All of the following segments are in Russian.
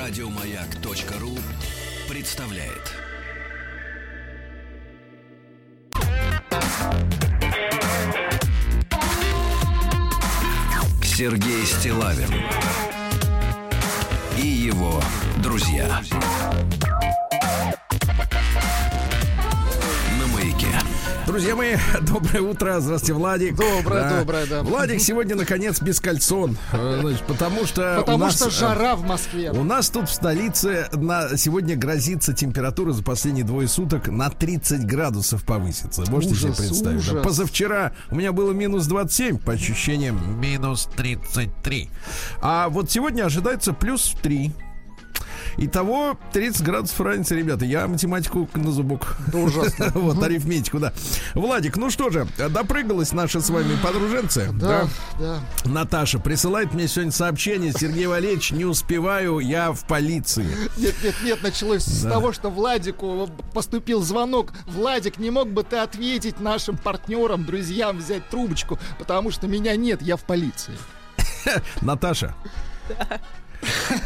Радиомаяк.ру представляет. Сергей Стилавин и его друзья. На Друзья мои, доброе утро. Здравствуйте, Владик. Доброе, доброе, да. Владик сегодня, наконец, без кольцон. Э, Значит, потому что Потому нас, что э, жара в Москве. У нас тут в столице на сегодня грозится температура за последние двое суток на 30 градусов повысится. Можете Ужас, себе представить? да? ужас. Позавчера у меня было минус 27, по ощущениям минус 33. А вот сегодня ожидается плюс 3. Итого 30 градусов разницы, ребята. Я математику на зубок. ужасно. Вот, арифметику, да. Владик, ну что же, допрыгалась наша с вами подруженция. Да, да. Наташа присылает мне сегодня сообщение. Сергей Валерьевич, не успеваю, я в полиции. Нет, нет, нет, началось с того, что Владику поступил звонок. Владик, не мог бы ты ответить нашим партнерам, друзьям, взять трубочку, потому что меня нет, я в полиции. Наташа.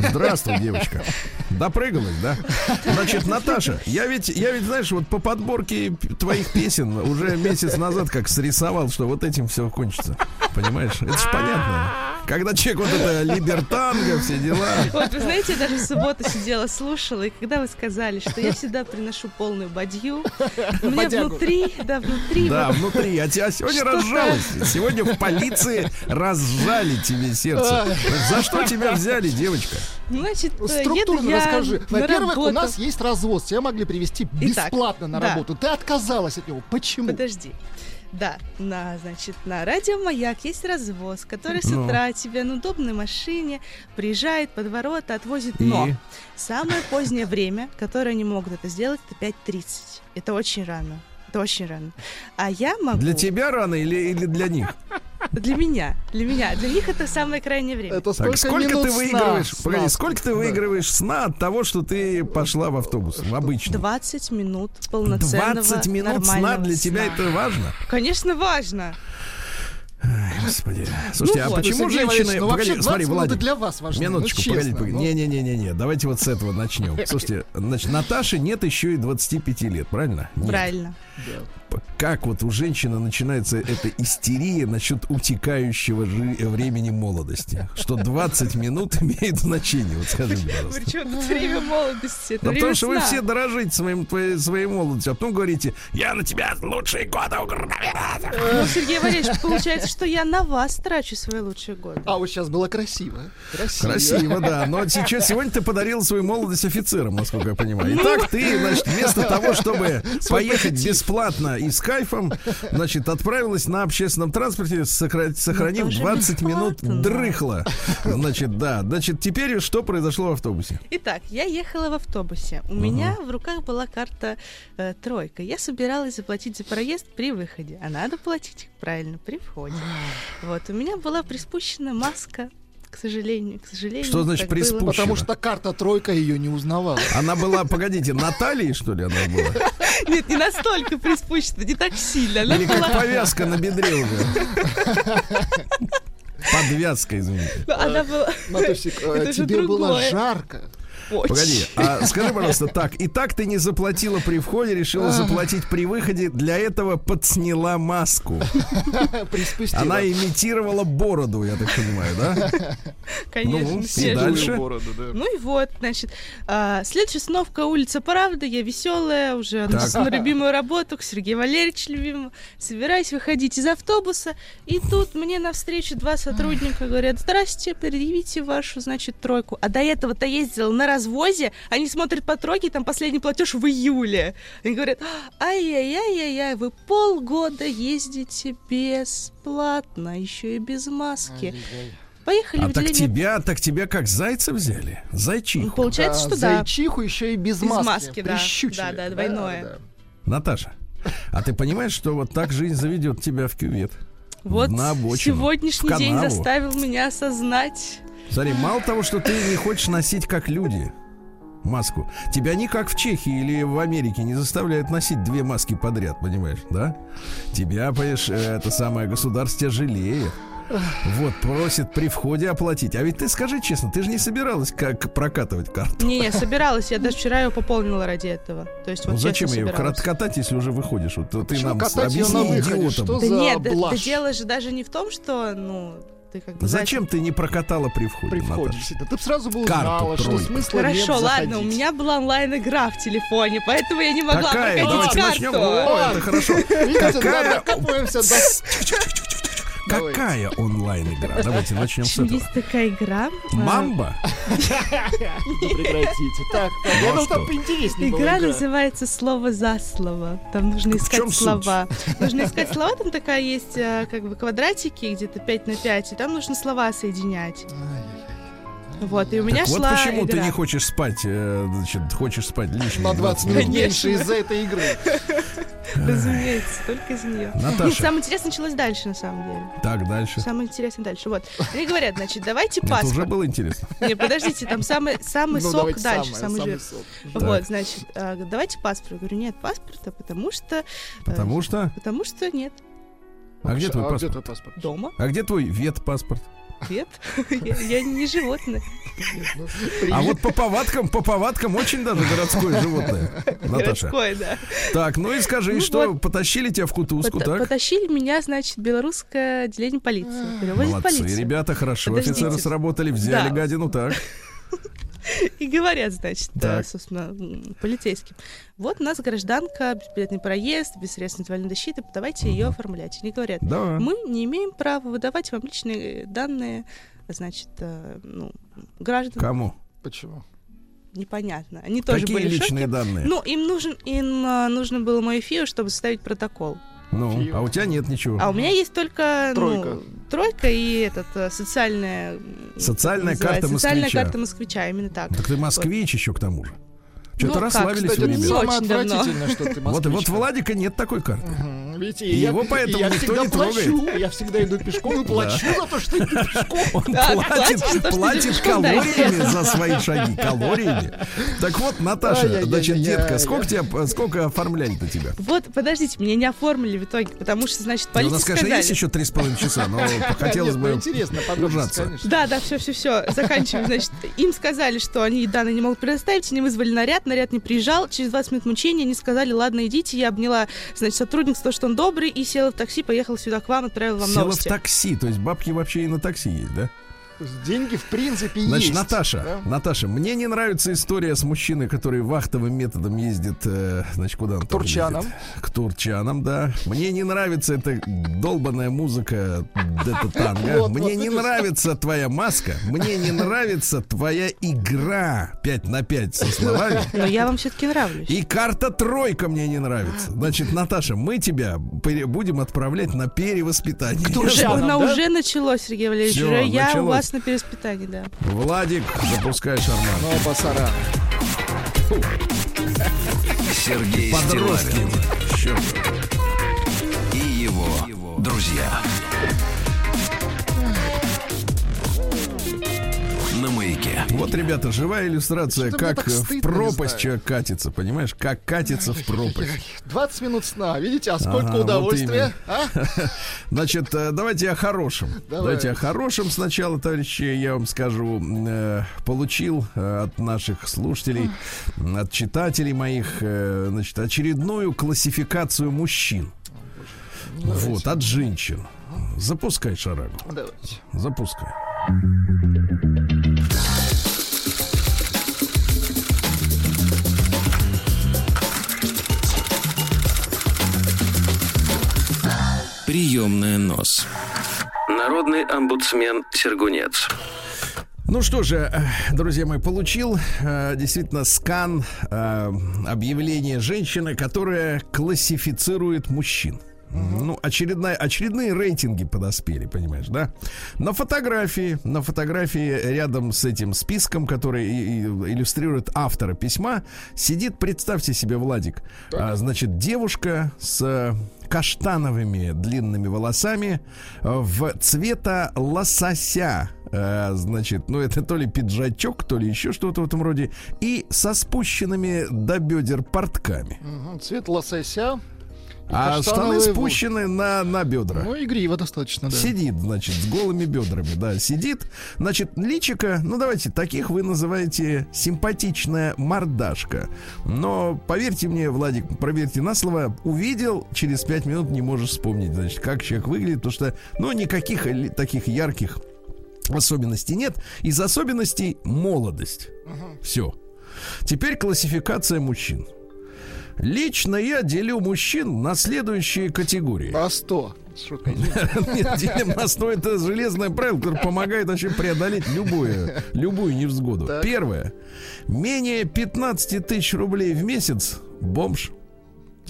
Здравствуй, девочка. Допрыгалась, да? Значит, Наташа, я ведь, я ведь, знаешь, вот по подборке твоих песен уже месяц назад как срисовал, что вот этим все кончится. Понимаешь? Это ж понятно. Когда человек вот это либертанго, все дела. Вот, вы знаете, я даже в субботу сидела, слушала, и когда вы сказали, что я всегда приношу полную бадью, у меня Бодягу. внутри, да, внутри, Да, вот внутри. А тебя сегодня Что-то- разжалось. Сегодня в полиции разжали тебе сердце. За что тебя взяли, девочка? Значит, э, еду Структурно расскажи. на Во-первых, у нас есть развоз. Тебя могли привести Итак, бесплатно на да. работу. Ты отказалась от него. Почему? Подожди. Да, на, значит, на радио Маяк есть развоз, который с Ну. утра тебя на удобной машине приезжает под ворота, отвозит. И? Но самое позднее время, которое они могут это сделать, это 5.30. Это очень рано. Это очень рано. А я могу... Для тебя рано или, или для них? Для меня. Для меня. Для них это самое крайнее время. Это Так, сколько, сколько минут ты выигрываешь? Сна. Погоди, сколько ты выигрываешь сна от того, что ты пошла в автобус? В обычный. 20 минут полноценного 20 минут сна для тебя сна. это важно? Конечно, важно. Ай, Господи. Слушайте, Ну а вот. почему женщины... Ну Погоди, вообще 20 смотри, Владик. для вас важны. Минуточку, ну, погоди, честно, погоди. ну. Не-не-не-не, давайте вот с этого начнем. Слушайте, значит, Наташе нет еще и 25 лет, правильно? Нет. Правильно. Как вот у женщины начинается эта истерия насчет утекающего жи- времени молодости? Что 20 минут имеет значение, вот скажи, мне, пожалуйста. Причем тут время молодости, это Да время потому что вы сна. все дорожите своим, твоей, своей молодостью, а потом говорите, я на тебя лучшие годы угрожаю». Ну, Сергей Валерьевич, получается, что я на вас трачу свои лучшие годы. А вот сейчас было красиво. Красиво. Красиво, да. Но сейчас, сегодня ты подарил свою молодость офицерам, насколько я понимаю. Итак, ты, значит, вместо того, чтобы поехать позитив. Бесплатно и с кайфом, значит, отправилась на общественном транспорте, сокра- сохранив тоже 20 минут дрыхла. Значит, да. Значит, теперь что произошло в автобусе? Итак, я ехала в автобусе. У меня в руках была карта э, тройка. Я собиралась заплатить за проезд при выходе. А надо платить правильно при входе. Вот, у меня была приспущена маска. К сожалению, к сожалению. Что значит приспущена? Потому что карта тройка ее не узнавала. Она была, погодите, Натальей, что ли, она была? Нет, не настолько приспущена, не так сильно. Она Или как была- повязка на бедре уже? Подвязка, извините. ну, она была Натусик, э, тебе было жарко. Очень. Погоди, а скажи, пожалуйста, так, и так ты не заплатила при входе, решила заплатить при выходе, для этого подсняла маску. Приспустила. Она имитировала бороду, я так понимаю, да? Конечно, Ну, и дальше? Ну и вот, значит, а, следующая остановка улица Правда, я веселая, уже Так. на любимую работу, к Сергею Валерьевичу любимому, собираюсь выходить из автобуса, и тут мне навстречу два сотрудника говорят, здрасте, предъявите вашу, значит, тройку. А до этого-то ездила на развозе, они смотрят по тройке, там последний платеж в июле. Они говорят, ай-яй-яй-яй-яй, вы полгода ездите бесплатно, еще и без маски. Поехали А в так отделение тебя, так тебя как зайца взяли? Ну, Зайчиху. Получается, что да. Зайчиху еще и без, Без маски. маски, да. Прищучили. Да, да, двойное. да. Наташа, а ты понимаешь, что вот так жизнь заведет тебя в кювет? Вот На обочину, сегодняшний в день заставил меня осознать. Смотри, мало того, что ты не хочешь носить как люди маску, тебя никак в Чехии или в Америке не заставляют носить две маски подряд, понимаешь, да? Тебя, понимаешь, э, это самое государство тебя жалеет. Вот, просит при входе оплатить. А ведь ты скажи честно, ты же не собиралась как прокатывать карту. Не, не, собиралась. Я даже вчера ее пополнила ради этого. То есть, вот Ну зачем ее собиралась. катать, если уже выходишь? Вот ты Почему нам объясни идиотам. Что Да за нет, да, да дело же даже не в том, что, ну, ты как бы... Зачем ты не прокатала при входе, При входе. Действительно. Ты бы сразу бы Карту узнала, что смысла нет Хорошо, ладно, у меня была онлайн-игра в телефоне, поэтому я не могла Какая? прокатить Давайте карту. начнем. О, это хорошо. Видите, Какая- да, докапываемся до... Какая онлайн-игра? Давайте начнем с этого. есть такая игра. а, Мамба? Прекратите. Так, так, Ну, я а думал, там поинтереснее Игра называется «Слово за слово». Там нужно искать слова. Нужно искать слова, там такая есть э, как бы квадратики, где-то 5 на 5, и там нужно слова соединять. Вот, и у меня Так вот шла почему ты игра. не хочешь спать, э, значит, хочешь спать лишние На 20 минут меньше из-за этой игры. Разумеется, только из нее. Наташа. Нет, самое интересное началось дальше, на самом деле. Так, дальше. Самое интересное дальше. Вот. Они говорят, значит, давайте Это уже паспорт. было интересно. Не, подождите, там самый, самый Ну, сок дальше, самое, самый жир. сок. Вот, значит, а, давайте паспорт. Я говорю, нет паспорта, потому что... э, Потому что... Потому что нет. А где твой А где паспорт? твой паспорт? Дома. А где твой ветпаспорт? Нет. Я, я не животное. А вот по повадкам, по повадкам очень даже городское животное, Наташа. Городское, да. Так, ну и скажи, Ну что, вот. потащили тебя в кутузку, Пот- так? Потащили меня, значит, белорусское отделение полиции. Молодцы, полицию. ребята, хорошо, Подождите. офицеры сработали, взяли Да. гадину, так. И говорят, значит, Так. собственно, полицейским. Вот у нас гражданка, бесплатный проезд, без средств индивидуальной защиты, давайте ее оформлять. Они говорят, Да. мы не имеем права выдавать вам личные данные, значит, э, ну, граждан. Кому? Почему? Непонятно. Они тоже Какие были в личные шоке. данные? Ну, им нужен, им э, нужно было мое ФИО, чтобы составить протокол. Ну, а у тебя нет ничего. А у меня есть только ну, Тройка. тройка и этот э, социальная Социальная как карта социальная москвича. карта москвича, именно так. Так ты москвич еще к тому же. Что-то Ну, как, расслабились Кстати, вы, это не ребята. самое отвратительное, что ты Вот, вот москвичка. Владика нет такой карты. Видите, И я- его поэтому и я никто всегда не трогает. плачу. Я всегда иду пешком и плачу за то, что иду пешком. Он Да, платит, платит калориями за свои шаги. Калориями. Так вот, Наташа, значит, детка, сколько тебя, сколько оформляли-то тебя? Вот, подождите, меня не оформили в итоге, потому что, значит, Ну, у нас, конечно, сказали... есть еще три с половиной часа, но хотелось Нет, ну, бы интересно, ужаться. Да, да, все, все, все, заканчиваем. Значит, им сказали, что они данные не могут предоставить, они вызвали наряд, наряд не приезжал, через 20 минут мучения они сказали, ладно, идите, я обняла, значит, сотрудника, то, что он добрый, и села в такси, поехала сюда к вам, отправила вам Села в новости. такси, то есть бабки вообще и на такси есть, да? Деньги, в принципе, Значит, есть. Наташа, да? Наташа, мне не нравится история с мужчиной, который вахтовым методом ездит, э, значит, куда он там Турчанам. ездит? К турчанам, да. Мне не нравится эта долбанная музыка, это танго. Вот, мне вот не видишь. нравится твоя маска. Мне не нравится твоя игра 5 на 5 со словами. Но я вам все-таки нравлюсь. И карта тройка мне не нравится. Значит, Наташа, мы тебя будем отправлять на перевоспитание. Уже, же? она да? уже началось, Сергей Валерьевич. Всё, уже я началось. у вас на переспитании, да. Владик, запускай шарман. Ну, басара. Сергей Подростки. Стилавин и его друзья. На маяке. Вот, ребята, живая иллюстрация, Что-то как в стыдно, не пропасть человек катится, понимаешь? Как катится в пропасть. 20 минут сна, видите, а сколько Ага, вот удовольствия, а? Значит, э, давайте о хорошем. Давай. Давайте о хорошем сначала, товарищи, я вам скажу. Э, Получил э, от наших слушателей, от читателей моих, значит, очередную классификацию мужчин. Вот, от женщин. Запускай шарагу. Давайте. Запускай. Приемная нос. Народный омбудсмен Сергунец. Ну что же, э, друзья мои, получил э, действительно скан э, объявления женщины, которая классифицирует мужчин. Ну, очередная, очередные рейтинги подоспели, понимаешь, да? На фотографии, на фотографии рядом с этим списком, который и- и иллюстрирует автора письма, сидит, представьте себе, Владик, а, значит, девушка с каштановыми длинными волосами э, в цвета лосося. Э, Значит, ну это то ли пиджачок, то ли еще что-то в этом роде. И со спущенными до бедер портками. Мгм, Цвет лосося А штаны каштановые спущены на, на бедра. Ну, игриво достаточно, да. Сидит, значит, с голыми бедрами, да, сидит. Значит, личика, ну давайте, таких вы называете симпатичная мордашка. Но поверьте мне, Владик, проверьте на слово, увидел, через пять минут не можешь вспомнить, значит, как человек выглядит, потому что, ну, никаких таких ярких особенностей нет. Из особенностей молодость. Все. Теперь классификация мужчин. Лично я делю мужчин на следующие категории. А 100. Шутка. Нет, делим на 100 это железное правило, которое помогает вообще преодолеть любую, любую невзгоду. Так. Первое. Менее 15 тысяч рублей в месяц бомж.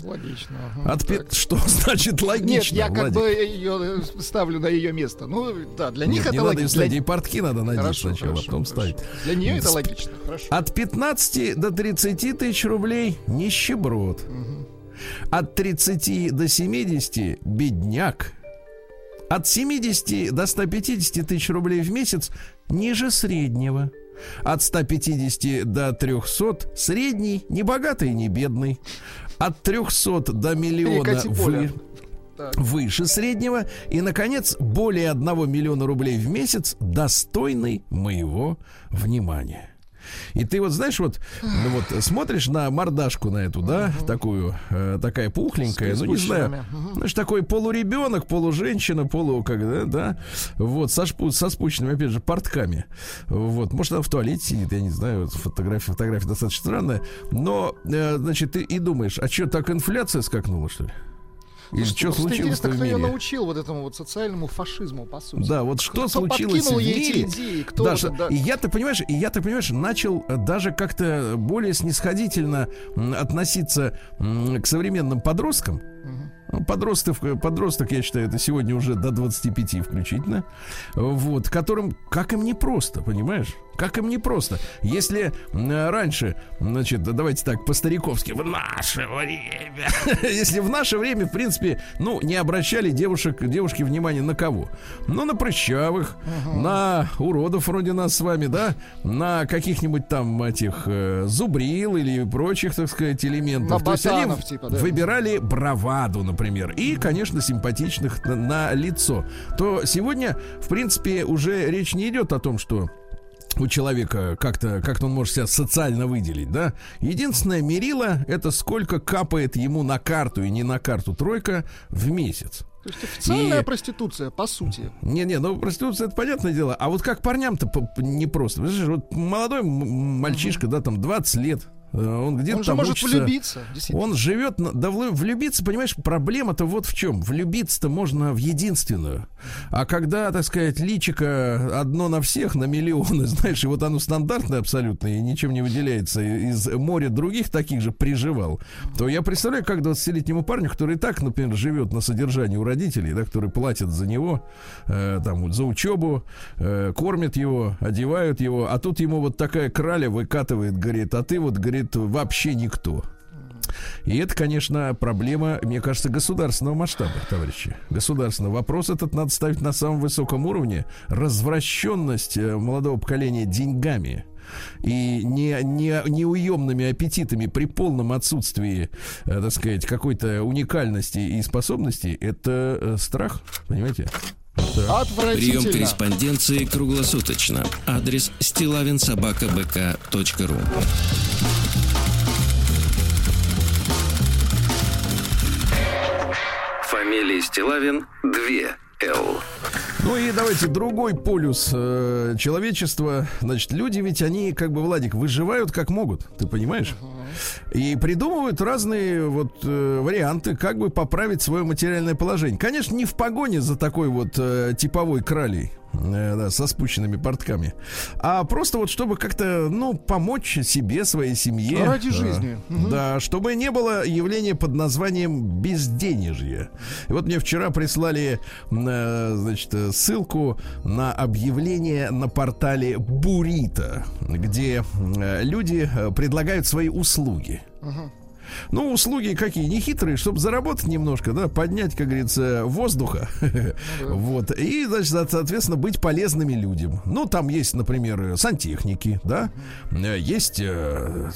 Логично. От пи-. Что значит логично? Нет, я как Владик? бы ее ставлю на ее место. Ну, да, для них Нет, это не надо логично. ставить, Для- ей портки надо надеть Хорошо, сначала, хорошо, потом хорошо. ставить. Для нее это логично. Хорошо. От 15 до 30 тысяч рублей нищеброд. От 30 до 70 бедняк. От 70 до 150 тысяч рублей в месяц ниже среднего. От 150 до 300 средний, не богатый, не бедный. От 300 до миллиона вы- Так. выше среднего. И, наконец, более 1 миллиона рублей в месяц достойный моего внимания. И ты вот знаешь, вот, ну вот смотришь на мордашку на эту, да, такую, э, такая пухленькая, ну не знаю. Мгм. знаешь, такой полуребенок, полуженщина, полу, как, да, да, вот, со, шпу- со спущенными, опять же, портками. Вот, может, она в туалете сидит, я не знаю, фотография, фотография достаточно странная, но, э, значит, ты и думаешь, а что, так инфляция скакнула, что ли? Слушайте, что просто случилось в кто ее мире? научил вот этому вот социальному фашизму, по сути. Да, вот что Кто случилось в мире? идеи? Кто Да, что- это- И я, ты понимаешь, и я, ты понимаешь, начал э, даже как-то более снисходительно относиться к современным подросткам. Ну, Подросток, подросток, я считаю, это сегодня уже до 25 включительно. Вот, которым, как им непросто, понимаешь? Как им непросто. Если м, раньше, значит, да давайте так, по-стариковски, в наше время. Если в наше время, в принципе, ну, не обращали девушек, девушки внимания на кого? Ну, на прыщавых, на уродов вроде нас с вами, да? На каких-нибудь там этих э, зубрил или прочих, так сказать, элементов. На То есть они ботанов, типа, да. выбирали браваду, например, и, конечно, симпатичных на, на лицо. То сегодня, в принципе, уже речь не идет о том, что у человека как-то как он может себя социально выделить, да? Единственное мерило это сколько капает ему на карту и не на карту тройка в месяц. То есть официальная И- проституция, по сути. Не-не, ну проституция это понятное дело. А вот как парням-то непросто. Вот молодой мальчишка, да, там 20 лет, он где-то Он же может учится. влюбиться. Он живет, да влю- влюбиться, понимаешь, проблема-то вот в чем. Влюбиться-то можно в единственную. А когда, так сказать, личика одно на всех, на миллионы, знаешь, и вот оно стандартное абсолютно, и ничем не выделяется из моря других таких же приживал, то я представляю, как 20-летнему парню, который и так, например, живет на содержании у родителей, да, которые платят за него, э, там, вот, за учебу, э, кормят его, одевают его, а тут ему вот такая краля выкатывает, говорит, а ты вот, говорит, вообще никто. И это, конечно, проблема, мне кажется, государственного масштаба, товарищи. Государственного. Вопрос этот надо ставить на самом высоком уровне. Развращенность э, молодого поколения деньгами и не, не, неуемными аппетитами при полном отсутствии, э, так сказать, какой-то уникальности и способностей, это э, страх, понимаете? Прием Отвратительно. корреспонденции круглосуточно. Адрес стилавинсобакабк.ру Фамилия Стилавин 2 Л. Ну и давайте другой полюс э, человечества. Значит, люди ведь они, как бы, Владик, выживают как могут, ты понимаешь? И придумывают разные вот э, варианты, как бы поправить свое материальное положение. Конечно, не в погоне за такой вот э, типовой кралей. Э, да, со спущенными портками. А просто вот чтобы как-то, ну, помочь себе, своей семье. Ради Э, жизни. Да, чтобы не было явления под названием безденежье. И вот мне вчера прислали, э, значит, ссылку на объявление на портале Бурита, где э, люди предлагают свои услуги. Ну, услуги какие? Нехитрые, чтобы заработать немножко, да, поднять, как говорится, воздуха. Вот. И, значит, соответственно, быть полезными людям. Ну, там есть, например, сантехники, да. Есть э,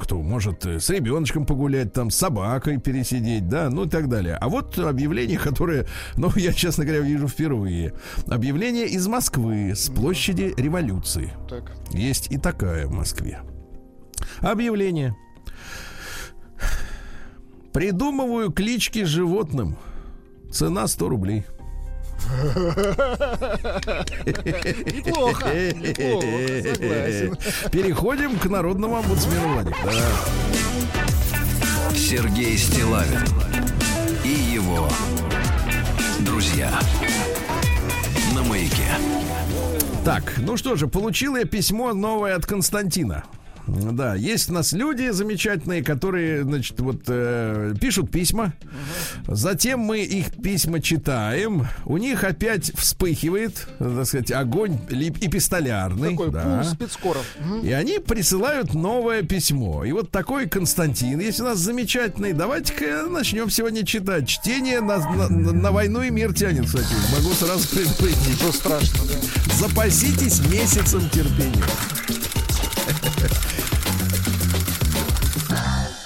кто может с ребеночком погулять, там, с собакой пересидеть, да, ну и так далее. А вот объявление, которое, ну, я, честно говоря, вижу впервые. Объявление из Москвы с площади революции. Есть и такая в Москве. Объявление. Придумываю клички животным. Цена 100 рублей. Неплохо, неплохо, согласен. Переходим к народному омбудсмену, Владик. Да. Сергей Стилавин и его друзья на маяке. Так, ну что же, получил я письмо новое от Константина. Да, есть у нас люди замечательные, которые, значит, вот э, пишут письма. Затем мы их письма читаем. У них опять вспыхивает, так сказать, огонь эпистолярный. Такой да. спецкоров. Мгм. И они присылают новое письмо. И вот такой Константин есть у нас замечательный. Давайте-ка начнем сегодня читать. Чтение на, на- на- войну и мир тянет, кстати. Могу сразу предупредить. Что страшно, да. Запаситесь месяцем терпения.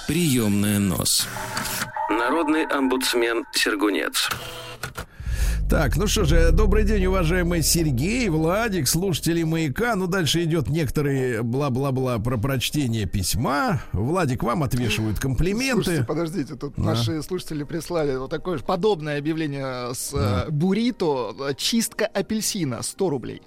Приемная нос. Народный омбудсмен Сергунец. Так, ну что же, добрый день, уважаемый Сергей, Владик, слушатели «Маяка». Ну, дальше идет некоторые бла-бла-бла про прочтение письма. Владик, вам отвешивают комплименты. Слушайте, подождите, тут Да. наши слушатели прислали вот такое же подобное объявление с э, буррито э, чистка апельсина 100 рублей.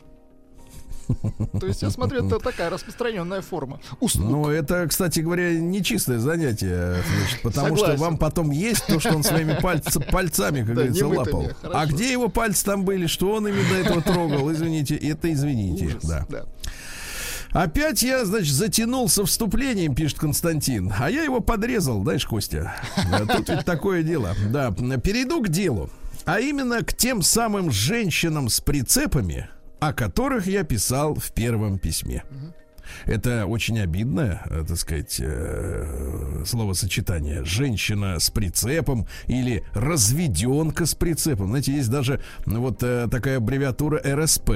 То есть я смотрю, это такая распространенная форма услуг. Ну, это, кстати говоря, нечистое занятие, значит, потому что Согласен. вам потом есть то, что он своими пальц- пальцами, как Да, говорится, лапал. А где его пальцы там были, что он ими до этого трогал? Извините, это извините. Ужас, Да. да. Опять я, значит, затянулся вступлением, пишет Константин. А я его подрезал, знаешь, Костя. Тут ведь такое дело. Да, перейду к делу. А именно к тем самым женщинам с прицепами, о которых я писал в первом письме. Это очень обидное, э, так сказать, э, словосочетание. Женщина с прицепом или разведенка с прицепом. Знаете, есть даже ну, вот э, такая аббревиатура РСП.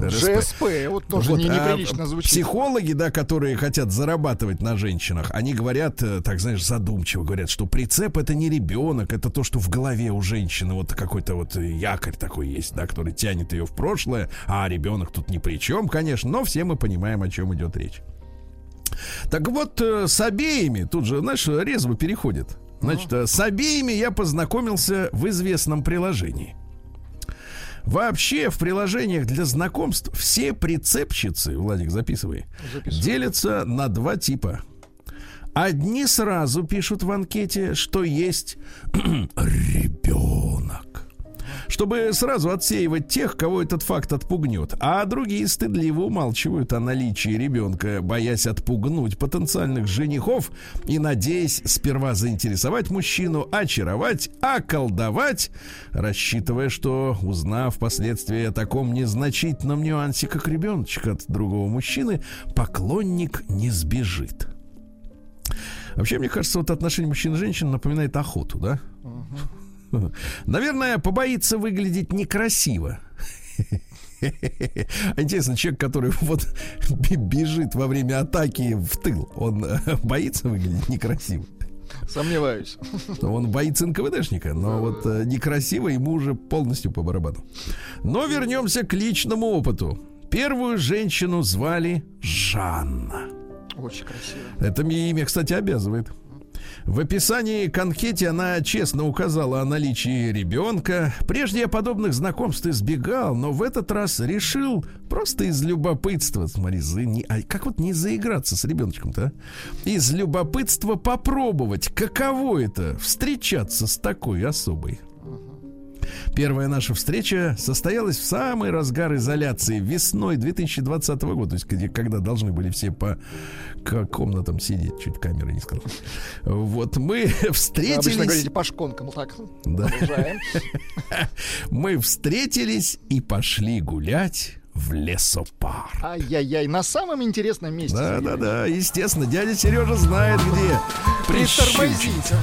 РСП. ЖСП, вот тоже Вот, не, а, неприлично звучит. Психологи, да, которые хотят зарабатывать на женщинах, они говорят, э, так знаешь, задумчиво говорят, что прицеп это не ребенок, это то, что в голове у женщины вот какой-то вот якорь такой есть, да, который тянет ее в прошлое, а ребенок тут ни при чем, конечно, но все мы понимаем, о чем идет речь. Так вот, э, с обеими, тут же, знаешь, резво переходит. Значит, э, с обеими я познакомился в известном приложении. Вообще в приложениях для знакомств все прицепщицы, Владик, записывай, Записываю. делятся на два типа. Одни сразу пишут в анкете, что есть ребенок. Чтобы сразу отсеивать тех, кого этот факт отпугнет. А другие стыдливо умалчивают о наличии ребенка, боясь отпугнуть потенциальных женихов и надеясь сперва заинтересовать мужчину, очаровать, околдовать, рассчитывая, что, узнав впоследствии о таком незначительном нюансе, как ребеночек от другого мужчины, поклонник не сбежит. Вообще, мне кажется, вот отношение мужчин и женщин напоминает охоту, да? Наверное, побоится выглядеть некрасиво. Интересно, человек, который вот бежит во время атаки в тыл, он э, боится выглядеть некрасиво. Сомневаюсь. Он боится НКВДшника, но вот э, некрасиво ему уже полностью по барабану. Но вернемся к личному опыту. Первую женщину звали Жанна. Очень красиво. Это мне имя, кстати, обязывает. В описании к анкете она честно указала о наличии ребенка. Прежде я подобных знакомств избегал, но в этот раз решил просто из любопытства, смотри, за, не- а как вот не заиграться с ребеночком-то, а? Из любопытства попробовать, каково это встречаться с такой особой. Первая наша встреча состоялась в самый разгар изоляции весной 2020 года, то есть где, когда должны были все по комнатам сидеть, чуть камеры не сказал. Вот мы Вы обычно встретились, говорите по шконкам. Так, Да. продолжаем. мы встретились и пошли гулять в лесопарк. Ай-яй-яй, на самом интересном месте. Да, да, да, естественно, дядя Сережа знает, где прищучить. Притормозите.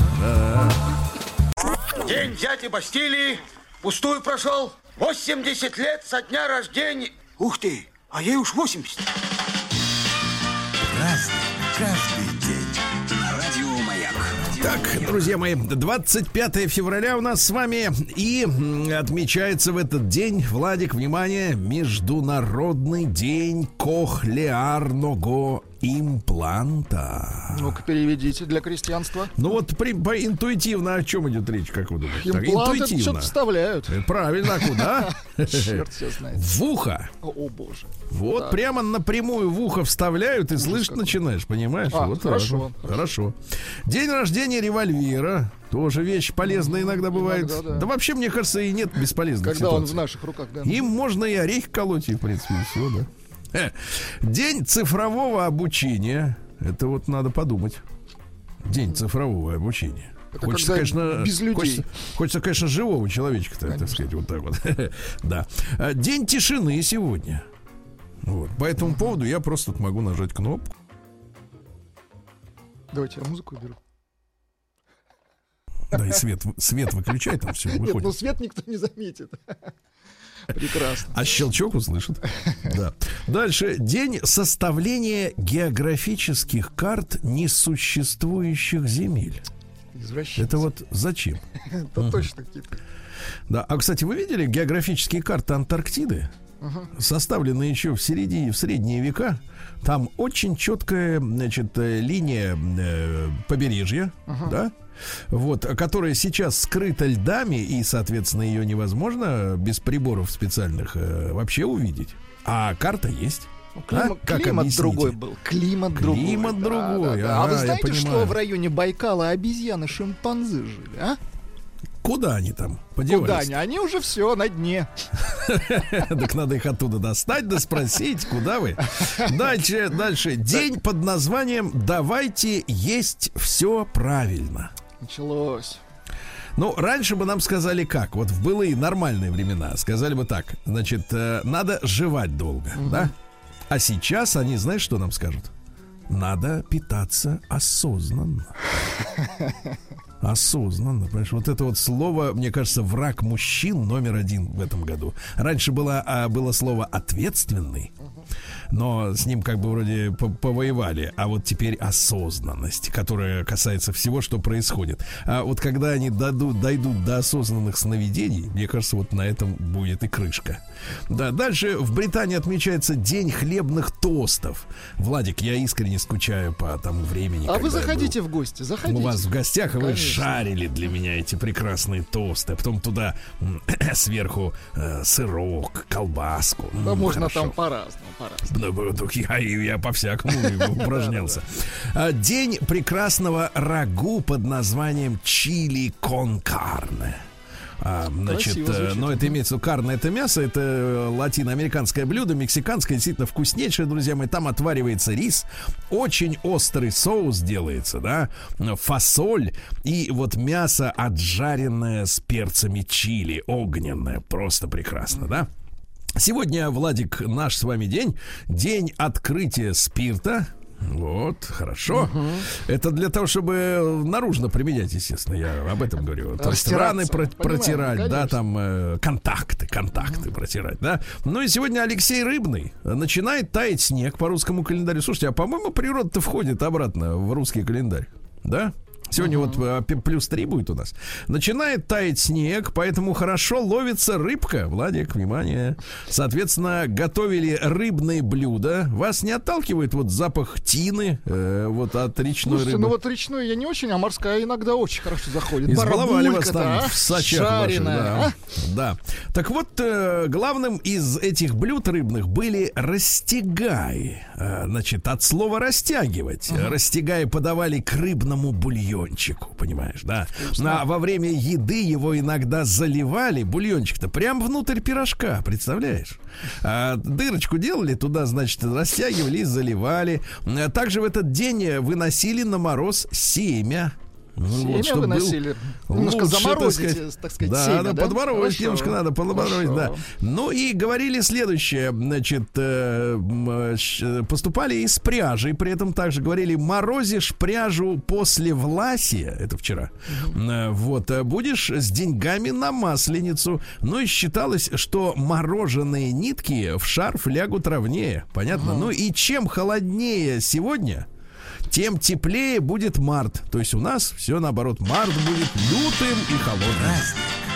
День дяди Бастилии пустую прошел. 80 лет со дня рождения. Ух ты, а ей уж 80. Так, друзья мои, 25 февраля у нас с вами и отмечается в этот день, Владик, внимание, Международный день кохлеарного импланта. Ну-ка, переведите для крестьянства. Ну вот при, по, интуитивно о чем идет речь, как вы думаете? Так, Импланты что-то интуитивно. вставляют. Э, Правильно, а куда? Черт все знает. В ухо. О, боже. Вот прямо напрямую в ухо вставляют и слышать начинаешь, понимаешь? А, вот хорошо, так. Хорошо. День рождения револьвера. Тоже вещь полезная иногда бывает. Иногда, да. да. вообще, мне кажется, и нет бесполезных Когда он в ситуаций. наших руках, да. Им можно и орех колоть, и, в принципе, и все, да. День цифрового обучения. Это вот надо подумать. День цифрового обучения. Это хочется, конечно, без людей. Хочется, хочется, конечно, живого человечка, так сказать, вот так вот. да. А, День тишины сегодня. Вот. По этому поводу я просто могу нажать кнопку. Давайте я музыку уберу. Да, и свет, свет выключай, там все Нет, ну выходит. свет никто не заметит. Прекрасно. А щелчок услышит. Да. Дальше. День составления географических карт несуществующих земель. Это вот зачем? Это точно какие-то. Да. А, кстати, вы видели географические карты Антарктиды? Составленные еще в середине, в средние века. Там очень четкая, значит, э, линия э, побережья, да, вот, которая сейчас скрыта льдами, и, соответственно, ее невозможно без приборов специальных э, вообще увидеть. А карта есть. Ну, климат, А? Как климат объясните? другой был. Климат, другой. Климат да, другой, да, да. А ага, вы знаете, что в районе Байкала обезьяны шимпанзы жили, а? Куда они там Куда подевались? они? Они уже все на дне. Так надо их оттуда достать, да спросить, куда вы. Дальше, дальше. День под названием «Давайте есть все правильно». Началось. Ну, раньше бы нам сказали как, вот в былые нормальные времена, сказали бы так, значит, э, надо жевать долго, да? А сейчас они, знаешь, что нам скажут? Надо питаться осознанно. Осознанно, понимаешь, вот это вот слово, мне кажется, враг мужчин номер один в этом году. Раньше было, а, было слово ответственный, но с ним как бы вроде по- повоевали, а вот теперь осознанность, которая касается всего, что происходит. А вот когда они дадут, дойдут до осознанных сновидений, мне кажется, вот на этом будет и крышка. Да, дальше в Британии отмечается День хлебных тостов. Владик, я искренне скучаю по тому времени. А вы я был заходите в гости, заходите. у вас в гостях, и вы шарили для меня эти прекрасные тосты. Потом туда сверху э, сырок, колбаску. М, Да можно хорошо. там по-разному, по-разному. Ну, ну, Я, я по-всякому упражнялся. А, День прекрасного рагу под названием чили кон карне. А, значит, э, но это имеется в виду карне, это мясо, это э, латиноамериканское блюдо, мексиканское, действительно вкуснейшее, друзья мои. Там отваривается рис, очень острый соус делается, да, фасоль и вот мясо отжаренное с перцами чили, огненное, просто прекрасно, да. Сегодня, Владик, наш с вами день. День открытия спирта. Вот, хорошо. Это для того, чтобы наружно применять, естественно, я об этом говорю. То есть раны про- Понимаем, протирать, да, конечно. там э, контакты, контакты протирать, да. Ну и сегодня Алексей Рыбный начинает таять снег по русскому календарю. Слушайте, а по-моему, природа-то входит обратно в русский календарь, да? Сегодня вот э, плюс 3 будет у нас. Начинает таять снег, поэтому хорошо ловится рыбка. Владик, внимание. Соответственно, готовили рыбные блюда. Вас не отталкивает вот запах тины э, вот от речной Слушайте, рыбы? ну вот речной я не очень, а морская иногда очень хорошо заходит. Избаловали вас там а? в сачах ваших, да. а? да. Так вот, э, главным из этих блюд рыбных были растягай. Э, значит, от слова растягивать. Растягай подавали к рыбному бульончику, понимаешь, да? А во время еды его иногда заливали, бульончик-то, прям внутрь пирожка, представляешь? А, дырочку делали, туда, значит, растягивали и заливали. А Также в этот день выносили на мороз семя. Ну, вот, чтоб был выносили. Немножко лучше, так заморозить, сказать. так сказать, да, семя, да, Хорошо. немножко надо, подморозить, да. Ну и говорили следующее, значит, э, э, щ- поступали из пряжи, при этом также говорили, морозишь пряжу после власия, это вчера, Э, вот, э, будешь с деньгами на масленицу, ну и считалось, что мороженые нитки в шарф лягут ровнее, понятно? Ну и чем холоднее сегодня, тем теплее будет март. То есть у нас все наоборот. Март будет лютым и холодным.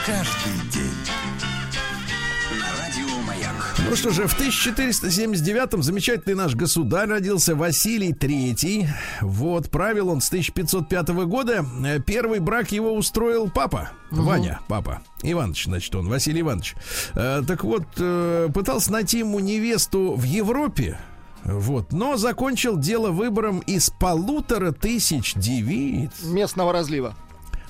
Каждый день. На радио Маяк. Ну что же, в 1479-м замечательный наш государь родился Василий III. Вот, правил он с 1505 года. Э, Первый брак его устроил папа. Ваня, папа. Иванович, значит, он, Василий Иванович. Э, так вот, э, пытался найти ему невесту в Европе. Вот, но закончил дело выбором из полутора тысяч девиц Местного разлива.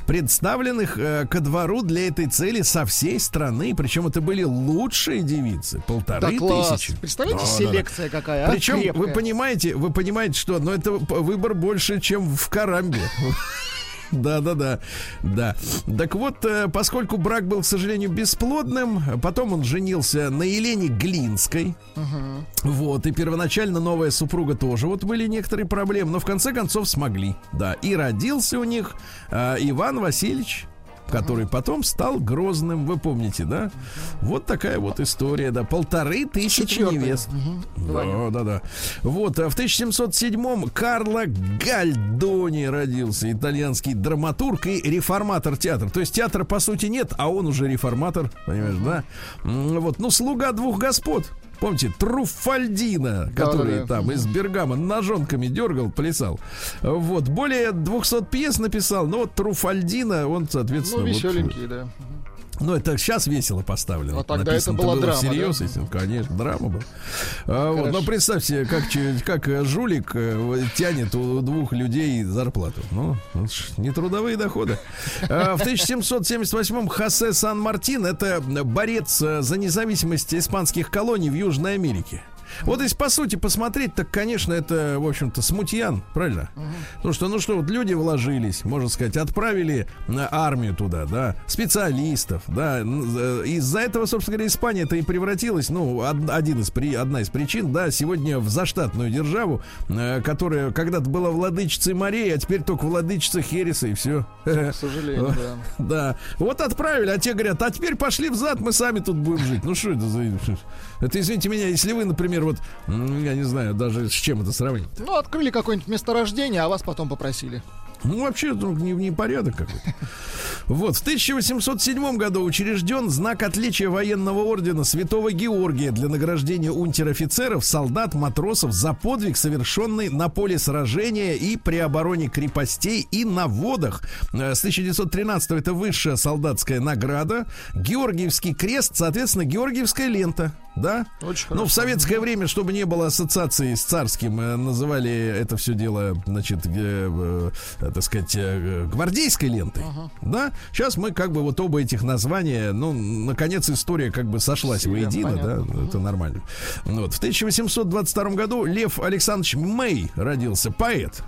представленных э, ко двору для этой цели со всей страны. Причем это были лучшие девицы. Полторы Да класс. тысячи. Представляете, Да, да, да. селекция какая, а? Причем вы понимаете, вы понимаете, что, ну это выбор больше, чем в Карамбе. Да, да, да, да. Так вот, э, поскольку брак был, к сожалению, бесплодным, потом он женился на Елене Глинской. Вот, и первоначально новая супруга тоже. Вот были некоторые проблемы, но в конце концов смогли. Да, и родился у них э, Иван Васильевич который потом стал Грозным, вы помните, да? Вот такая вот история, да. Полторы тысячи невест. Мгм. Да, да, да. Вот, а в 1707-м Карло Гальдони родился, итальянский драматург и реформатор театра. То есть театра, по сути, нет, а он уже реформатор, понимаешь, да? Вот, ну, слуга двух господ. Помните, Труфальдина, который Да-да-да. там из Бергама ножонками дергал, плясал. Вот, более 200 пьес написал, но вот Труфальдина, он, соответственно... Ну, вот, веселенький, да. Ну, это сейчас весело поставлено. А тогда Написано-то это была драма, всерьез, да? естественно, конечно, драма была. А, вот, но представьте, как, как э, жулик э, тянет у двух людей зарплату. Ну, не трудовые доходы. А, в 1778-м Хосе Сан-Мартин это борец э, за независимость испанских колоний в Южной Америке. Вот если по сути посмотреть, так, конечно, это, в общем-то, смутьян, правильно? Потому что, ну что, вот люди вложились, можно сказать, отправили на армию туда, да, специалистов, да. э, Из-за этого, собственно говоря, Испания-то и превратилась, ну, од- один из, при- одна из причин, да, сегодня в заштатную державу, э, которая когда-то была владычицей морей, а теперь только владычица Хереса, и все. К сожалению, да. Да. Вот отправили, а те говорят, а теперь пошли взад, мы сами тут будем жить. Ну что это за... Это, извините меня, если вы, например, вот, м, я не знаю, даже с чем это сравнить. Ну, открыли какое-нибудь месторождение, а вас потом попросили. Ну, вообще, ну, не, не порядок какой-то. Вот, в 1807 году учрежден знак отличия военного ордена Святого Георгия для награждения унтер-офицеров, солдат, матросов за подвиг, совершенный на поле сражения и при обороне крепостей и на водах. Э, С 1913 это высшая солдатская награда. Георгиевский крест, соответственно, Георгиевская лента. Да? Очень Ну, в советское время, чтобы не было ассоциации с царским, э, называли это все дело, значит, э, так сказать, э, гвардейской лентой. Да? Сейчас мы как бы вот оба этих названия, ну, наконец история как бы сошлась Себе, воедино, понятно. да, это нормально. Вот. В 1822 году Лев Александрович Мэй родился, поэт.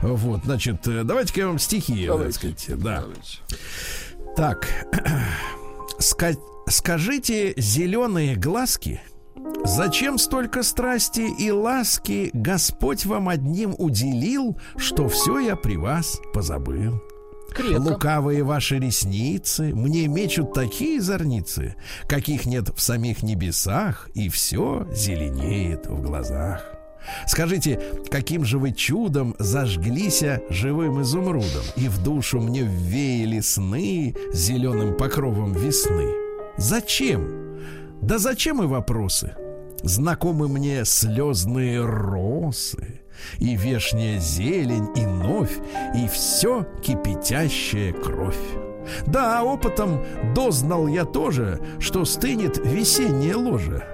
Вот, значит, э, давайте-ка я вам стихи, так Давайте. сказать, да. Давайте. Так, ска- скажите, зеленые глазки, зачем столько страсти и ласки Господь вам одним уделил, что все я при вас позабыл? Крепко. Лукавые ваши ресницы мне мечут такие зорницы, каких нет в самих небесах, и все зеленеет в глазах. Скажите, каким же вы чудом зажглися живым изумрудом, и в душу мне веяли сны зеленым покровом весны? Зачем? Да зачем и вопросы? Знакомы мне слезные росы, и вешняя зелень, и новь, и все кипятящая кровь. Да, опытом дознал я тоже, что стынет весеннее ложе.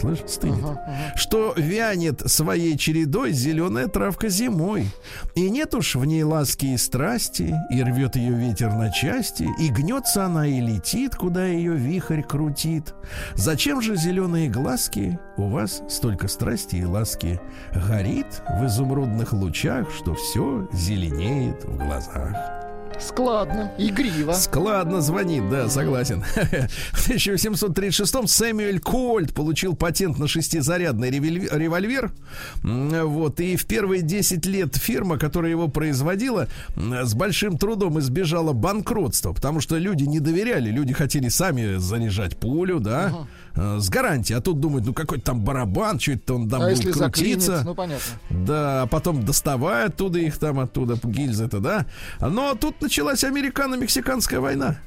Слышь, стынет. Что вянет своей чередой зеленая травка зимой. И нет уж в ней ласки и страсти, и рвет ее ветер на части, и гнется она и летит, куда ее вихрь крутит. Зачем же зеленые глазки у вас столько страсти и ласки? Горит в изумрудных лучах, что все зеленеет в глазах. Складно, игриво. Складно звонит, да, согласен. В 1836-м Сэмюэль Кольт получил патент на шестизарядный револьвер, Вот, и в первые 10 лет фирма, которая его производила, с большим трудом избежала банкротства, потому что люди не доверяли, люди хотели сами заряжать пулю, да, э, с гарантией. А тут думают, ну какой-то там барабан, что это он там а будет крутиться. ну понятно. Да, а потом доставая оттуда их там, оттуда гильзы-то, да. Но тут началась американо-мексиканская война.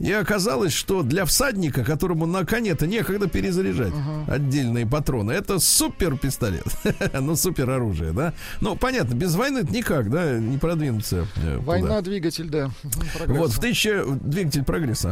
И оказалось, что для всадника, которому на коне-то некогда перезаряжать отдельные патроны, это супер пистолет. ну, супер оружие, да. Ну, понятно, без войны никак, да, не продвинуться. э. Война, двигатель, да. Прогресс. Вот, в тысяча... Двигатель прогресса,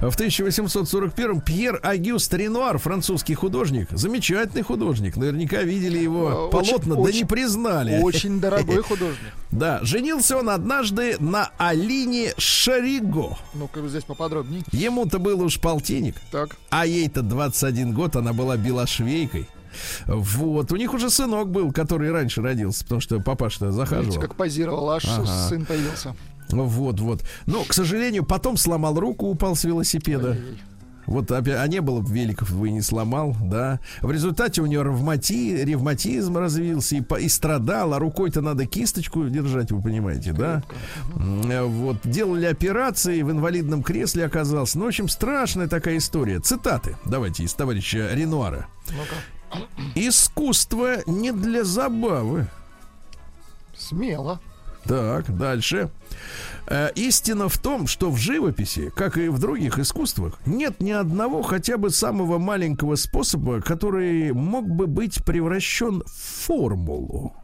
ага. В 1841 Пьер Агюст Ренуар, французский художник, замечательный художник. Наверняка видели его Э, очень- полотна, да очень- не признали. Очень дорогой художник. Да, женился он однажды на Алине Шариго. Ну-ка, здесь поподробнее. Ему-то был уж полтинник, Так. а ей-то 21 год, она была белошвейкой. Вот, у них уже сынок был, который раньше родился, потому что Видите, захаживал. как позировал, аж Ага. сын появился. Вот, вот. Но, к сожалению, потом сломал руку, упал с велосипеда. Ай-яй-яй. Вот опять, а не было бы великов, вы не сломал, да. В результате у него ревмати, ревматизм развился и, по- и страдал, а рукой-то надо кисточку держать, вы понимаете, да. Э, Вот, делали операции, в инвалидном кресле оказался. Ну, в общем, страшная такая история. Цитаты, давайте, из товарища Ренуара. Ну-ка. Искусство не для забавы. Смело. Так, дальше. Э, истина в том, что в живописи, как и в других искусствах, нет ни одного хотя бы самого маленького способа, который мог бы быть превращен в формулу.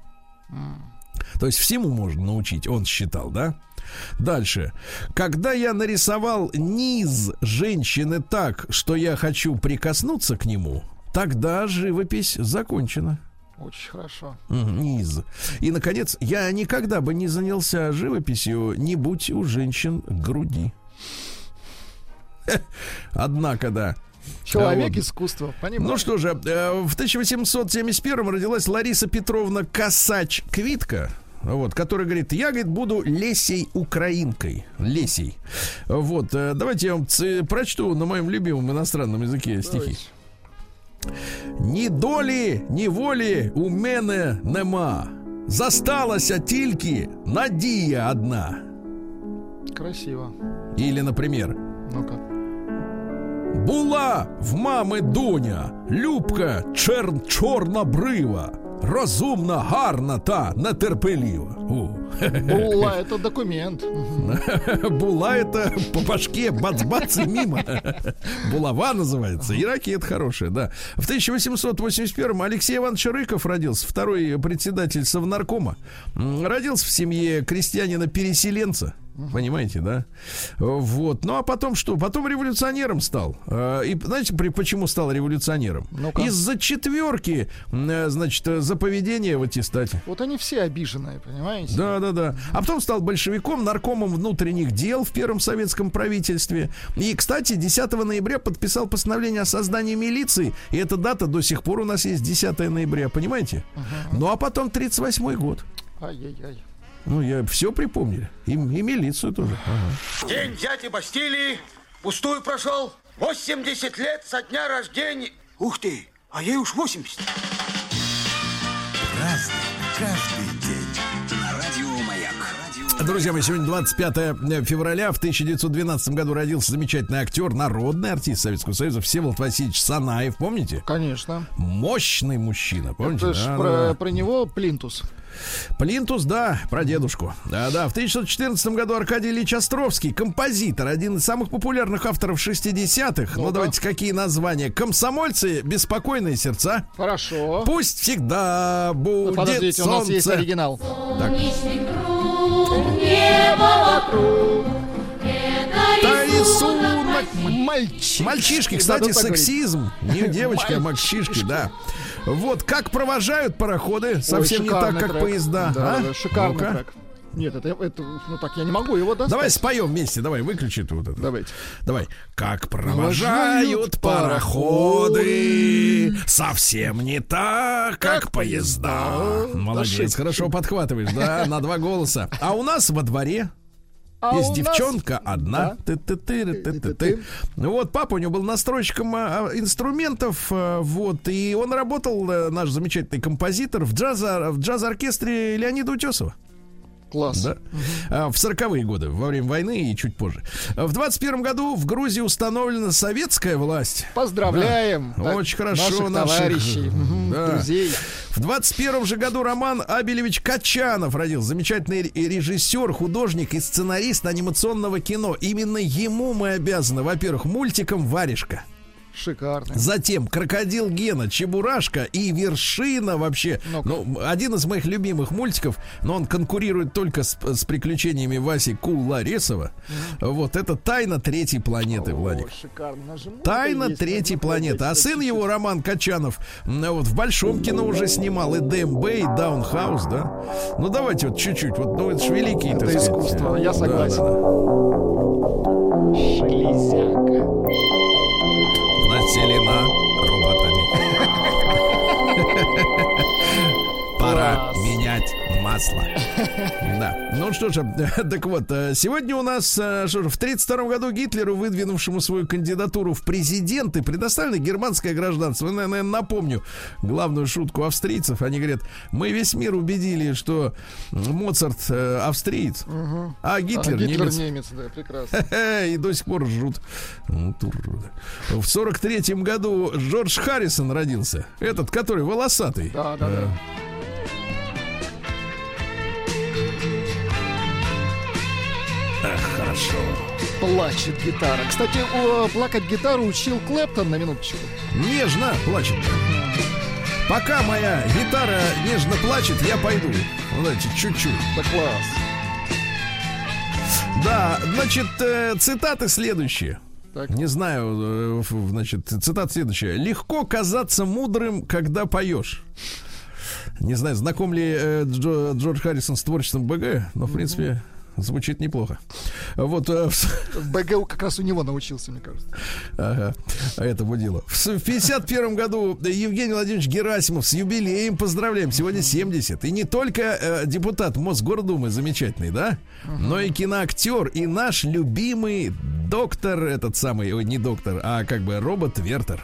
То есть всему можно научить, он считал, да? Дальше. Когда я нарисовал низ женщины так, что я хочу прикоснуться к нему, тогда живопись закончена. Очень хорошо. Низ. И, наконец, я никогда бы не занялся живописью, не будь у женщин груди. Однако, да. Человек вот. искусства, понимаю. Ну что же, э, в 1871 родилась Лариса Петровна Косач-Квитка. Вот, который говорит, я, говорит, буду лесей украинкой. Лесей. Вот, э, давайте я вам ц- прочту на моем любимом иностранном языке стихи. Ні долі, ні волі у мене нема. Засталася тільки надія одна. Красиво. Или, например, Ну-ка. була в мами доня, любка чер... чорна брива, розумна, гарна та нетерпеліва. О. Була, это документ. Була это по башке бац-бац и мимо. Булава называется. И ракет хорошая, да. В 1881-м Алексей Иванович Рыков родился, второй председатель Совнаркома. Родился в семье крестьянина-переселенца. Понимаете, да? Вот. Ну а потом что? Потом революционером стал. Э, И знаете, при- почему стал революционером? Ну-ка. Из-за четверки, э, значит, э, за поведение в аттестате. Вот они все обиженные, понимаете? Да, да, да. А потом стал большевиком, наркомом внутренних дел в первом советском правительстве. И, кстати, 10 ноября подписал постановление о создании милиции. И эта дата до сих пор у нас есть 10 ноября, понимаете? Ну а потом 38 год. Ай-яй-яй. Ну, я все припомнили. И, и милицию тоже. Ага. День дяди Бастилии пустую прошел. 80 лет со дня рождения. Ух ты, а ей уж 80. Разный, каждый день. На радио Маяк. Радио Друзья мои, сегодня 25 февраля. В 1912 году родился замечательный актер, народный артист Советского Союза Всеволод Васильевич Санаев. Помните? Конечно. Мощный мужчина. Помните? Это ж Да, про, да. про него Плинтус. Плинтус, да, про дедушку. Да, да. В 1914 году Аркадий Ильич Островский, композитор, один из самых популярных авторов 60-х. Ну, Ну-ка. давайте, какие названия? Комсомольцы, беспокойные сердца. Хорошо. Пусть всегда будет Подождите, у нас есть солнце. оригинал. Да, рисунок. Мальчишки. Мальчишки, кстати, так говорит. сексизм. Не девочки, а мальчишки, да. Вот как провожают пароходы, совсем Ой, не так, как трек. поезда. Да, а? да, шикарный Ну-ка. трек. Нет, это, это, ну так я не могу его достать. Давай споем вместе, давай, выключи вот это. Давайте. Давай. Как Провожают пароходы, совсем не так, как поезда. Да Молодец, хорошо подхватываешь, да, на два голоса. А у нас во дворе А Есть у нас- девчонка одна. Да. Ты-ты-ты, ты-ты-ты. Вот папа у него был настройщиком а, а, инструментов, а, вот, и он работал, э, наш замечательный композитор, в, джаза, в джаз-оркестре Леонида Утесова. Класс. Да? А, В 40-е годы, во время войны и чуть позже. А В 21 году в Грузии установлена советская власть. Поздравляем. Да. так, Очень хорошо наших наших, товарищей, мгм, да. друзей. В 21 же году Роман Абелевич Качанов родился. Замечательный ре- режиссер, художник и сценарист анимационного кино. Именно ему мы обязаны, во-первых, мультиком «Варежка». Шикарно. Затем «Крокодил Гена», «Чебурашка» и «Вершина» вообще. Ну, один из моих любимых мультиков, но он конкурирует только с, с приключениями Васи Куларесова. Вот, это «Тайна третьей планеты», Владик. О, шикарно. Нажиму, Тайна есть, третьей планеты. А сын его, Роман Качанов, вот в большом кино уже снимал. И ДМБ, и Даунхаус, да? Ну, давайте вот чуть-чуть. Вот, ну, это ж великий, Это искусство, я Да, согласен. да, да. Железяка. Масло. Да. Ну что же, так вот, э, сегодня у нас, э, что же, в 32 году Гитлеру, выдвинувшему свою кандидатуру в президенты, предоставлено германское гражданство. Я, наверное, напомню главную шутку австрийцев. Они говорят, мы весь мир убедили, что Моцарт э, австриец, а Гитлер, а, Гитлер немец. немец, да, прекрасно. И до сих пор. Ну, тур- В сорок третьем году Джордж Харрисон родился. Этот, который волосатый. Да, да, да. Эх, хорошо. Плачет гитара. Кстати, о, плакать гитару учил Клэптон на минуточку. Нежно плачет. Пока моя гитара нежно плачет, я пойду. Знаете, чуть-чуть. Да класс. Да, значит, э, цитаты следующие. Так. Не знаю, э, значит, цитата следующая. Легко казаться мудрым, когда поешь. Не знаю, знаком ли э, Джо- Джордж Харрисон с творчеством БГ, но, в принципе, звучит неплохо. Вот э, в БГУ как раз у него научился, мне кажется. Ага, а это будило. В с- в 51 году Евгений Владимирович Герасимов с юбилеем поздравляем. Сегодня 70. И не только э, депутат Мосгордумы замечательный, да? Но и киноактер, и наш любимый доктор, этот самый, ой, не доктор, а как бы робот Вертер.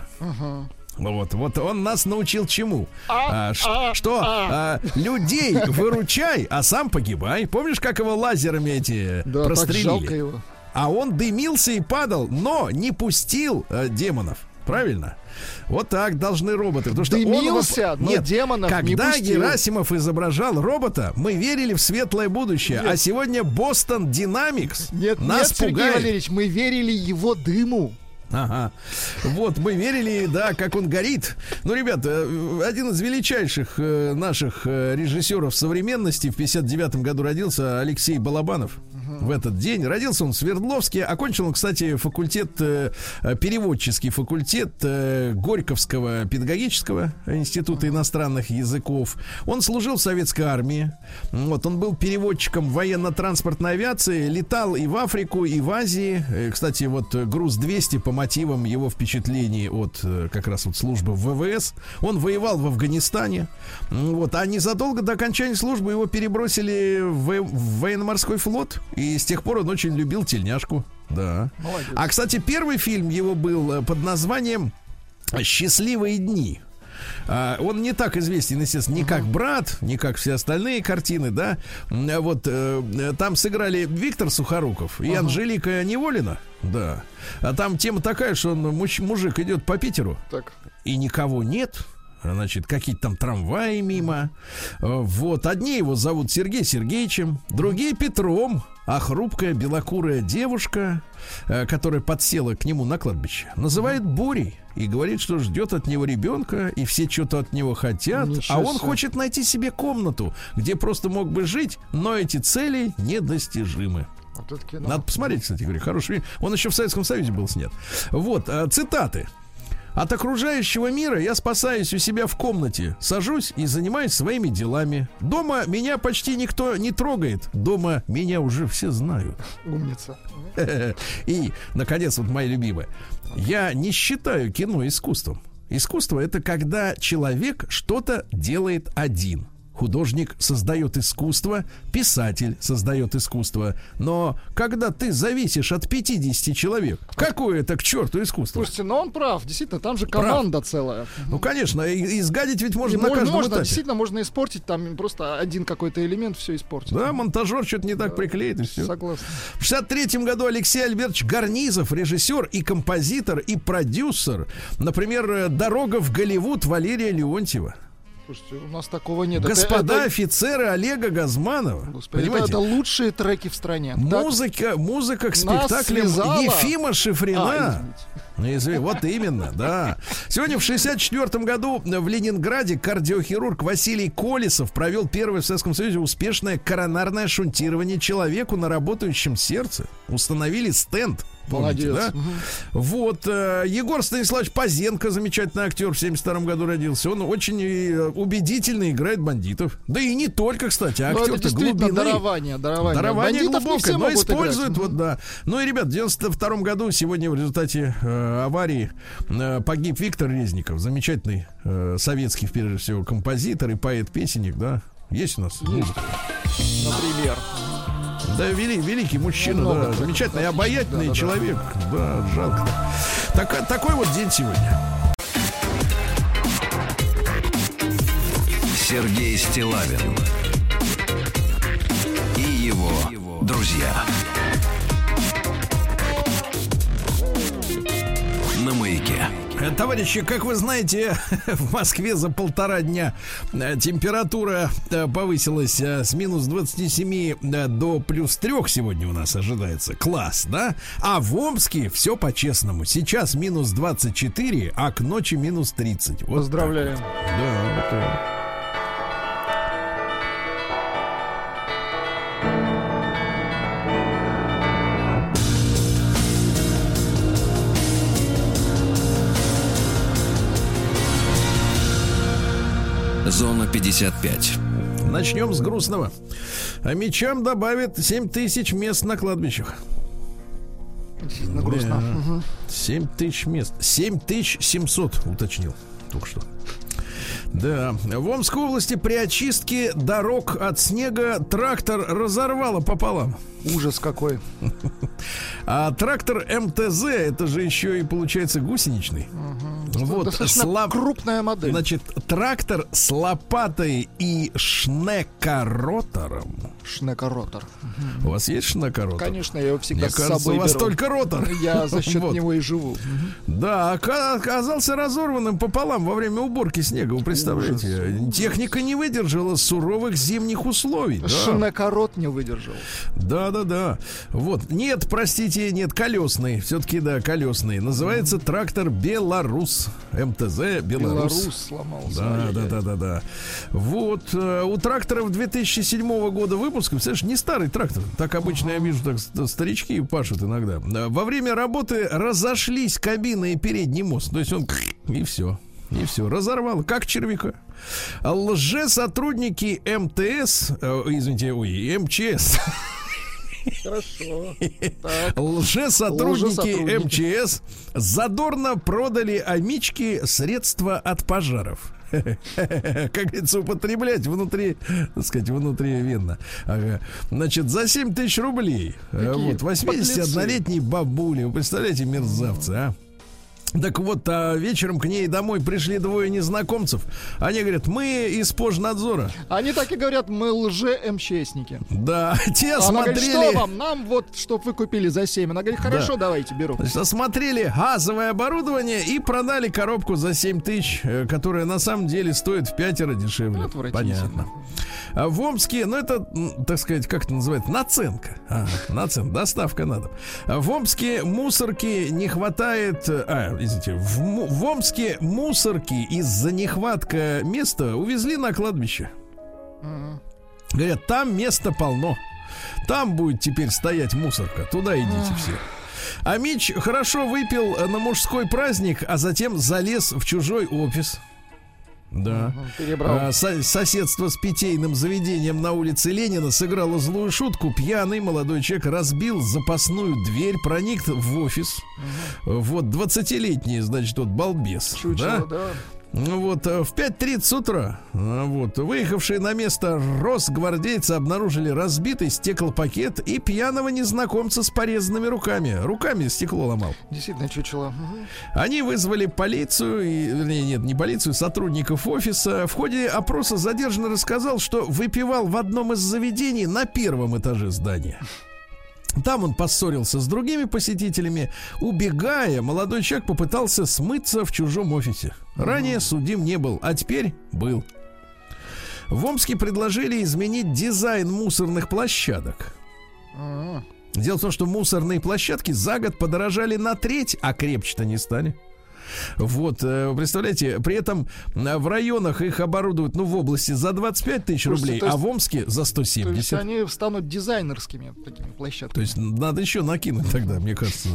Вот, вот он нас научил чему? А, ш- что а, людей выручай, а сам погибай. Помнишь, как его лазерами эти Да, так прострелили? жалко его. А он дымился и падал, но не пустил э, демонов. Правильно? Вот так должны роботы. Потому что он Дымился, его- но Нет, демонов не когда пустил. Герасимов изображал робота, мы верили в светлое будущее. А сегодня Бостон Динамикс Нет, нас нет, Сергей пугает. Валерьевич, мы верили его дыму. Ага. Вот, мы верили, да, как он горит. Ну, ребята, э, один из величайших э, наших э, режиссеров современности в 59 году родился Алексей Балабанов. В этот день родился он в Свердловске. Окончил он, кстати, факультет, э, э, переводческий факультет э, Горьковского педагогического института иностранных языков. Он служил в советской армии. Вот, он был переводчиком военно-транспортной авиации, летал и в Африку, и в Азии. Кстати, вот груз 200 по мотивам его впечатлений от как раз вот службы в ВВС. Он воевал в Афганистане. Вот, а незадолго до окончания службы его перебросили в военно-морской флот. И с тех пор он очень любил тельняшку. Да. Молодец. А, кстати, первый фильм его был э, под названием «Счастливые дни». А, Он не так известен, естественно, не как брат, не как все остальные картины, да. Вот э, э, там сыграли Виктор Сухоруков и Анжелика Неволина, да. А там тема такая, что он, муж- мужик идет по Питеру, Так. и никого нет. Значит, какие-то там трамваи мимо. Э, Вот, одни его зовут Сергей Сергеевичем, другие Петром, а хрупкая белокурая девушка, э, которая подсела к нему на кладбище, называет Бурей и говорит, что ждет от него ребенка, и все что-то от него хотят, Ничего а он себе. хочет найти себе комнату, где просто мог бы жить, но эти цели недостижимы. Вот. Надо посмотреть, кстати говоря, хороший. Он еще в Советском Союзе был снят. Вот, э, цитаты. От окружающего мира я спасаюсь у себя в комнате, сажусь и занимаюсь своими делами. Дома меня почти никто не трогает. Дома меня уже все знают. Умница. И, наконец, вот моя любимая. Я не считаю кино искусством. Искусство это когда человек что-то делает один. Художник создает искусство, писатель создает искусство. Но когда ты зависишь от 50 человек, какое это к черту искусство? Слушайте, но он прав. Действительно, там же команда целая. Ну, конечно, и, и сгадить ведь И можно на можно, каждом можно, этапе. действительно, можно испортить там просто один какой-то элемент, все испортить. Да, монтажер что-то не так приклеит, и все. Согласен. В 63 году Алексей Альбертович Гарнизов, режиссер и композитор и продюсер. Например, «Дорога в Голливуд» Валерия Леонтьева. Слушайте, у нас такого нет. Это- Господа это- офицеры Олега Газманова. Господи, это, Понимаете? это лучшие треки в стране. Так- Музыка, музыка к спектаклям связала- Ефима А, Шифрина. извините. Извини, Вот именно, да. Сегодня в 64 году в Ленинграде кардиохирург Василий Колесов провел первое в Советском Союзе успешное коронарное шунтирование человеку на работающем сердце. Установили стенд. Помните, Молодец. да? Вот. э, Егор Станиславович Пазенко, замечательный актер, в 72 году родился. Он очень э, убедительно играет бандитов. Да и не только, кстати, а Ну, актер-то глубины. дарование, дарование. Дарование Бандитов глубокое, но используют, играть. вот да. Ну и, ребят, в 92 году сегодня в результате э, аварии э, погиб Виктор Резников, замечательный э, советский, прежде всего, композитор и поэт-песенник, да. Есть у нас? музыка? Например. Да, вели- великий мужчина, Много да, замечательный, обаятельный да-да-да. человек. Да, жалко. Так, такой вот день сегодня. Сергей Стилавин и его друзья. На маяке. Товарищи, как вы знаете, в Москве за полтора дня э, температура э, повысилась э, с минус 27 э, до плюс 3 сегодня у нас ожидается. Класс, да? А в Омске все по-честному. Сейчас минус 24, а к ночи минус 30. Вот Поздравляем. вот. Да, Зона 55. Начнем с грустного. А мечам добавят 7 тысяч мест на кладбищах. Действительно грустно. Мгм. 7 тысяч мест. 7700, уточнил только что. Да, в Омской области при очистке дорог от снега трактор разорвало пополам. Ужас какой. А трактор МТЗ, это же еще и получается гусеничный. Вот, Достаточно слаб- крупная модель. Значит, трактор с лопатой и шнекоротором. Шнекоротор. У вас есть шнекоротор? Конечно, я его всегда Мне с кажется, собой у вас беру. только ротор. Я за счет Вот. него и живу. Да, ока- оказался разорванным пополам во время уборки снега. Вы представляете? Техника не выдержала суровых зимних условий. Да. Шнекорот не выдержал. Да, да, да. Вот. Нет, простите, нет, колесный. Все-таки, да, колесный. Называется трактор Беларус. МТЗ Беларус. Белорус сломался. Да, да, да, да, да. Вот э, у тракторов 2007 года выпуска, представляешь, не старый трактор. Так обычно я вижу, так ст- старички пашут иногда. Э, Во время работы разошлись кабина и передний мост. То есть он и все. И все, разорвало, как червяка. Лже-сотрудники МТС, э, извините, ой, МЧС, Хорошо. Лже-сотрудники. МЧС задорно продали Амичке средства от пожаров. Как говорится, употреблять внутри, так сказать, внутривенно. Ага. Значит, за 7 тысяч рублей. Какие Вот, 81-летней бабули. Вы представляете, мерзавцы, а? Так вот, а вечером к ней домой пришли двое незнакомцев. Они говорят, мы из пожнадзора. Они так и говорят, мы лже-МЧСники. Да, те Она говорит, осмотрели... что вам? Нам вот, чтоб вы купили за 7. Она говорит, хорошо, давайте, беру. Значит, осмотрели газовое оборудование и продали коробку за 7 тысяч, э, которая на самом деле стоит в пятеро дешевле. Понятно. А в Омске, ну это, так сказать, как это называется, наценка. А, наценка, доставка надо. А в Омске мусорки не хватает... А, извините, в, в Омске мусорки из-за нехватка места увезли на кладбище. Говорят, там места полно. Там будет теперь стоять мусорка. Туда идите все. А Мич хорошо выпил на мужской праздник, а затем залез в чужой офис. Да. Перебрал. А, со- соседство с питейным заведением на улице Ленина сыграло злую шутку. Пьяный молодой человек разбил запасную дверь, проник в офис. Вот, 20-летний, значит, вот балбес. Чучело, да? да. Ну Вот, э, в 5.30 утра, а, вот, выехавшие на место росгвардейцы обнаружили разбитый стеклопакет и пьяного незнакомца с порезанными руками. Руками стекло ломал. Действительно, чучело. Мгм. Они вызвали полицию, и, вернее, нет, не полицию, сотрудников офиса. В ходе опроса задержанный рассказал, что выпивал в одном из заведений на первом этаже здания. Там он поссорился с другими посетителями. Убегая, молодой человек попытался смыться в чужом офисе. Ранее судим не был, а теперь был. В Омске предложили изменить дизайн мусорных площадок. А, Дело в том, что мусорные площадки за год подорожали на треть, а крепче-то не стали. Вот, э, представляете, при этом э, в районах их оборудуют, ну, в области за 25 тысяч рублей, то есть- а в Омске за То есть 170. они станут дизайнерскими такими площадками. То есть надо еще накинуть тогда, мне кажется.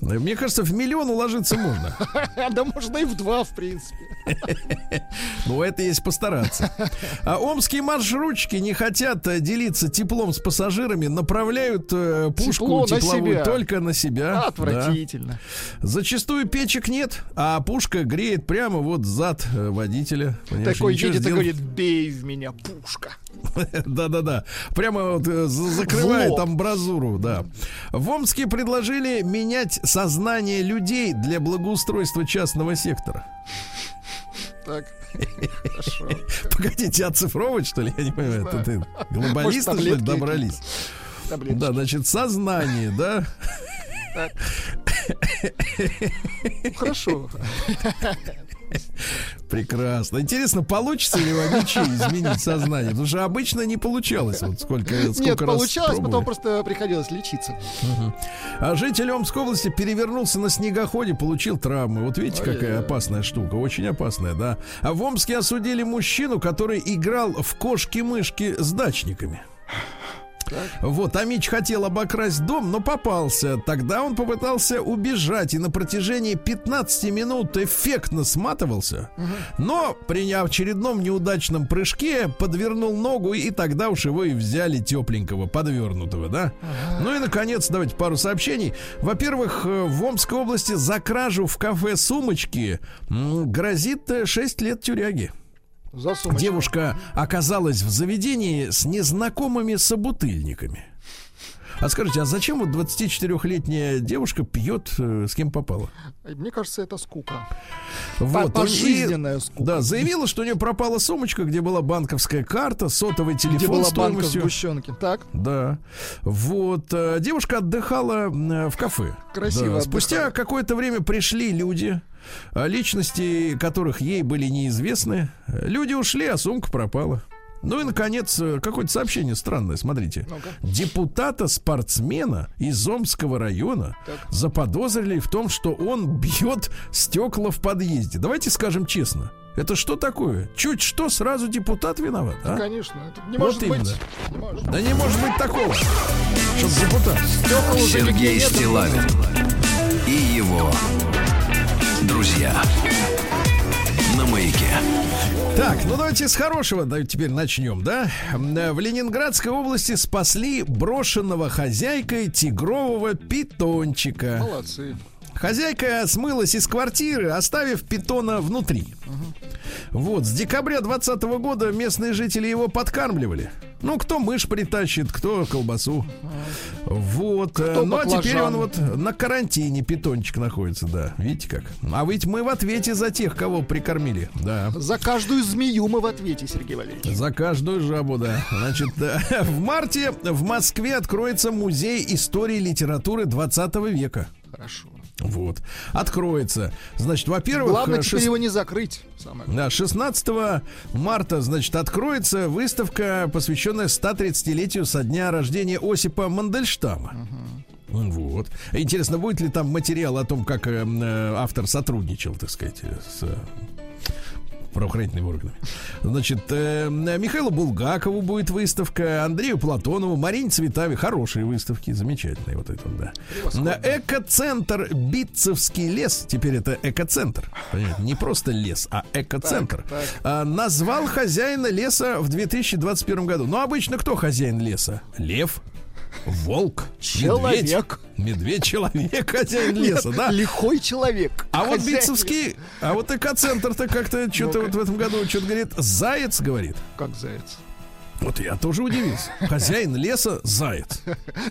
да. Мне кажется, в миллион уложиться можно. Да можно и в два, в принципе. Но это есть постараться. А омские маршрутчики не хотят э, делиться теплом с пассажирами, направляют э, пушку Тепло тепловую только на себя. Да. Отвратительно. Зачастую печек нет, а пушка греет прямо вот зад э, водителя. Понимаешь, Такой едет и сделать- говорит, бей в меня, пушка. Да-да-да. Прямо вот э, за- закрывает амбразуру, да. В Омске предложили менять сознание людей для благоустройства частного сектора. Так, хорошо. Погодите, оцифровывать, что ли? Я не понимаю. Это ты глобалисты, что ли, добрались? Да, значит, сознание, да? Ну, Хорошо. Прекрасно. Интересно, получится ли Амичи изменить сознание? Потому что обычно не получалось. Вот сколько, сколько Нет, раз получалось, пробовали. потом просто приходилось лечиться. А житель Омской области перевернулся на снегоходе, получил травмы. Вот видите, какая Ой-ой-ой. опасная штука. Очень опасная, да. А в Омске осудили мужчину, который играл в кошки-мышки с дачниками. Вот, Амич хотел обокрасть дом, но попался. Тогда он попытался убежать и на протяжении 15 минут эффектно сматывался. Но при очередном неудачном прыжке подвернул ногу, и тогда уж его и взяли тепленького, подвернутого, да? Ну и, наконец, давайте пару сообщений. Во-первых, э, в Омской области за кражу в кафе сумочки грозит 6 лет тюряги. За сумочку. Девушка оказалась в заведении с незнакомыми собутыльниками. А скажите, а зачем вот 24-летняя девушка пьет э, с кем попало? Мне кажется, это скука. Вот, Пожизненная скука. Да, заявила, что у нее пропала сумочка, где была банковская карта, сотовый телефон Где была банка стоимостью. сгущенки. Так, Да. Вот. э, Девушка отдыхала м, в кафе. Красиво Да. Спустя какое-то время пришли люди, личности которых ей были неизвестны. Э, Люди ушли, а сумка пропала. Ну и, наконец, э, какое-то сообщение странное, смотрите. Ну-ка. Депутата-спортсмена из Омского района Так. заподозрили в том, что он бьет стекла в подъезде. Давайте скажем честно. Это что такое? Чуть что, сразу депутат виноват, а? конечно. Это не Вот может быть. именно. Не может. Да не может быть такого, чтоб депутат. Сергей. Стилавин и его друзья на маяке. Так, ну давайте с хорошего давайте теперь начнем, да? В Ленинградской области спасли брошенного хозяйкой тигрового питончика. Молодцы. Хозяйка смылась из квартиры, оставив питона внутри. Вот, с декабря 2020 года местные жители его подкармливали. Ну, кто мышь притащит, кто колбасу. Вот. э, Кто ну, а теперь баклажан. он вот на карантине питончик находится, да. Видите как? А ведь мы в ответе за тех, кого прикормили. Да. За каждую змею мы в ответе, Сергей Валерьевич. За каждую жабу, да. Значит, да. в марте в Москве откроется музей истории литературы 20 века. Хорошо. Вот. Откроется. Значит, во-первых, Главное э, теперь шест- его не закрыть. Самое главное. да, 16 марта, значит, откроется выставка, посвященная 130-летию со дня рождения Осипа Мандельштама. Вот. Интересно, будет ли там материал о том, как э, э, автор сотрудничал, так сказать, э, с правоохранительными органами. Значит, э, Михаилу Булгакову будет выставка, Андрею Платонову, Марине Цветаве. Хорошие выставки, замечательные вот это, да. На Экоцентр Битцевский лес, теперь это экоцентр. Понимаете, не просто лес, а экоцентр. Так, так. А, назвал хозяина леса в 2021 году. Ну, обычно кто хозяин леса? Лев. Волк, Человек. медведь, медведь-человек, хозяин леса, да? Лихой человек. А вот Битцевский, а вот экоцентр-то как-то что-то вот в этом году что-то говорит. Заяц говорит. Как заяц. Вот я тоже удивился. Хозяин леса заяц.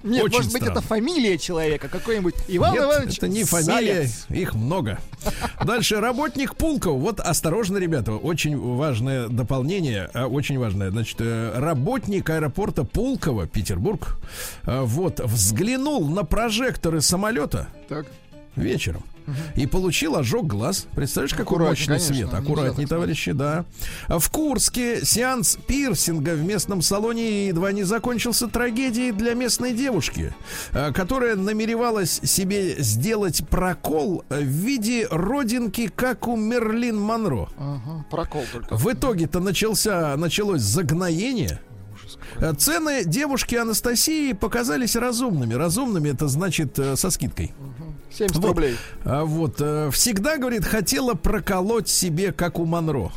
Нет, Очень может быть, странно. это фамилия человека, какой-нибудь Иван Нет, Иванович это не фамилия, Заяц. их много. Дальше работник Пулкова. Вот осторожно, ребята, очень важное дополнение, а, очень важное. Значит, э, работник аэропорта Пулково, Петербург, э, вот взглянул на прожекторы самолета Так. вечером. И получил ожог глаз. Представляешь, какой мощный свет. так товарищи, да. А В Курске сеанс пирсинга в местном салоне едва не закончился трагедией для местной девушки, э, которая намеревалась себе сделать прокол в виде родинки, как у Мерлин Монро. Ага, прокол только. В итоге-то начался, началось загноение. Э, Цены девушки Анастасии показались разумными. Разумными это значит э, со скидкой. 70 Вот. рублей. А вот э, всегда, говорит, хотела проколоть себе, как у Монро.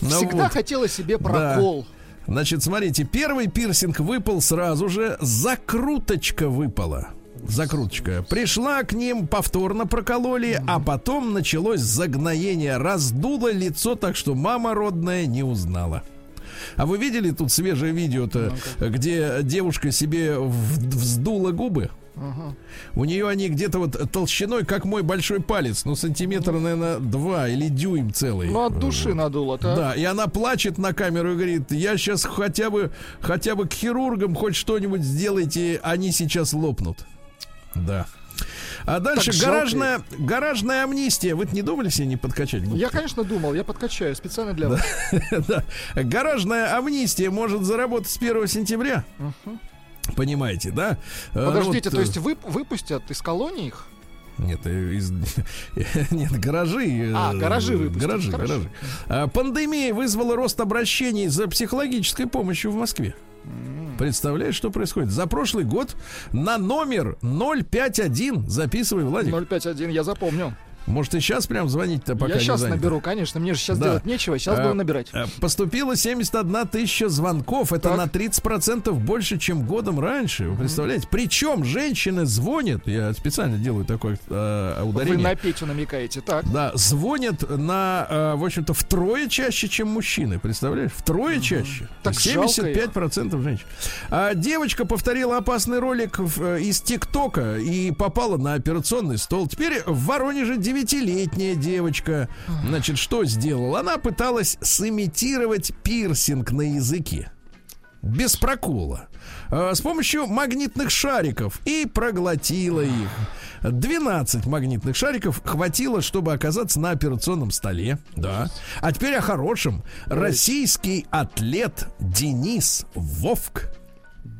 Ну Всегда вот. хотела себе прокол. Значит, смотрите, первый пирсинг выпал сразу же, закруточка выпала. Закруточка. Пришла к ним, повторно прокололи, а потом началось загноение. Раздуло лицо так, что мама родная не узнала. А вы видели тут свежее видео-то, где девушка себе вздула губы? У нее они где-то вот толщиной, как мой большой палец, ну сантиметр, наверное, два или дюйм целый. Ну, от души надуло, так? Да, и она плачет на камеру и говорит, я сейчас хотя бы, хотя бы к хирургам хоть что-нибудь сделайте, они сейчас лопнут. Да. А дальше Так жалко гаражная, гаражная амнистия. Вы не думали себе не подкачать? губки? Я, конечно, думал, я подкачаю специально для вас. Да. Гаражная амнистия может заработать с 1 сентября. Понимаете, да? Э, Подождите, вот, то э, есть вы, выпустят из колонии их? Нет, э, из- нет, гаражи. А, гаражи выпустят. Гаражи, Хорошо. гаражи. А, Пандемия вызвала рост обращений за психологической помощью в Москве. Представляешь, что происходит? За прошлый год на номер 051 записывай, Владик. 051, я запомнил. Может, и сейчас прям звонить-то пока я не сейчас занято? наберу, конечно, мне же сейчас Да. делать нечего, сейчас А, буду набирать. а, Поступило 71 тысяча звонков. Это Так. на 30% больше, чем годом раньше. Вы представляете? Причем женщины звонят. Я специально делаю такое э, Вы ударение. на Петю намекаете, так? Да, звонят на, э, в общем-то, втрое чаще, чем мужчины. Представляешь? Втрое чаще. Так 75% женщин. А девочка повторила опасный ролик в- э, из ТикТока и попала на операционный стол. Теперь в Воронеже девятилетняя девочка. Значит, что сделала? Она пыталась сымитировать пирсинг на языке. Без прокола. Э, С помощью магнитных шариков. И проглотила их. 12 магнитных шариков хватило, чтобы оказаться на операционном столе. Да. А теперь о хорошем. Российский атлет Денис Вовк.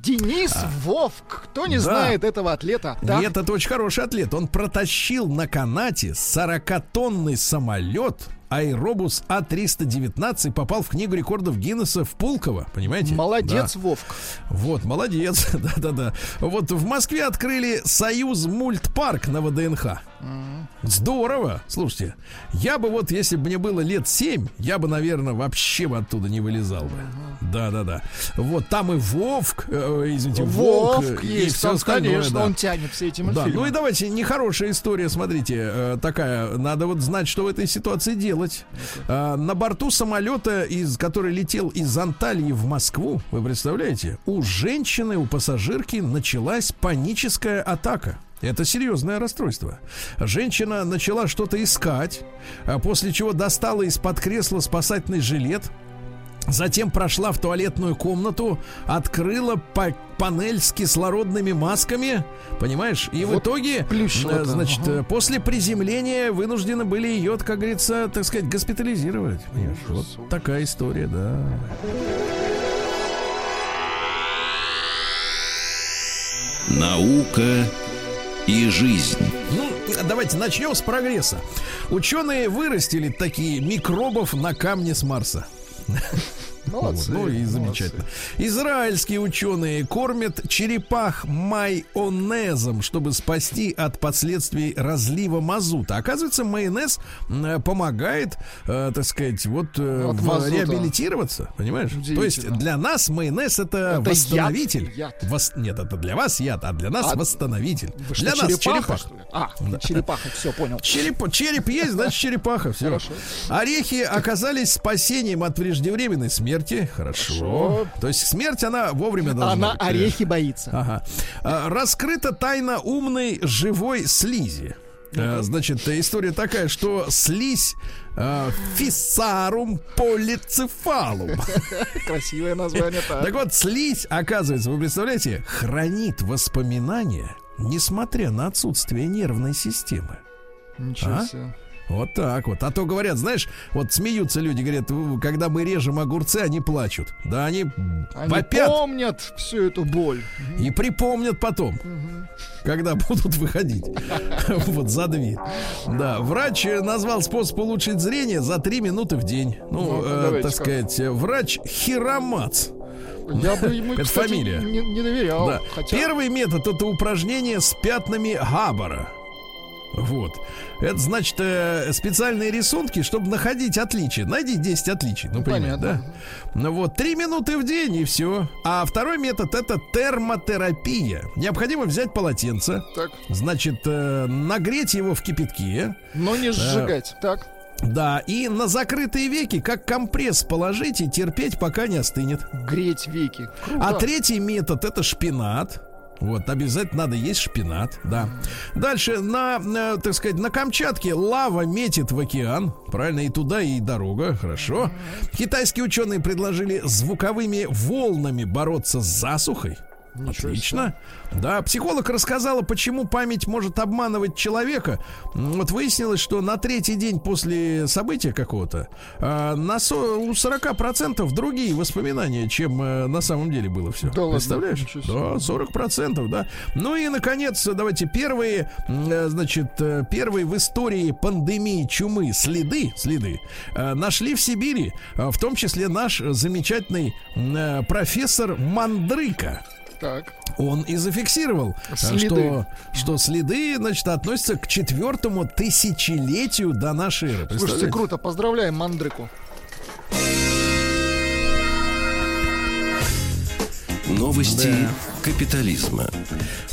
Денис Вовк. Кто не А. Да. знает этого атлета? Так? Нет, это очень хороший атлет. Он протащил на канате 40-тонный самолет Аэробус А319 попал в книгу рекордов Гиннесса в Пулково, понимаете? Молодец, Да. Вовк. Вот, молодец, да-да-да. Вот в Москве открыли Союз мультпарк на ВДНХ. Здорово, слушайте. Я бы вот, если бы мне было лет 7, я бы, наверное, вообще бы оттуда не вылезал бы. Да-да-да. Вот там и Вовк, э, извините, Волк, Вовк и есть, все там, остальное. конечно, да. он тянет все эти Да, мультфильмы. ну и давайте, нехорошая история, смотрите, э, такая, надо вот знать, что в этой ситуации делать. А, на борту самолета, из, который летел из Анталии в Москву, вы представляете, у женщины, у пассажирки началась паническая атака. Это серьезное расстройство. Женщина начала что-то искать, а после чего достала из-под кресла спасательный жилет, Затем прошла в туалетную комнату, открыла па- панель с кислородными масками, понимаешь? И в Вот итоге, плющило-то, э, значит, ага. э, после приземления вынуждены были ее, как говорится, так сказать, госпитализировать. Понимаешь? Вот такая история, да. Наука и жизнь. Ну, давайте начнем с прогресса. Ученые вырастили такие микробов на камне с Марса. Молодцы, ну и молодцы. замечательно. Израильские ученые кормят черепах майонезом, чтобы спасти от последствий разлива мазута. Оказывается, майонез помогает, э, так сказать, вот э, От в- реабилитироваться, понимаешь? То есть для нас майонез это, Это восстановитель. яд, яд. Вос- Нет, это для вас яд, а для нас А восстановитель. Вы что, для нас черепаха, черепах. что? А, черепаха, все, понял. Череп, череп есть, значит черепаха. Все. Хорошо. Орехи оказались спасением от преждевременной смерти. Хорошо. Хорошо. То есть смерть она вовремя должна Она быть. орехи боится. Ага. А, Раскрыта тайна умной живой слизи. А, Значит, э, история такая, что слизь а, фиссарум полицефалум. Красивое название. Так Так. вот, слизь, оказывается, вы представляете, хранит воспоминания, несмотря на отсутствие нервной системы. Ничего А? себе. Вот так вот. А то говорят, знаешь, вот смеются люди, говорят, «У, когда мы режем огурцы, они плачут. Да, они, Они вопят помнят всю эту боль. и припомнят потом, когда будут выходить вот за дверь. Да, врач э, назвал способ улучшить зрение за 3 минуты в день. Ну, Ну-ка, э, давайте так сказать, э, врач Хиромац. Я бы ему, Это кстати, фамилия. Не, не доверял. Да. Хотя... Первый метод это упражнение с пятнами Габбара. Вот. Это значит э, специальные рисунки, чтобы находить отличия. Найди 10 отличий. Ну, понимаете, понятно. да? Ну вот, 3 минуты в день и все. А второй метод это термотерапия. Необходимо взять полотенце, Так, значит, э, нагреть его в кипятке. но не сжигать. Так. Да, и на закрытые веки, как компресс положить и терпеть, пока не остынет. Греть веки. Круто. А третий метод это шпинат. Вот, обязательно надо есть шпинат, да. Дальше, на, на, так сказать, на Камчатке лава метит в океан. Правильно, и туда, и дорога, хорошо. Китайские ученые предложили звуковыми волнами бороться с засухой. Ничего Отлично. Да, психолог рассказала, почему память может обманывать человека. Вот выяснилось, что на третий день после события какого-то а, на со- у 40% другие воспоминания, чем э, на самом деле было все. Да? Представляешь? Себе. Да, 40%, да. Ну и, наконец, давайте первые, э, значит, э, первые в истории пандемии чумы следы, следы э, нашли в Сибири, э, в том числе наш замечательный э, профессор Мандрыка Так. он и зафиксировал, Следы. что, что следы, значит, относятся к четвертому тысячелетию до нашей эры. Слушайте, круто. Поздравляем Мандрику. Новости капитализма.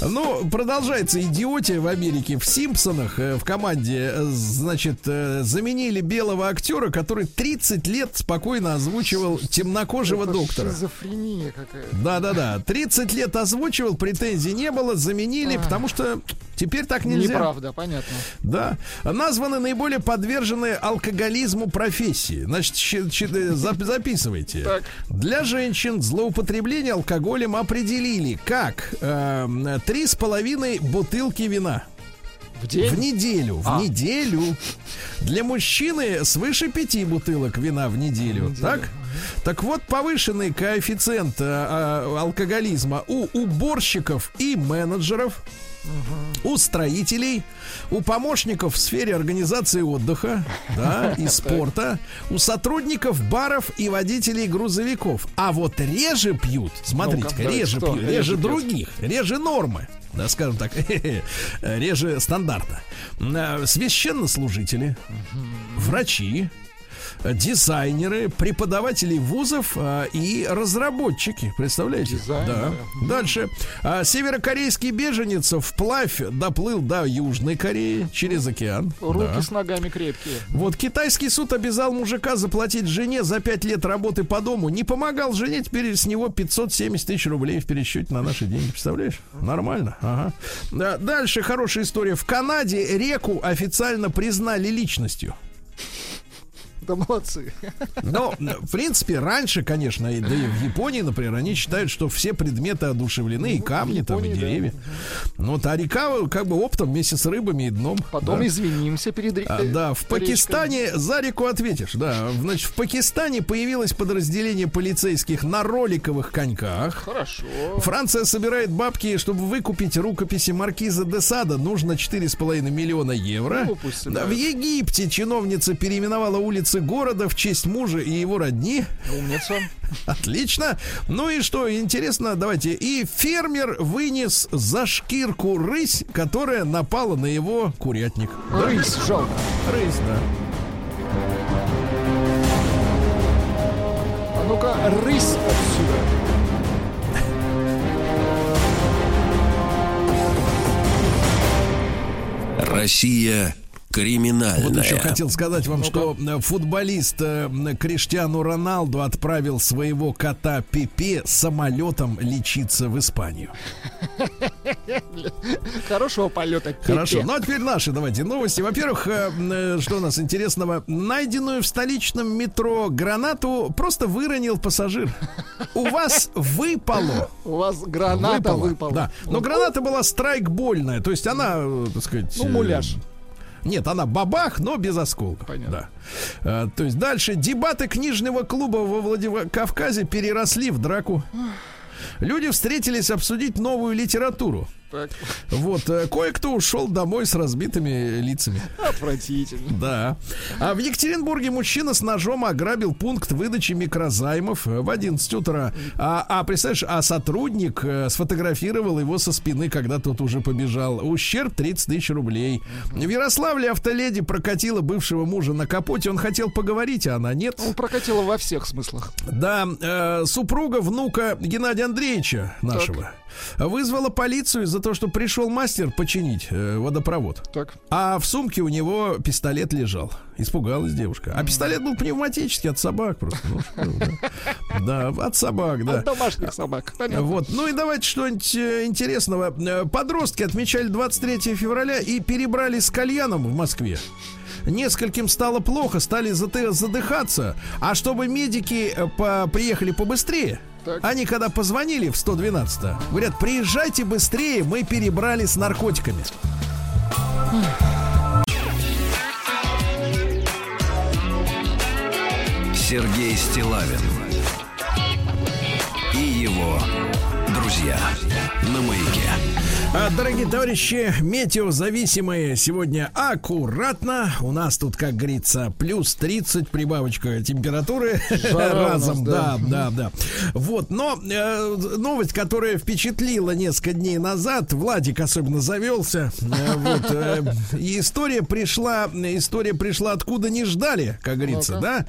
Ну, продолжается идиотия в Америке. В Симпсонах э, в команде, э, значит, э, заменили белого актера, который 30 лет спокойно озвучивал темнокожего Это доктора. Шизофрения какая-то. Да-да-да. 30 лет озвучивал, претензий не было, заменили, Ах. потому что теперь так нельзя. Неправда, понятно. Да. Названы наиболее подверженные алкоголизму профессии. Значит, записывайте. Так. Для женщин злоупотребление алкоголем определили как эм, три с половиной бутылки вина. В день? В неделю, в А. неделю. Для мужчины свыше пяти бутылок вина в неделю. неделю. Так? Так вот, повышенный коэффициент э, э, алкоголизма у уборщиков и менеджеров, у строителей, у помощников в сфере организации отдыха, да, и спорта, у сотрудников баров и водителей грузовиков. А вот реже пьют, смотрите, Ну-ка, давайте, реже пьют, реже других, реже нормы. Да, скажем так, реже стандарта. Э, Священнослужители, врачи, э, дизайнеры, преподаватели вузов а, и разработчики. Представляете? Дизайнеры. Да. Дальше. А, северокорейский беженец вплавь доплыл до Южной Кореи через океан. Руки Да. с ногами крепкие. Вот китайский суд обязал мужика заплатить жене за 5 лет работы по дому. Не помогал жене, теперь с него 570 тысяч рублей в пересчете на наши деньги. Представляешь? Нормально. Ага. Да, Дальше хорошая история. В Канаде реку официально признали личностью. Да молодцы. Но, в принципе, раньше, конечно, и, да и в Японии, например, они считают, что все предметы одушевлены, и камни, там, и Японии, да. деревья. Ну, вот, а река, как бы, оптом вместе с рыбами и дном. Потом да. извинимся перед ре- А, да, в. Пакистане за реку ответишь, да. Значит, в Пакистане появилось подразделение полицейских на роликовых коньках. Хорошо. Франция собирает бабки, чтобы выкупить рукописи маркиза де Сада. Нужно 4,5 миллиона евро. Ну, Да, в Египте чиновница переименовала улицы улицы города в честь мужа и его родни. Умница. Отлично. Ну и что, интересно, давайте. И фермер вынес за шкирку рысь, которая напала на его курятник. Да? Рысь, жалко. Рысь, да. А ну-ка, рысь отсюда. Россия криминальная. Вот еще хотел сказать вам, что э, футболист э, Криштиану Роналду отправил своего кота Пепе самолетом лечиться в Испанию. Хорошего полета. Пепе. Хорошо. Ну а теперь наши давайте новости. Во-первых, э, что у нас интересного? Найденную в столичном метро гранату просто выронил пассажир. У вас выпало. У вас граната выпала. Да. Но граната была страйкбольная, то есть она, так сказать... Ну, муляж. Нет, она бабах, но без осколка. Понятно. Да. Э, то есть дальше дебаты книжного клуба во Владикавказе переросли в драку. Люди встретились обсудить новую литературу. Так, Вот, э, кое-кто ушел домой с разбитыми лицами. отвратительно. Да. А в Екатеринбурге мужчина с ножом ограбил пункт выдачи микрозаймов э, в 11 утра. А, а представляешь, а сотрудник э, сфотографировал его со спины, когда тот уже побежал. Ущерб 30 тысяч рублей. В Ярославле автоледи прокатила бывшего мужа на капоте. Он хотел поговорить, а она нет. Он прокатила во всех смыслах. Да, э, супруга внука Геннадия Андреевича нашего вызвала полицию из-за того, что пришел мастер починить э, водопровод. Так. А в сумке у него пистолет лежал. Испугалась девушка. А пистолет был пневматический от собак просто. Ну, да. От собак, да. От домашних собак. Вот. Ну и давайте что-нибудь э, интересного. Э, Подростки отмечали 23 февраля и перебрали с кальяном в Москве. Нескольким стало плохо, стали задыхаться. А чтобы медики э, по- приехали побыстрее, Так. они когда позвонили в 112, говорят, приезжайте быстрее, мы перебрали с наркотиками. Сергей Стилавин и его друзья на маяке. А, Дорогие товарищи, метеозависимые сегодня аккуратно. У нас тут, как говорится, плюс 30 прибавочка температуры Жара разом. нас, Да, да. да, да. Вот, но э, новость, которая впечатлила несколько дней назад, Владик особенно завелся. Э, вот, э, и история пришла, история пришла откуда не ждали, как говорится, Ну-ка. да?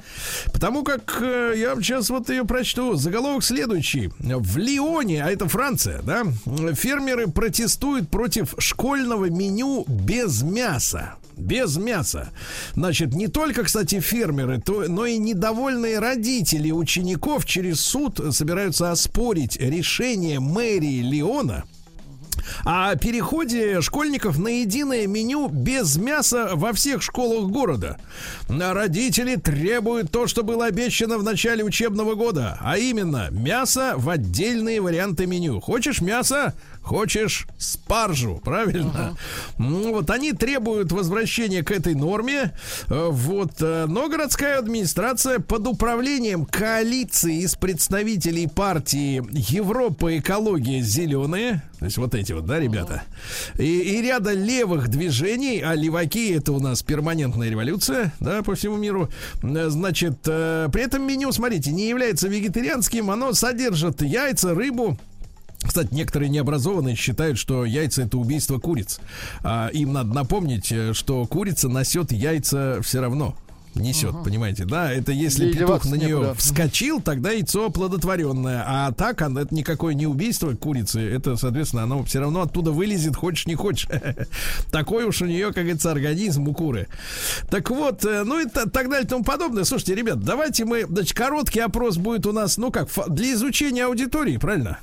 Потому как э, я сейчас вот ее прочту. Заголовок следующий. В Лионе, а это Франция, да, фермеры протестуют против школьного меню без мяса. Без мяса. Значит, не только, кстати, фермеры, то, но и недовольные родители учеников через суд собираются оспорить решение мэрии Лиона о переходе школьников на единое меню без мяса во всех школах города. Родители требуют то, что было обещано в начале учебного года, а именно мясо в отдельные варианты меню. Хочешь мясо? Хочешь спаржу, правильно? Ну, вот они требуют возвращения к этой норме. Э, Вот, э, но городская администрация под управлением коалиции из представителей партии Европа экология зеленые, то есть вот эти вот, да, ребята, и, и ряда левых движений, а леваки это у нас перманентная революция, да, по всему миру. Э, Значит, при этом меню, смотрите, не является вегетарианским, оно содержит яйца, рыбу, кстати, некоторые необразованные считают, что яйца это убийство куриц. А им надо напомнить, э, что курица носет яйца все равно. Несет, понимаете, да? Это если Ей петух на нее вскочил, тогда яйцо плодотворенное. А так оно, это никакое не убийство курицы. Это, соответственно, оно все равно оттуда вылезет, хочешь не хочешь. Такой уж у нее, как говорится, организм у куры. Так вот, э, ну и та- так далее и тому подобное. Слушайте, ребят, давайте мы, значит, короткий опрос будет у нас, ну как, для изучения аудитории, правильно?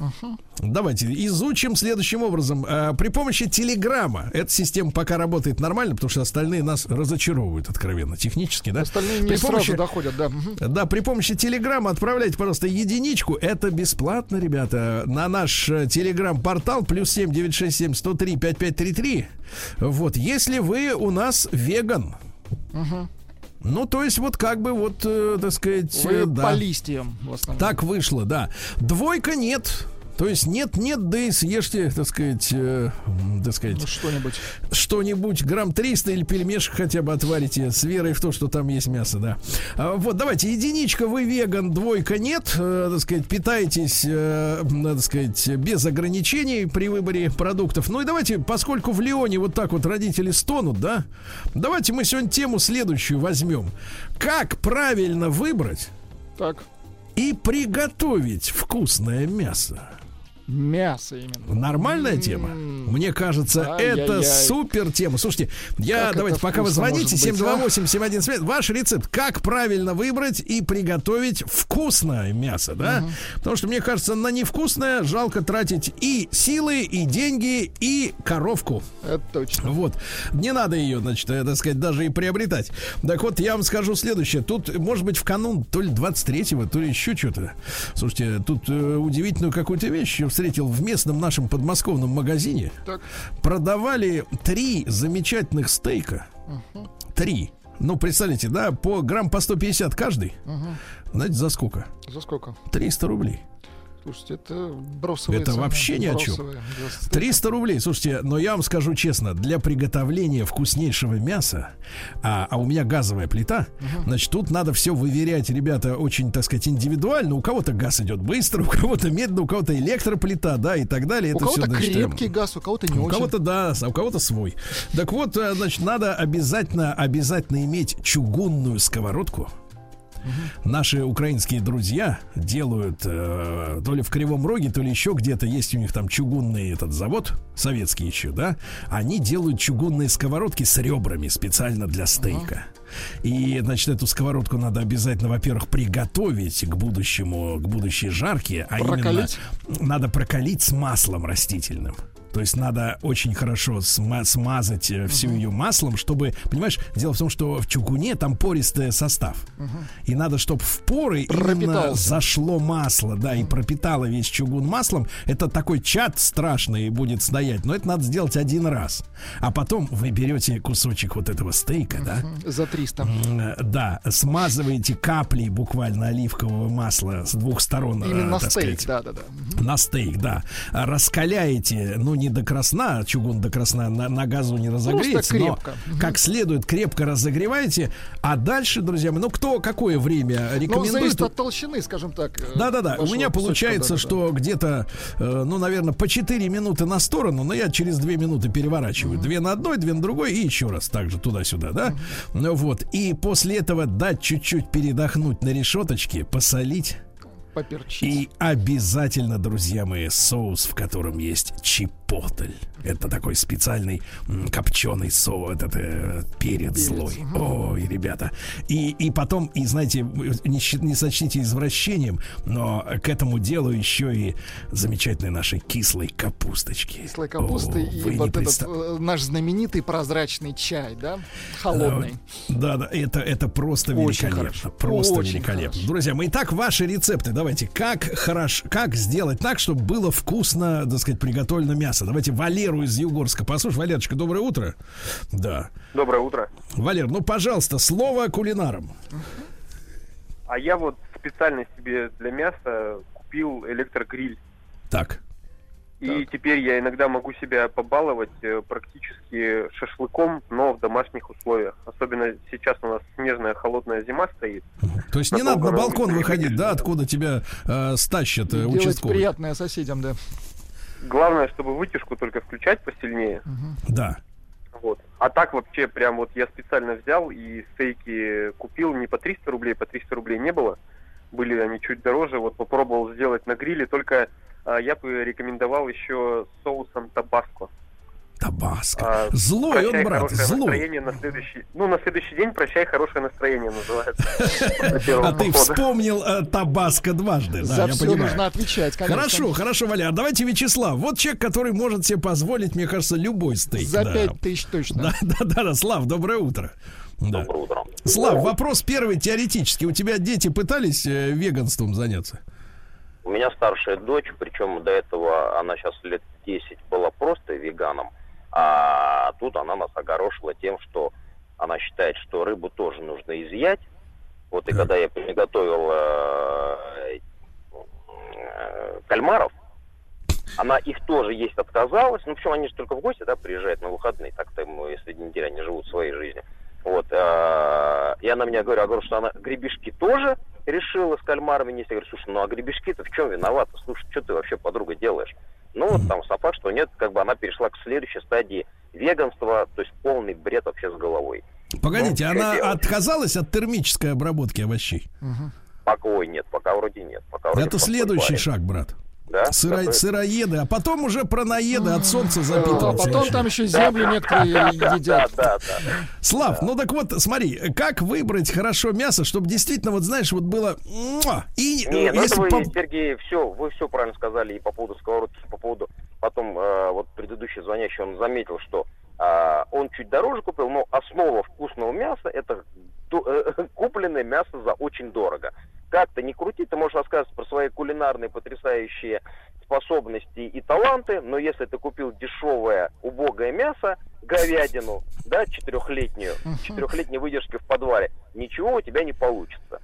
Давайте изучим следующим образом. Э, При помощи Телеграма. Эта система пока работает нормально, потому что остальные нас разочаровывают откровенно, технически, да? Остальные не При сразу помощи- доходят, да. Да, при помощи Телеграма отправляйте, пожалуйста, единичку. Это бесплатно, ребята. На наш э, Телеграм-портал плюс семь девять шесть семь сто три пять пять три три. Вот, если вы у нас веган. Ну, то есть, вот как бы, вот, э, так сказать, Вы э, да. по листьям в основном. Так вышло, да. Двойка нет. То есть нет, нет, да и съешьте, так сказать, э, так сказать, Ну, что-нибудь. что-нибудь, грамм 300 или пельмешек хотя бы отварите с верой в то, что там есть мясо, да. А, вот, давайте, единичка, вы веган, двойка нет, э, так сказать, питаетесь, э, надо сказать, без ограничений при выборе продуктов. Ну и давайте, поскольку в Лионе вот так вот родители стонут, да, давайте мы сегодня тему следующую возьмем. Как правильно выбрать Так, и приготовить вкусное мясо? Мясо именно. Нормальная тема? Мне кажется, Ай-яй-яй. это супер тема. Слушайте, я Как давайте, пока вы звоните, может быть, 728-7175, ваш рецепт, как правильно выбрать и приготовить вкусное мясо, да? Потому что, мне кажется, на невкусное жалко тратить и силы, и деньги, и коровку. Это точно. Вот. Не надо ее, значит, э, так сказать, даже и приобретать. Так вот, я вам скажу следующее. Тут, может быть, в канун то ли 23-го, то ли еще что-то. Слушайте, тут э, удивительную какую-то вещь я встретил в местном нашем подмосковном магазине. Так. Продавали три замечательных стейка. Три. Ну, представляете, да, по грамм по 150 каждый. Знаете, за сколько? За сколько? 300 рублей. Слушайте, это бросовые Это цены. вообще ни о чем. Бросовые. За 300 рублей. Слушайте, но я вам скажу честно, для приготовления вкуснейшего мяса, а, а у меня газовая плита, значит, тут надо все выверять, ребята, очень, так сказать, индивидуально. У кого-то газ идет быстро, у кого-то медленно, у кого-то электроплита, да, и так далее. У Это кого-то значит, крепкий газ, у кого-то не у очень. кого-то да, а у кого-то свой. Так вот, э, значит, надо обязательно, обязательно иметь чугунную сковородку. Наши украинские друзья делают э, то ли в Кривом Роге, то ли еще где-то есть у них там чугунный этот завод, советский еще, да? Они делают чугунные сковородки с ребрами специально для стейка. И, значит, эту сковородку надо обязательно, во-первых, приготовить к будущему, к будущей жарке, а Прокалить? именно надо прокалить с маслом растительным. То есть надо очень хорошо сма- смазать э, всю ее маслом, чтобы, понимаешь, дело в том, что в чугуне там пористый состав. И надо, чтобы в поры именно зашло масло, да, и пропитало весь чугун маслом. Это такой чат страшный будет стоять, но это надо сделать один раз. А потом вы берете кусочек вот этого стейка, да, За 300. М, э, Да, смазываете каплей буквально оливкового масла с двух сторон. э, Именно так стейк, сказать, да-да-да. на стейк, да. Раскаляете, ну, не до красна, чугун до красна на, на газу не разогреется, но как следует крепко разогреваете. А дальше, друзья мои, ну, кто какое время Ну, рекомендует? зависит от толщины, скажем так. э, Да-да-да, у меня получается, да-да-да. что где-то, э, ну, наверное, по 4 минуты на сторону, но я через 2 минуты переворачиваю. Две на одной, две на другой и еще раз так же туда-сюда, да? Ну вот, и после этого дать чуть-чуть передохнуть на решеточке, посолить. Поперчить. И обязательно, друзья мои, соус, в котором есть чипотль. Это такой специальный копченый соус, этот э, перец, злой. Ой, ребята. И, и потом, и знаете, не, не сочтите извращением, но к этому делу еще и замечательной нашей кислой капусточки. Кислой капусты О, и вот этот представ- э, наш знаменитый прозрачный чай, да? Холодный. Да, да, это, это просто Очень великолепно. хорошо. Просто Очень великолепно. хорошо. Друзья мои, итак, ваши рецепты. Давайте, как хорошо, как сделать так, чтобы было вкусно, так сказать, приготовлено мясо. Давайте Валеру из Югорска. Послушай, Валерочка, доброе утро. Да. Доброе утро. Валер, ну, пожалуйста, слово кулинарам. А я вот специально себе для мяса купил электрогриль. Так. И теперь я иногда могу себя побаловать э, практически шашлыком, но в домашних условиях. Особенно сейчас у нас снежная холодная зима стоит. То есть не надо Надолго на балкон выходить, да, откуда тебя э, стащат э, Делать участковый. приятное соседям, да. Главное, чтобы вытяжку только включать посильнее. Да. Вот. А так вообще прям вот я специально взял и стейки купил не по 300 рублей, по 300 рублей не было. Были они чуть дороже. Вот попробовал сделать на гриле, только а, я бы рекомендовал еще с соусом табаско. Табаско. А, Злой он, «Прощай, брат, злой. настроение на следующий, ну на следующий день прощай хорошее настроение называется. А ты вспомнил э, Табаско дважды, За все нужно отвечать. Хорошо, хорошо, Валяр. Давайте Вячеслав. Вот человек, который может себе позволить, мне кажется, любой стейк. За пять тысяч точно. Да, да, да. Слав, доброе утро. Да. Доброе утро. Слав, вопрос первый теоретически. У тебя дети пытались э, веганством заняться? У меня старшая дочь, причем до этого она сейчас лет 10 была просто веганом, а тут она нас огорошила тем, что она считает, что рыбу тоже нужно изъять. Вот и Так. когда я приготовил э, э, кальмаров, она их тоже есть отказалась. Ну, причем они же только в гости, да, приезжают на выходные. Так-то, если неделя они живут своей жизнью. Вот. э, И она мне говорит, я говорю, что она гребешки тоже решила с кальмарами нести. Я говорю, слушай, ну а гребешки-то в чем виноваты? Слушай, что ты вообще, подруга, делаешь? Ну, вот там факт, что нет, как бы она перешла к следующей стадии веганства, то есть полный бред вообще с головой. Погодите, Ну, она делать? отказалась от термической обработки овощей. Пока ой, нет, пока вроде нет. Пока вроде Это следующий парень. шаг, брат. Да? Сыро- Какой? сыроеды, а потом уже пронаеды от солнца А запитываться. потом начнут. там еще землю некоторые Да, едят. да, да. Слав, ну так вот, смотри, как выбрать хорошо мясо, чтобы действительно, вот знаешь, вот было... И э, Не, ну это если вы, по- Сергей, все, вы все правильно сказали и по поводу сковородки, и по поводу потом э, вот предыдущий звонящий, он заметил, что а, он чуть дороже купил, но основа вкусного мяса это до- э, купленное мясо за очень дорого. Как то не крути, ты можешь рассказывать про свои кулинарные потрясающие способности и таланты, но если ты купил дешевое, убогое мясо, говядину, да, четырехлетнюю, четырехлетней выдержки в подвале, ничего у тебя не получится.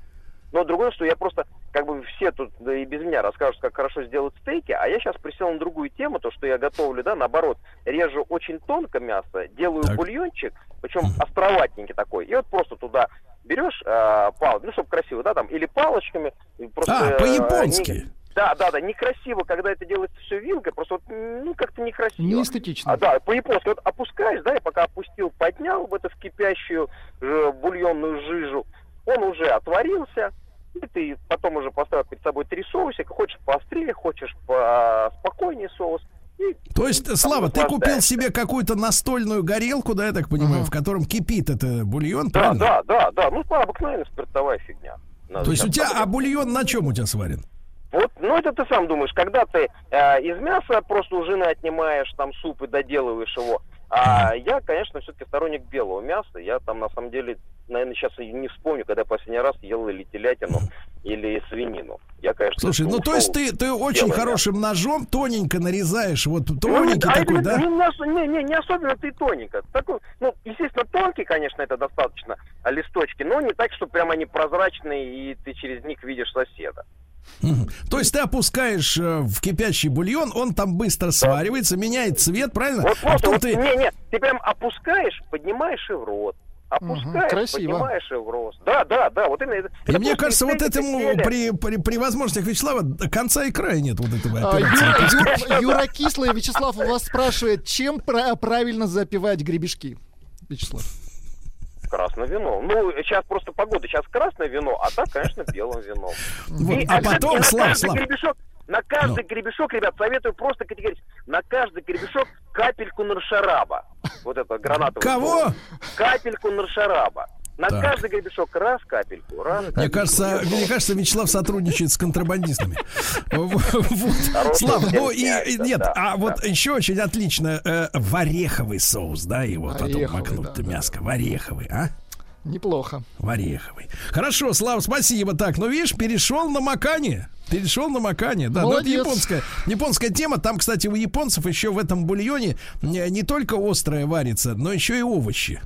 Но другое, что я просто, как бы все тут да и без меня расскажут, как хорошо сделать стейки, а я сейчас присел на другую тему, то, что я готовлю, да, наоборот, режу очень тонко мясо, делаю Так. бульончик, причем островатненький такой, и вот просто туда берешь э, пал, ну, чтобы красиво, да, там, или палочками, просто... А, э, по-японски. не- Да, да, да, некрасиво, когда это делается все вилкой, просто вот, ну, как-то некрасиво. Не эстетично. А, да, по-японски. Вот опускаешь, да, и пока опустил, поднял в эту в кипящую э, бульонную жижу, он уже отварился, и ты потом уже поставил перед собой три соусика, хочешь поострее, хочешь поспокойнее соус. И То есть, Слава, ты купил себе какую-то настольную горелку, да, я так понимаю, в котором кипит это бульон, Да, правильно? да, да, да, ну, обыкновенная спиртовая фигня. Надо То есть у тебя, а бульон на чем у тебя сварен? Вот, ну это ты сам думаешь, когда ты э, из мяса просто у жены отнимаешь там суп и доделываешь его. А я, конечно, все-таки сторонник белого мяса. Я там на самом деле, наверное, сейчас и не вспомню, когда последний раз ел или телятину, или свинину. Я, конечно, Слушай, ну то есть ты, ты очень белое хорошим ножом тоненько нарезаешь, вот Ну, тоненький а такой, именно- да? ну, не, не, не особенно ты тоненько. Такой, ну, естественно, тонкий, конечно, это достаточно а, листочки, но не так, что прям они прозрачные, и ты через них видишь соседа. То есть ты опускаешь э, в кипящий бульон, он там быстро сваривается, меняет цвет, правильно? Вот а потом вот, ты... не, не, ты прям опускаешь, поднимаешь и в рот. Опускаешь, красиво. поднимаешь и в рот. Да, да, да, вот именно. это- И это мне кажется, вот этому при, при, при возможностях Вячеслава конца и края нет вот этого А, операции. Юра, Ю- Юра Кислый, Вячеслав у вас спрашивает, чем пра- правильно запивать гребешки? Вячеслав. Красное вино. Ну, сейчас просто погода. Сейчас красное вино, а так, конечно, белым вином. Вот, И, а потом, Слав, Слав, гребешок, на каждый гребешок, ребят, советую просто категорически, на каждый гребешок капельку наршараба. Вот это гранатовый. Кого? Капельку наршараба. На Так. каждый гребешок раз капельку, раз Мне капельку. кажется, мне кажется, Вячеслав сотрудничает с контрабандистами. Слав, ну и нет, а вот еще очень отлично э, в ореховый соус, да, его потом да, мяско, в ореховый, а? Неплохо. В ореховый. Хорошо, Слав, спасибо. Так, ну видишь, перешел на макание. Перешел на макание, да. Ну, это Молодец. японская, японская тема. Там, кстати, у японцев еще в этом бульоне не, не только острое варится, но еще и овощи.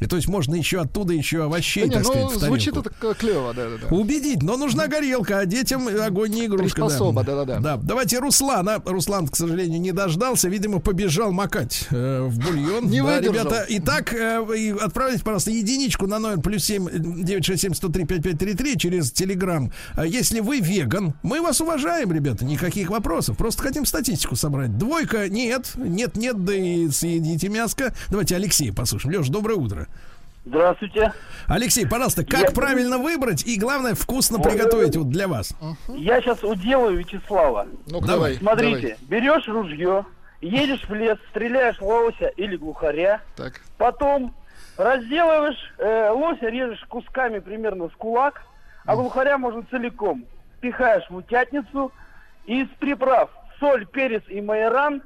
И то есть можно еще оттуда еще овощей, Да не, так сказать, ну, в звучит это клево, да, да, да. Убедить, но нужна горелка, а детям огонь не игрушка. Приспособа, да-да-да. Да, давайте Руслана. Руслан, к сожалению, не дождался. Видимо, побежал макать э, в бульон. Не да, выдержал. ребята. Итак, э, отправляйте, пожалуйста, единичку на номер плюс семь девять шесть семь сто три пять пять три три через Телеграм. А Если вы веган, мы вас уважаем, ребята, никаких вопросов. Просто хотим статистику собрать. Двойка нет, нет, нет, да и съедите мяско. Давайте Алексея послушаем. Леш, доброе утро. Здравствуйте. Алексей, пожалуйста, как Я- правильно выбрать и, главное, вкусно приготовить вот для вас? Я сейчас уделаю Вячеслава. Ну-ка, Давай. давай. Смотрите, берешь ружье, едешь в лес, стреляешь лося или глухаря, давай. Так. потом разделываешь э, лося, режешь кусками примерно с кулак, а глухаря можно целиком. Пихаешь в утятницу и из приправ соль, перец и майоран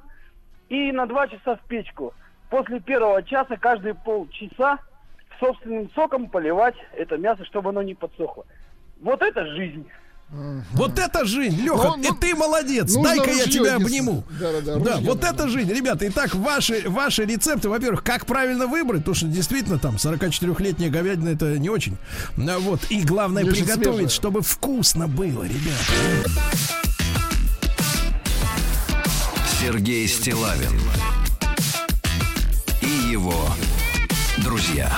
и на два часа в печку. После первого часа каждые полчаса собственным соком поливать это мясо, чтобы оно не подсохло. Вот это жизнь. Вот это жизнь, Леха, Ну, ну, и ты молодец. Дай-ка я тебя обниму. Да-да-да, Да, ружье вот нужно. это жизнь. Ребята, итак, ваши, ваши рецепты, во-первых, как правильно выбрать, потому что действительно там 44-летняя говядина это не очень. А Вот, и главное очень приготовить, свежая. чтобы вкусно было, ребята. Сергей Стилавин его друзья.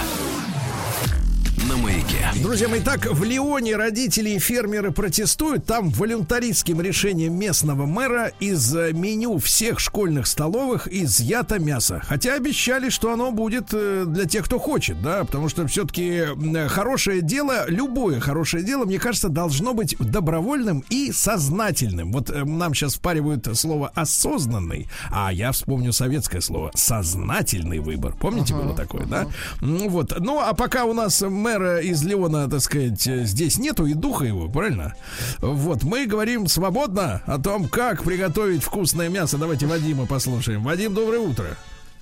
На маяке. Друзья мои, так в Лионе родители и фермеры протестуют. Там волюнтаристским решением местного мэра из э, меню всех школьных столовых изъято мясо. Хотя обещали, что оно будет э, для тех, кто хочет, да, потому что все-таки хорошее дело, любое хорошее дело, мне кажется, должно быть добровольным и сознательным. Вот э, нам сейчас впаривают слово осознанный, а я вспомню советское слово сознательный выбор. Помните, было такое, да? Ну вот. Ну, а пока у нас мэра из Леона, так сказать, э, здесь нету и духа его, правильно? Вот, мы говорим свободно о том, как приготовить вкусное мясо. Давайте Вадима послушаем. Вадим, доброе утро.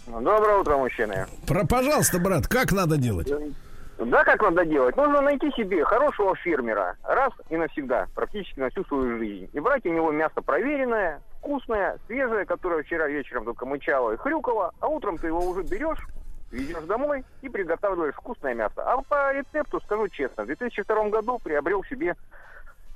Доброе утро, мужчины. Про, пожалуйста, брат, как надо делать? Да, как надо делать? Нужно найти себе хорошего фермера раз и навсегда, практически на всю свою жизнь. И брать у него мясо проверенное, вкусное, свежее, которое вчера вечером только мычало и хрюкало, а утром ты его уже берешь, везешь домой и приготавливаешь вкусное мясо. А по рецепту, скажу честно, в 2002 году приобрел себе,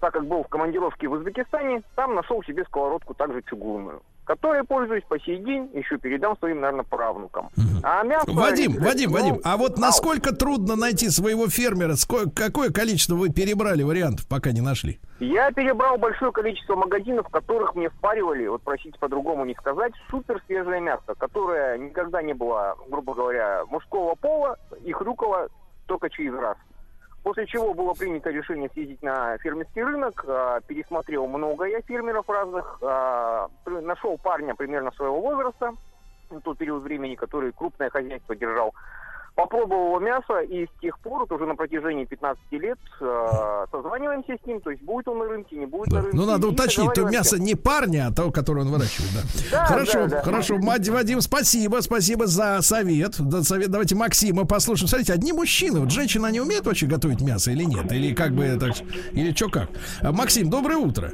так как был в командировке в Узбекистане, там нашел себе сковородку также чугунную, которой пользуюсь по сей день, еще передам своим, наверное, правнукам. А мясо... Вадим, ну, Вадим, Вадим, а вот насколько трудно найти своего фермера? Ско- какое количество вы перебрали вариантов, пока не нашли? Я перебрал большое количество магазинов, в которых мне впаривали, вот просить по-другому не сказать, супер свежее мясо, которое никогда не было, грубо говоря, мужского пола и хрюкало только через раз. После чего было принято решение съездить на фермерский рынок, а, пересмотрел много я фермеров разных, а, нашел парня примерно своего возраста, в тот период времени, который крупное хозяйство держал, попробовал его мясо, и с тех пор, вот уже на протяжении 15 лет, э, созваниваемся с ним, то есть будет он на рынке, не будет на рынке. Ну, надо уточнить, то мясо не парня, а того, которое он выращивает, да. Да, хорошо, да, да. хорошо. Мать, Вадим, спасибо, спасибо за совет. За совет. Давайте Максима послушаем. Смотрите, одни мужчины, вот женщина не умеет вообще готовить мясо или нет? Или как бы так, или что как? А, Максим, доброе утро.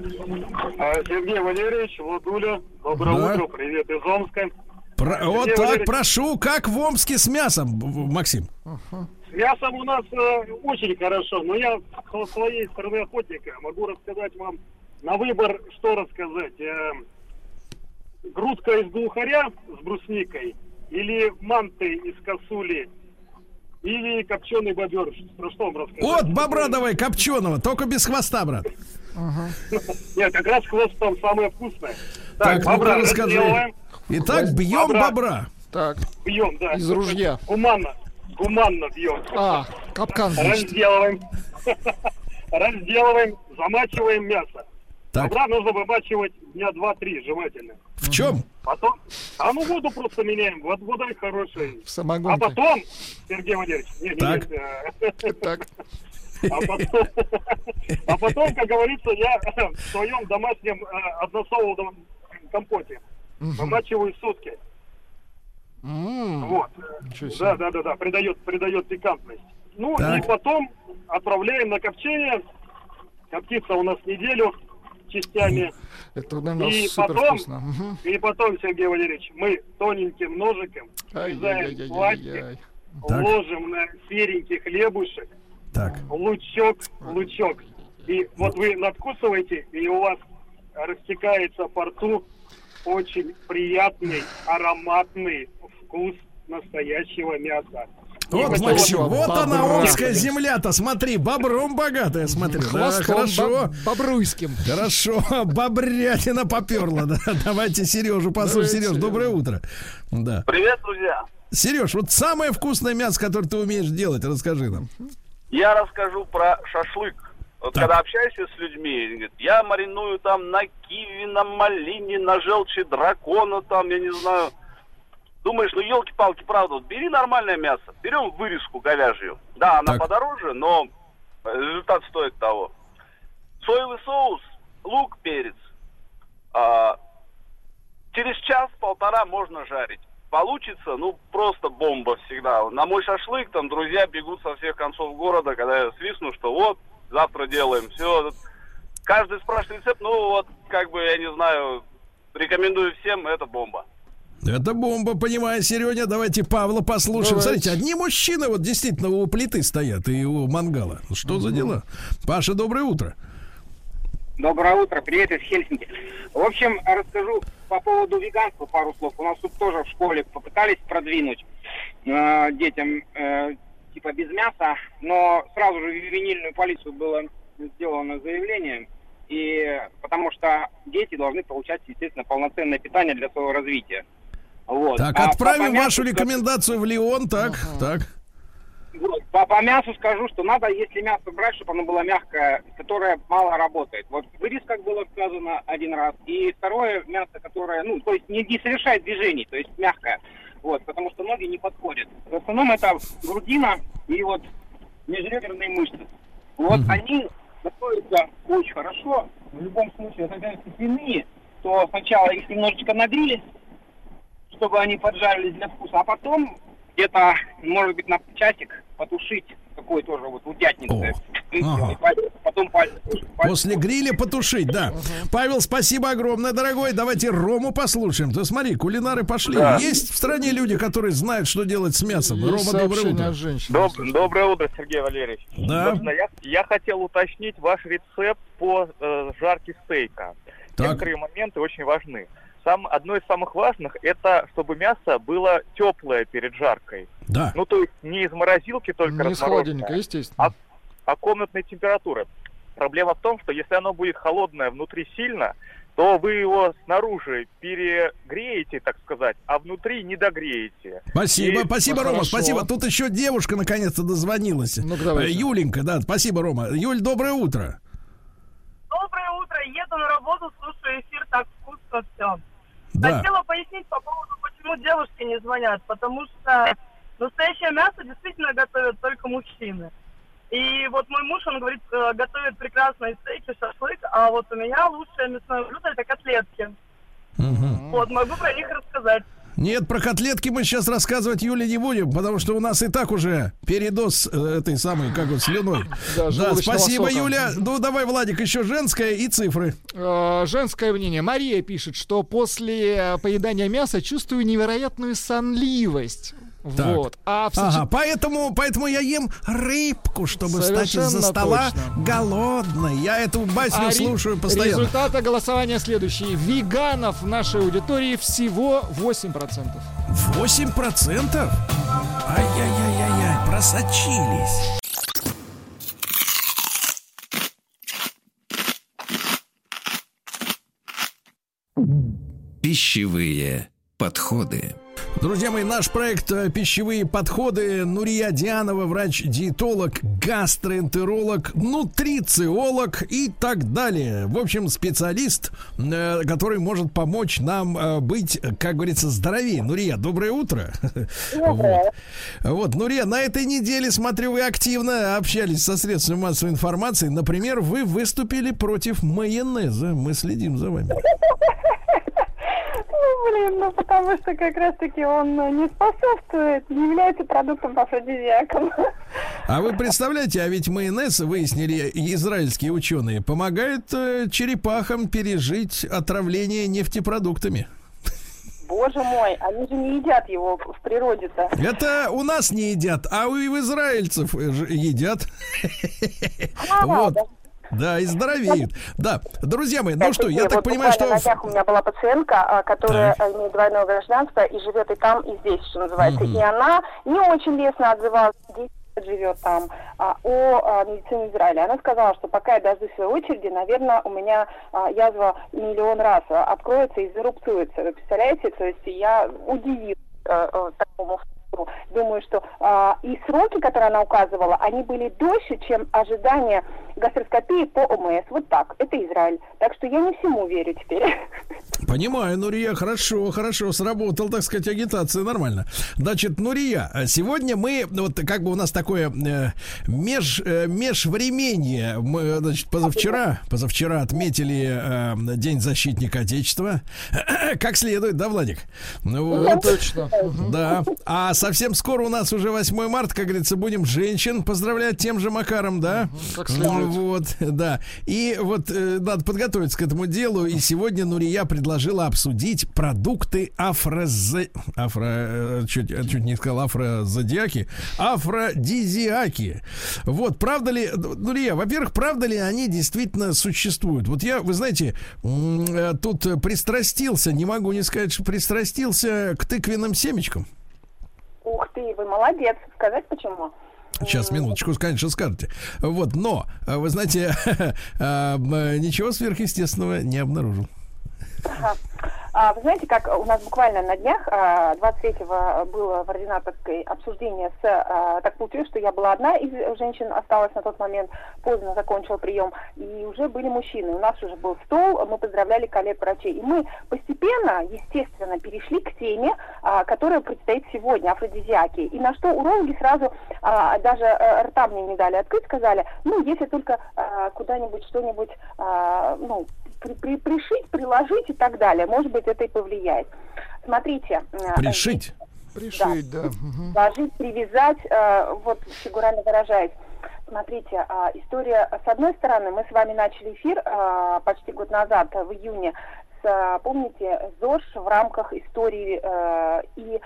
А, Сергей Валерьевич, Владуля, доброе Да. утро, привет из Омска. Про- вот так, Валерьевич, прошу, как в Омске с мясом, Максим? С мясом у нас э, очень хорошо, но я со своей стороны охотника могу рассказать вам на выбор, что рассказать. Э, грудка из глухаря с брусникой или манты из косули или копченый бобер. Про что вам рассказать? Вот бобра давай, копченого, только без хвоста, брат. Нет, как раз хвост там самое вкусное. Так, бобра расскажи. Итак, бьем Бобра. бобра. Так, Бьем, да. Из ружья. Гуманно. Гуманно бьем. а, капкан, значит. Разделываем. Разделываем, замачиваем мясо. Так. Бобра нужно вымачивать дня два-три, желательно. В чем? Потом, а ну воду просто меняем, вот вода хорошая. В А самогонке. потом, Сергей Валерьевич, не, Так. не, э, Так, а потом, а потом, как говорится, я в своем домашнем э, односолодовом компоте вымачиваю сутки. Вот. Да, да, да, да, придает, придает пикантность. Ну Так. и потом отправляем на копчение. Коптится у нас неделю частями. Это, наверное, И супер потом, вкусно. И потом, Сергей Валерьевич, мы тоненьким ножиком срезаем пластик. Так. ложим на серенький хлебушек, Так. лучок, лучок. И вот вы надкусываете, и у вас растекается по рту очень приятный, ароматный вкус настоящего мяса. Вот, Максим, вот она, омская земля-то, смотри, бобром богатая, смотрю. Да, хорошо. боб- бобруйским. Хорошо, бобрятина поперла. Да. Давайте Сережу послушаем. Сереж, доброе утро. Да. Привет, друзья. Сереж, вот самое вкусное мясо, которое ты умеешь делать, расскажи нам. Я расскажу про шашлык. Вот Так. когда общаешься с людьми, говорят, я мариную там на киви, на малине, на желчи дракона, там, я не знаю. Думаешь, ну елки-палки, правда, вот бери нормальное мясо, берем вырезку говяжью. Да, она Так. подороже, но результат стоит того. Соевый соус, лук, перец. А, через час-полтора можно жарить. Получится, ну, просто бомба всегда. На мой шашлык там друзья бегут со всех концов города, когда я свистну, что вот, завтра делаем, все. Каждый спрашивает рецепт, ну, вот, как бы, я не знаю, рекомендую всем, это бомба. Это бомба, понимаю, Сереня. Давайте Павла послушаем. Давайте. Смотрите, одни мужчины вот действительно у плиты стоят и у мангала. Что за дела? Паша, доброе утро. Доброе утро, привет из Хельсинки. В общем, расскажу по поводу веганства пару слов. У нас тут тоже в школе попытались продвинуть э, детям э, типа без мяса, но сразу же в винильную полицию было сделано заявление, и потому что дети должны получать, естественно, полноценное питание для своего развития. Вот. Так, А отправим мясу вашу рекомендацию в Лион, так, так. вот, По, по мясу скажу, что надо, если мясо брать, чтобы оно было мягкое, которое мало работает. Вот вырез, как было сказано один раз, и второе мясо, которое, ну, то есть не, не совершает движений, то есть мягкое. Вот, потому что ноги не подходят. В основном это грудина и вот межреберные мышцы. Вот они готовятся очень хорошо. В любом случае, когда это свиные, то сначала их немножечко нагрели, чтобы они поджарились для вкуса, а потом где-то, может быть, на часик потушить такой тоже вот Ага. Потом пальцы. После гриля потушить, да. Павел, спасибо огромное, дорогой. Давайте Рому послушаем. Ты смотри, кулинары пошли. Да. Есть в стране люди, которые знают, что делать с мясом. Есть Рома, доброе утро. от женщин. Доб- доброе утро, Сергей Валерьевич. Да. Собственно, я, я хотел уточнить ваш рецепт по э, жарке стейка. Так. Некоторые моменты очень важны. Сам, одно из самых важных это чтобы мясо было теплое перед жаркой. Да. Ну, то есть не из морозилки только Не размороженное, холодильника, естественно. а, а комнатной температуры. Проблема в том, что если оно будет холодное внутри сильно, то вы его снаружи перегреете, так сказать, а внутри не догреете. Спасибо, И- спасибо, Ну, Рома, хорошо. спасибо. Тут еще девушка наконец-то дозвонилась. Ну, Э, Юленька, да, спасибо, Рома. Юль, доброе утро. Доброе утро. Еду на работу, слушаю эфир, так вкусно все. Да. Хотела пояснить по поводу, почему девушки не звонят. Потому что настоящее мясо действительно готовят только мужчины. И вот мой муж, он говорит, э, готовит прекрасные стейки, шашлык, а вот у меня лучшее мясное блюдо это котлетки. Вот, могу про них рассказать. Нет, про котлетки мы сейчас рассказывать Юле не будем, потому что у нас и так уже передоз э, этой самой, как вот, слюной. Да, Да, спасибо, сока. Юля. Ну, давай, Владик, еще женское и цифры. Э, Женское мнение. Мария пишет, что после поедания мяса чувствую невероятную сонливость. Так. Вот. А в Ага, поэтому, поэтому я ем рыбку, чтобы встать из-за Совершенно стола точно. голодной. Я эту басню А слушаю постоянно. Результаты голосования следующие. Веганов в нашей аудитории всего 8%. 8%? Ай-яй-яй-яй-яй, просочились. Пищевые подходы. Друзья мои, наш проект э, «Пищевые подходы» Нурия Дианова, врач-диетолог, гастроэнтеролог, нутрициолог и так далее. В общем, специалист, э, который может помочь нам э, быть, как говорится, здоровее. Нурия, доброе утро. Вот. Вот, Нурия, на этой неделе, смотрю, вы активно общались со средствами массовой информации. Например, вы выступили против майонеза. Мы следим за вами. Блин, ну потому что как раз-таки он э, не способствует, не является продуктом афродизиаком. А вы представляете, а ведь майонез, выяснили израильские ученые, помогает э, черепахам пережить отравление нефтепродуктами. Боже мой, они же не едят его в природе-то. Это у нас не едят, а у израильцев э, едят. А, Вот. да. Да, и здоровеют. Да, друзья мои, ну что, я так понимаю, что... На днях у меня была пациентка, а, которая а, имеет двойное гражданство и живет и там, и здесь, что называется. И она не очень лестно отзывалась, 10 лет живет там, а, о а, медицине Израиля. Она сказала, что пока я дождусь своей очереди, наверное, у меня а, язва миллион раз а, откроется и зарубцуется. Вы представляете? То есть я удивилась э, э, такому факту. Думаю, что а, и сроки, которые она указывала, они были дольше, чем ожидания гастроскопии по ОМС. Вот так. Это Израиль. Так что я не всему верю теперь. Понимаю, Нурия, хорошо, хорошо, сработал, так сказать, агитация, нормально. Значит, Нурия, сегодня мы, вот как бы у нас такое э, меж, э, межвременье, мы, значит, позавчера, позавчера отметили э, День защитника Отечества, как следует, да, Владик? Ну, Да, точно. Да, а совсем скоро у нас уже 8 марта, как говорится, будем женщин поздравлять тем же Макаром, да? как следует. Вот, да. И вот э, надо подготовиться к этому делу. И сегодня Нурия предложила обсудить продукты афроза... афро... э, Чуть, э, чуть не сказал афрозодиаки. Афродизиаки. Вот, правда ли, Нурия, во-первых, правда ли они действительно существуют? Вот я, вы знаете, э, тут пристрастился, не могу не сказать, что пристрастился к тыквенным семечкам. Ух ты, вы молодец. Сказать почему? Сейчас, минуточку, конечно, скажете. Вот, но, э, вы знаете, а, ничего сверхъестественного не обнаружил. Ага. А, вы знаете, как у нас буквально на днях, а, 23-го было в ординаторской обсуждение с... а, Так получилось, что я была одна из женщин, осталась на тот момент, поздно закончила прием, и уже были мужчины. У нас уже был стол, мы поздравляли коллег-врачей. И мы постепенно, естественно, перешли к теме, а, которая предстоит сегодня, афродизиаки. И на что урологи сразу а, даже э, рта мне не дали открыть, сказали, ну, если только а, куда-нибудь что-нибудь, а, ну, при- при- пришить, приложить и так далее. Может быть, это и повлияет. Смотрите. э, Пришить. Пришить, да. Мгм. Сложить, привязать, э, вот фигурально выражаясь. Смотрите, а, история, с одной стороны, мы с вами начали эфир а, почти год назад, в июне, с, помните, ЗОЖ в рамках истории э, и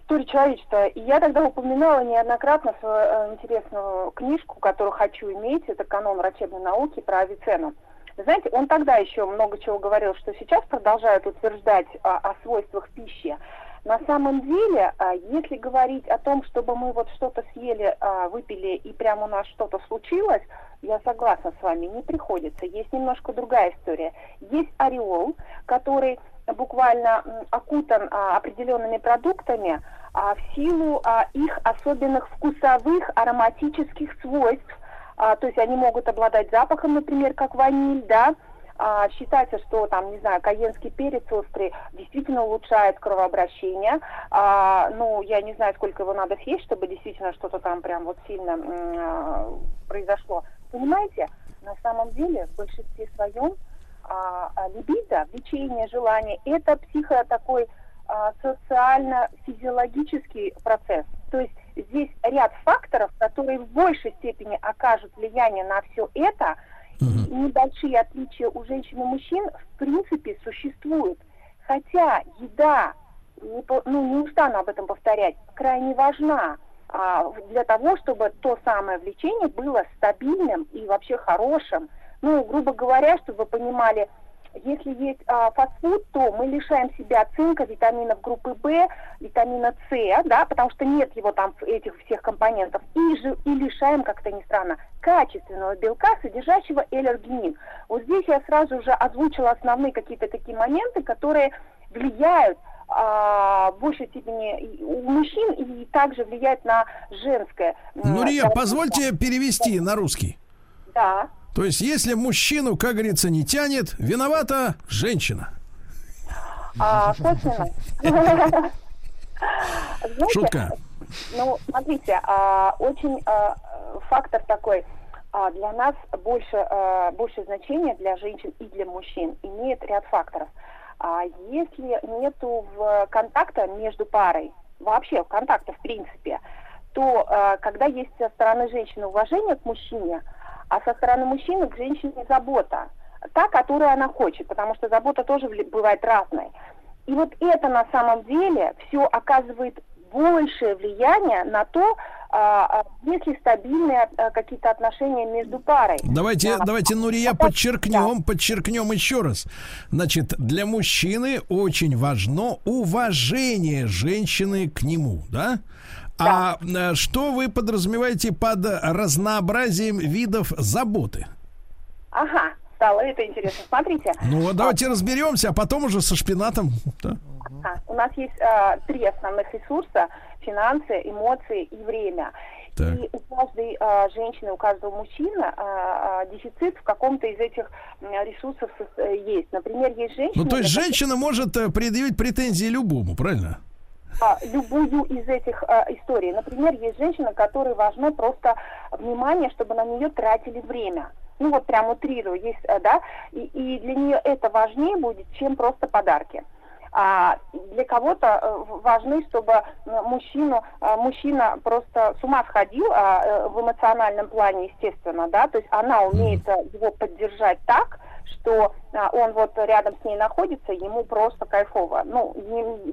истории человечества. И я тогда упоминала неоднократно свою э, интересную книжку, которую хочу иметь, это «Канон врачебной науки» про Авиценну. Знаете, он тогда еще много чего говорил, что сейчас продолжают утверждать а, о свойствах пищи. На самом деле, а, если говорить о том, чтобы мы вот что-то съели, а, выпили и прямо у нас что-то случилось, я согласна с вами, не приходится. Есть немножко другая история. Есть ореол, который буквально окутан а, определенными продуктами а, в силу а, их особенных вкусовых ароматических свойств. А, то есть они могут обладать запахом, например, как ваниль, да, а, считается, что там, не знаю, каенский перец острый действительно улучшает кровообращение. А, ну, я не знаю, сколько его надо съесть, чтобы действительно что-то там прям вот сильно м, а, произошло. Понимаете, на самом деле в большинстве своем а, а, либидо, влечение, желание, это психо такой а, социально-физиологический процесс. То есть здесь ряд факторов, которые в большей степени окажут влияние на все это, и небольшие отличия у женщин и мужчин в принципе существуют. Хотя еда, не, ну, не устану об этом повторять, крайне важна а, для того, чтобы то самое влечение было стабильным и вообще хорошим. Ну, грубо говоря, чтобы вы понимали, если есть а, фастфуд, то мы лишаем себя цинка, витаминов группы В, витамина С, да, потому что нет его там этих всех компонентов, и, же, и лишаем, как-то ни странно, качественного белка, содержащего эллергенин. Вот здесь я сразу же озвучила основные какие-то такие моменты, которые влияют а, в большей степени у мужчин и также влияют на женское. м, Нурия, позвольте перевести на русский. Да. То есть, если мужчину, как говорится, не тянет, виновата женщина. А, косвенно. Шутка. Ну, смотрите, а, очень а, фактор такой. а, для нас больше, больше значения для женщин и для мужчин имеет ряд факторов. А если нету в контакта между парой, вообще контакта в принципе, то когда есть со стороны женщины уважение к мужчине, а со стороны мужчины к женщине забота, та, которую она хочет, потому что забота тоже бывает разной. И вот это на самом деле все оказывает большее влияние на то, а, а, есть ли стабильные а, какие-то отношения между парой. Давайте, Да. давайте, Нурия, подчеркнем, подчеркнем еще раз. Значит, для мужчины очень важно уважение женщины к нему, да? А э, что вы подразумеваете под разнообразием видов заботы? Ага, стало это интересно. Смотрите, Ну, вот давайте разберемся, а потом уже со шпинатом. да. А, У нас есть а, три основных ресурса: финансы, эмоции и время. Так. И у каждой а, женщины, у каждого мужчины а, а, дефицит в каком-то из этих ресурсов э, есть. Например, есть женщины... Ну, то есть женщина может э, предъявить претензии любому, правильно? А, любую из этих а, историй. Например, есть женщина, которой важно просто внимание, чтобы на нее тратили время. Ну вот прям утрирую, есть, а, да, и, и для нее это важнее будет, чем просто подарки. А для кого-то э, важны, чтобы э, мужчину, э, мужчина просто с ума сходил а, э, в эмоциональном плане, естественно, да, то есть она умеет э, его поддержать так, что а, он вот рядом с ней находится, ему просто кайфово. Ну,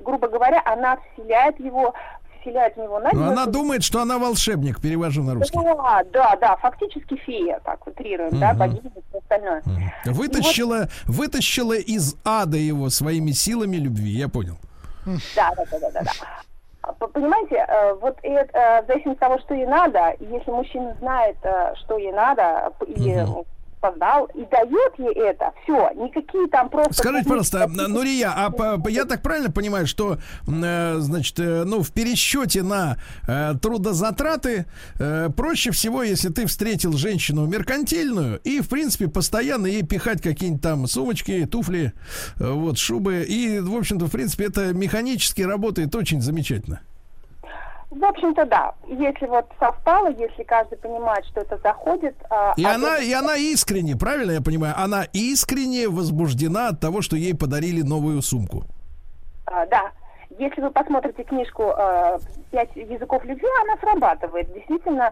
грубо говоря, она вселяет его, вселяет в него Ну, она надежду. думает, что она волшебник, перевожу на русский. Да, да, да, фактически фея, так утрируем, да, Мгм. богиня и все остальное. Вытащила, вытащила из ада его своими силами любви, я понял. Да, да, да, да, да. да. А, Понимаете, э, вот это, э, в зависимости от того, что ей надо, если мужчина знает, э, что ей надо, п- или Познал, и дает ей это, все, никакие там просто... Скажите, пожалуйста, Нурия, а по- я так правильно понимаю, что, э, значит, э, ну, в пересчете на э, трудозатраты э, проще всего, если ты встретил женщину меркантильную и, в принципе, постоянно ей пихать какие-нибудь там сумочки, туфли, э, вот, шубы. И, в общем-то, в принципе, это механически работает очень замечательно. В общем-то, да. Если вот совпало, если каждый понимает, что это заходит... а, И а она, это- и она искренне, правильно я понимаю, она искренне возбуждена от того, что ей подарили новую сумку. А, да. Если вы посмотрите книжку э, «Пять языков любви», она срабатывает. Действительно,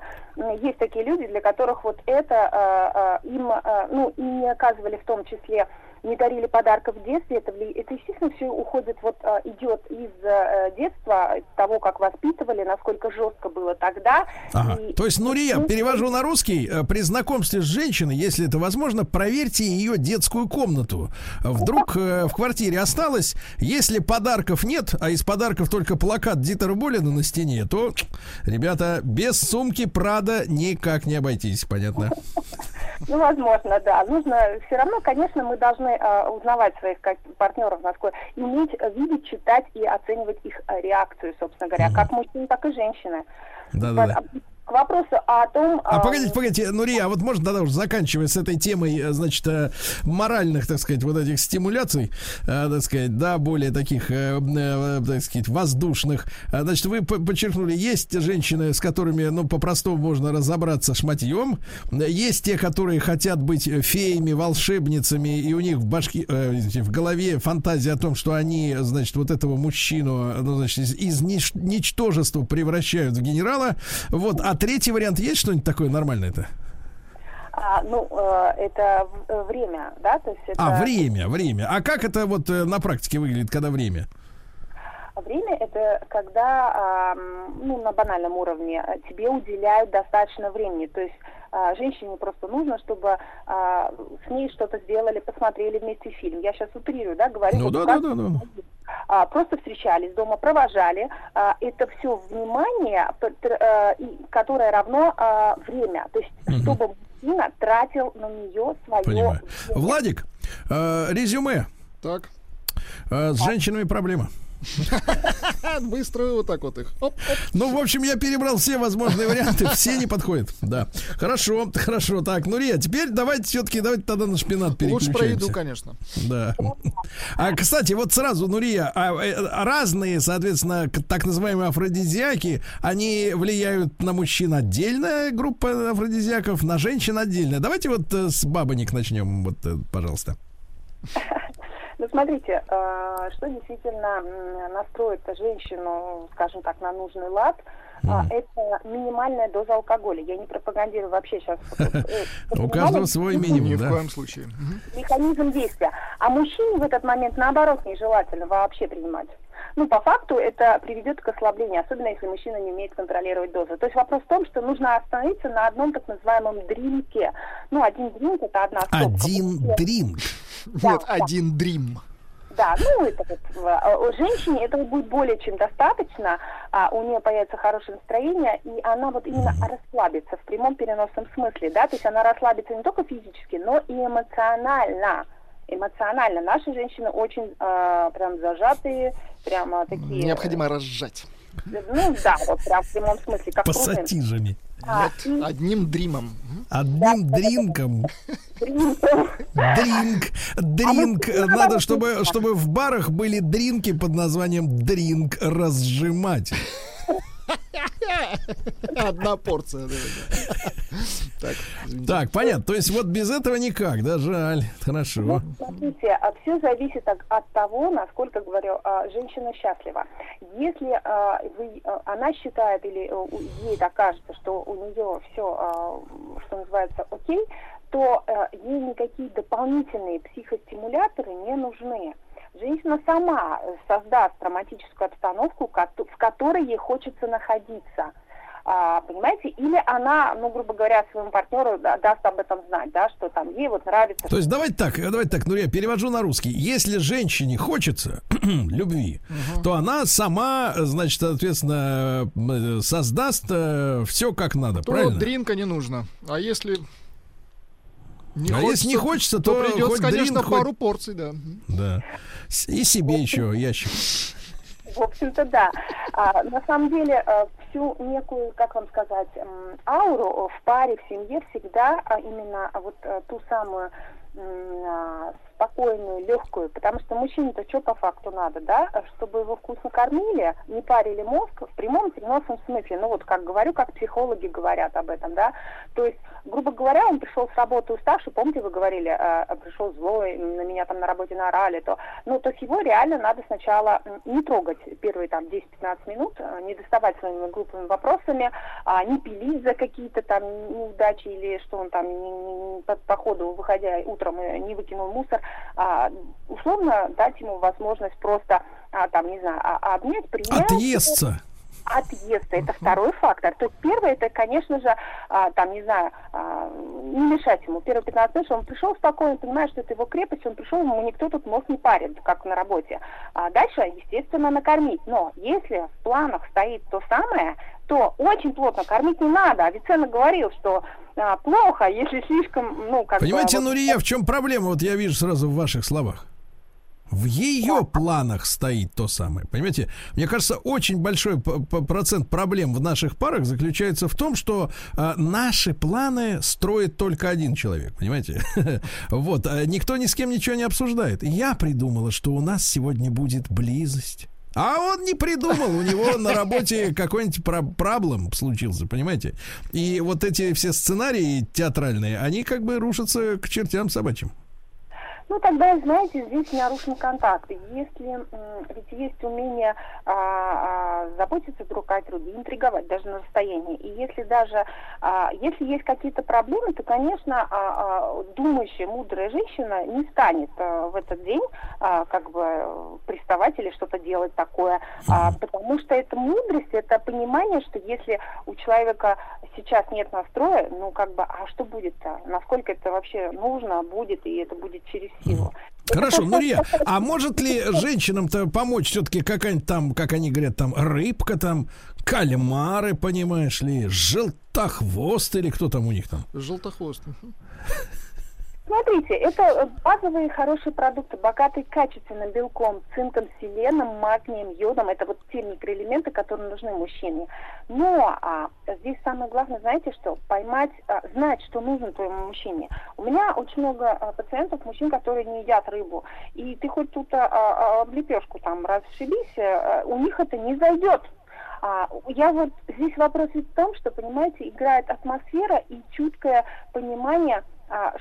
есть такие люди, для которых вот это им, ну, и не оказывали в том числе, не дарили подарков в детстве. Это, это естественно, все уходит, вот э, идет из э, детства, из того, как воспитывали, насколько жестко было тогда. Ага. И- То есть, Нурия, перевожу на русский. э, При знакомстве с женщиной, если это возможно, проверьте ее детскую комнату. Вдруг э, в квартире осталось. Если подарков нет, а из подарков только плакат Дитера Болина на стене, то, ребята, без сумки Прада никак не обойтись, понятно? Ну, возможно, да. Нужно все равно, конечно, мы должны э, узнавать своих как- партнеров, насколько иметь, э, видеть, читать и оценивать их э, реакцию, собственно говоря, как мужчин, так и женщины. Да-да-да. К вопросу о том... А э, погодите, погодите, Нурия, а вот можно тогда уже заканчивая с этой темой, э, значит, э, моральных, так сказать, вот этих стимуляций, э, так сказать, да, более таких, так сказать, воздушных. А, Значит, вы по- подчеркнули, есть женщины, с которыми, ну, по-простому можно разобраться шматьем. Есть те, которые хотят быть феями, волшебницами, и у них в башке, в голове фантазия о том, что они, значит, вот этого мужчину, ну, значит, из, из нич- ничтожества превращают в генерала. Вот. А третий вариант есть что-нибудь такое нормальное-то? а, ну, э, это э, время, да, то есть это... А, время, время. А как это вот э, на практике выглядит, когда время? Время это когда, а, ну, на банальном уровне а, тебе уделяют достаточно времени. То есть а, женщине просто нужно, чтобы а, с ней что-то сделали, посмотрели вместе фильм. Я сейчас утрирую, да, говорю. Ну да, да, да, да. а, просто встречались дома, провожали. А, это все внимание, э, которое равно а, время. То есть, чтобы мужчина тратил на нее свое Понимаю. Владик, э, резюме. Так. Э, с женщинами проблема. Быстро вот так вот их. Оп, оп. Ну, в общем, я перебрал все возможные варианты, все не подходят. Да. Хорошо, хорошо. Так, Нурия, теперь давайте все-таки, давайте тогда на шпинат Лучше про еду, переключаемся. конечно. Да. А, кстати, вот сразу, Нурия, а, э, разные, соответственно, так называемые афродизиаки, они влияют на мужчин отдельная группа афродизиаков, на женщин отдельно. Давайте вот э, с бабоник начнем, вот, э, пожалуйста. Смотрите, э, что действительно настроит женщину, скажем так, на нужный лад, а, это минимальная доза алкоголя. Я не пропагандирую вообще сейчас. У каждого свой минимум, Ни в коем случае. Механизм действия. А мужчине в этот момент, наоборот, нежелательно вообще принимать. Ну, по факту это приведет к ослаблению, особенно если мужчина не умеет контролировать дозу. То есть вопрос в том, что нужно остановиться на одном так называемом дринке. Ну, один дринк это одна стопка. Один дринк. Нет, один дрим. Да, ну это вот э, у женщине этого будет более чем достаточно, а, у нее появится хорошее настроение, и она вот именно расслабится в прямом переносном смысле, да, то есть она расслабится не только физически, но и эмоционально. Эмоционально. Наши женщины очень э, прям зажатые, прямо такие. Необходимо разжать. Ну да, вот прям в прямом смысле, как. Пассатижами. А, Нет, одним дримом. Одним дринком. дринком. Дринк, дринк. Надо, чтобы, чтобы в барах были дринки под названием дринк разжимать. Одна порция. да, да. Так, понятно. То есть вот без этого никак, да, жаль. Хорошо. Смотрите, все зависит от, от того, насколько, говорю, а, женщина счастлива. Если а, вы, а, она считает или э, ей так кажется, что у нее все, что называется, окей, то э, ей никакие дополнительные психостимуляторы не нужны. Женщина сама э, создаст романтическую обстановку, в которой ей хочется находиться. А, понимаете? Или она, ну, грубо говоря, своему партнеру да- даст об этом знать, да, что там ей вот нравится. То есть давайте так, э, давайте так, ну я перевожу на русский. Если женщине хочется любви, то она сама, э, значит, соответственно, э, создаст все как надо, То правильно? дринка не нужно. А если не А если не хочется, то придется, хоть конечно, дринк, хоть- пару порций, да. Да. И себе еще ящик. В общем-то, да. А, на самом деле, э, всю некую, как вам сказать, ауру в паре, в семье всегда а, именно вот э, ту самую а, спокойную, легкую, потому что мужчине-то что по факту надо, да, чтобы его вкусно кормили, не парили мозг в прямом переносном смысле, ну вот как говорю, как психологи говорят об этом, да, то есть, грубо говоря, он пришел с работы уставший, помните, вы говорили, э, пришел злой, на меня там на работе наорали, то, ну, то есть его реально надо сначала не трогать первые там 10-15 минут, э, не доставать своими глупыми вопросами, а, не пилить за какие-то там неудачи или что он там не- не по, по ходу, выходя утром, э, не выкинул мусор, а, условно дать ему возможность просто, а, там, не знаю, а- обнять, принять. Отъесться. Отъезд это второй фактор. То есть первый это, конечно же, а, там, не знаю, а, не мешать ему. Первые 15 минут, что он пришел спокойно, понимает, что это его крепость, он пришел, ему никто тут мозг не парит, как на работе. А дальше, естественно, накормить. Но если в планах стоит то самое, то очень плотно кормить не надо. Авиценна говорил, что а, плохо, если слишком, ну, как бы, Понимаете, вот- Нурия, в чем проблема? Вот я вижу сразу в ваших словах. В ее планах стоит то самое. Понимаете, мне кажется, очень большой процент проблем в наших парах заключается в том, что а, наши планы строит только один человек. Понимаете? Вот, а никто ни с кем ничего не обсуждает. Я придумала, что у нас сегодня будет близость. А он не придумал, у него на работе какой-нибудь про- проблем случился, понимаете? И вот эти все сценарии театральные, они как бы рушатся к чертям собачьим. Ну, тогда, знаете, здесь нарушен контакт. Если, ведь есть умение а, а, заботиться друг о друге, интриговать даже на расстоянии. И если даже, а, если есть какие-то проблемы, то, конечно, а, а, думающая, мудрая женщина не станет а, в этот день а, как бы приставать или что-то делать такое. А, потому что это мудрость, это понимание, что если у человека сейчас нет настроя, ну, как бы, а что будет-то? Насколько это вообще нужно, будет, и это будет через силу. Хорошо, Нурия, а может ли женщинам-то помочь все-таки какая-нибудь там, как они говорят, там рыбка, там кальмары, понимаешь ли, желтохвост или кто там у них там? Желтохвост. Смотрите, это базовые хорошие продукты, богатые качественным белком, цинком, селеном, магнием, йодом. Это вот те микроэлементы, которые нужны мужчине. Но а, здесь самое главное, знаете что? Поймать, а, знать, что нужно твоему мужчине. У меня очень много а, пациентов, мужчин, которые не едят рыбу. И ты хоть тут а, а, об лепешку там расшибись, а, у них это не зайдет. А, я вот здесь вопрос в том, что, понимаете, играет атмосфера и чуткое понимание, а,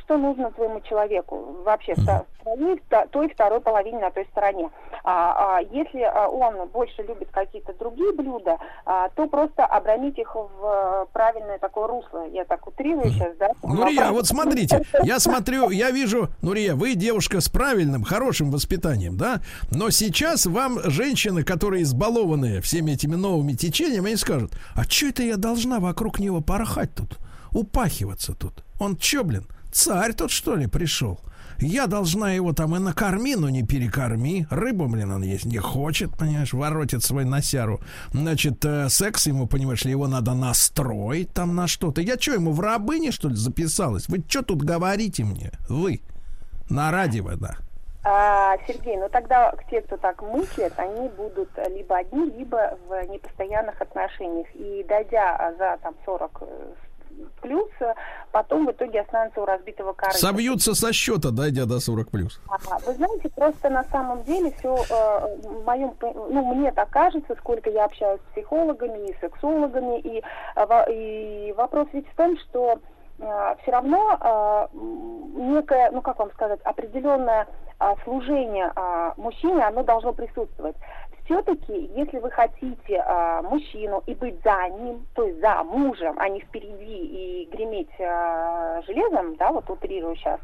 что нужно твоему человеку вообще в та- в той второй половине на той стороне. А, а, если а, он больше любит какие-то другие блюда, а, то просто обрамить их в э, правильное такое русло. Я так утрирую сейчас, да? Нурия, а вот смотрите, я смотрю, я вижу, Нурия, вы девушка с правильным, хорошим воспитанием, да? Но сейчас вам женщины, которые избалованные всеми этими новыми течениями, они скажут, а что это я должна вокруг него порхать тут? Упахиваться тут? Он чё, блин, царь тут что ли пришел? Я должна его там и накорми, но не перекорми. Рыбу, блин, он есть не хочет, понимаешь, воротит свой носяру. Значит, э, секс ему, понимаешь ли, его надо настроить там на что-то. Я что, ему в рабыне, что ли, записалась? Вы что тут говорите мне? Вы. На радио, да. А, Сергей, ну тогда те, кто так мыслят, они будут либо одни, либо в непостоянных отношениях. И дойдя за там 40 э, плюс, э, потом в итоге останутся у разбитого корыта. Собьются со счета, дойдя до 40 плюс. Ага, Вы знаете, просто на самом деле все в моем, ну, мне так кажется, сколько я общаюсь с психологами и сексологами, и, э, и вопрос ведь в том, что все равно м, некое, ну как вам сказать, определенное а, служение а, мужчине, оно должно присутствовать. Все-таки, если вы хотите а, мужчину и быть за ним, то есть за мужем, а не впереди и греметь а, железом, да, вот утрирую сейчас,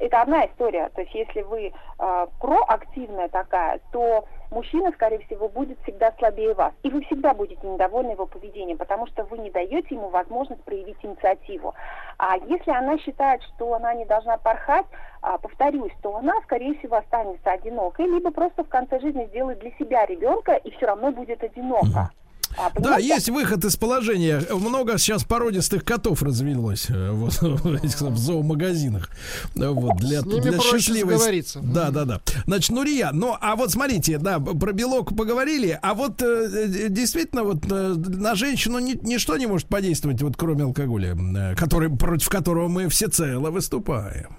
это одна история. То есть, если вы а, проактивная такая, то мужчина, скорее всего, будет всегда слабее вас. И вы всегда будете недовольны его поведением, потому что вы не даете ему возможность проявить инициативу. А если она считает, что она не должна порхать, а, повторюсь, то она, скорее всего, останется одинокой, либо просто в конце жизни сделает для себя ребенка и все равно будет одинока. А, Да, есть выход из положения. Много сейчас породистых котов развелось э, вот, в этих в зоомагазинах. Вот, для, С ними для проще счастливой... сговориться. Да, да, да. Значит, Нурия, ну, а вот смотрите, да, про белок поговорили, а вот э, э, действительно вот э, на женщину ни- ничто не может подействовать, вот кроме алкоголя, э, который, против которого мы всецело выступаем.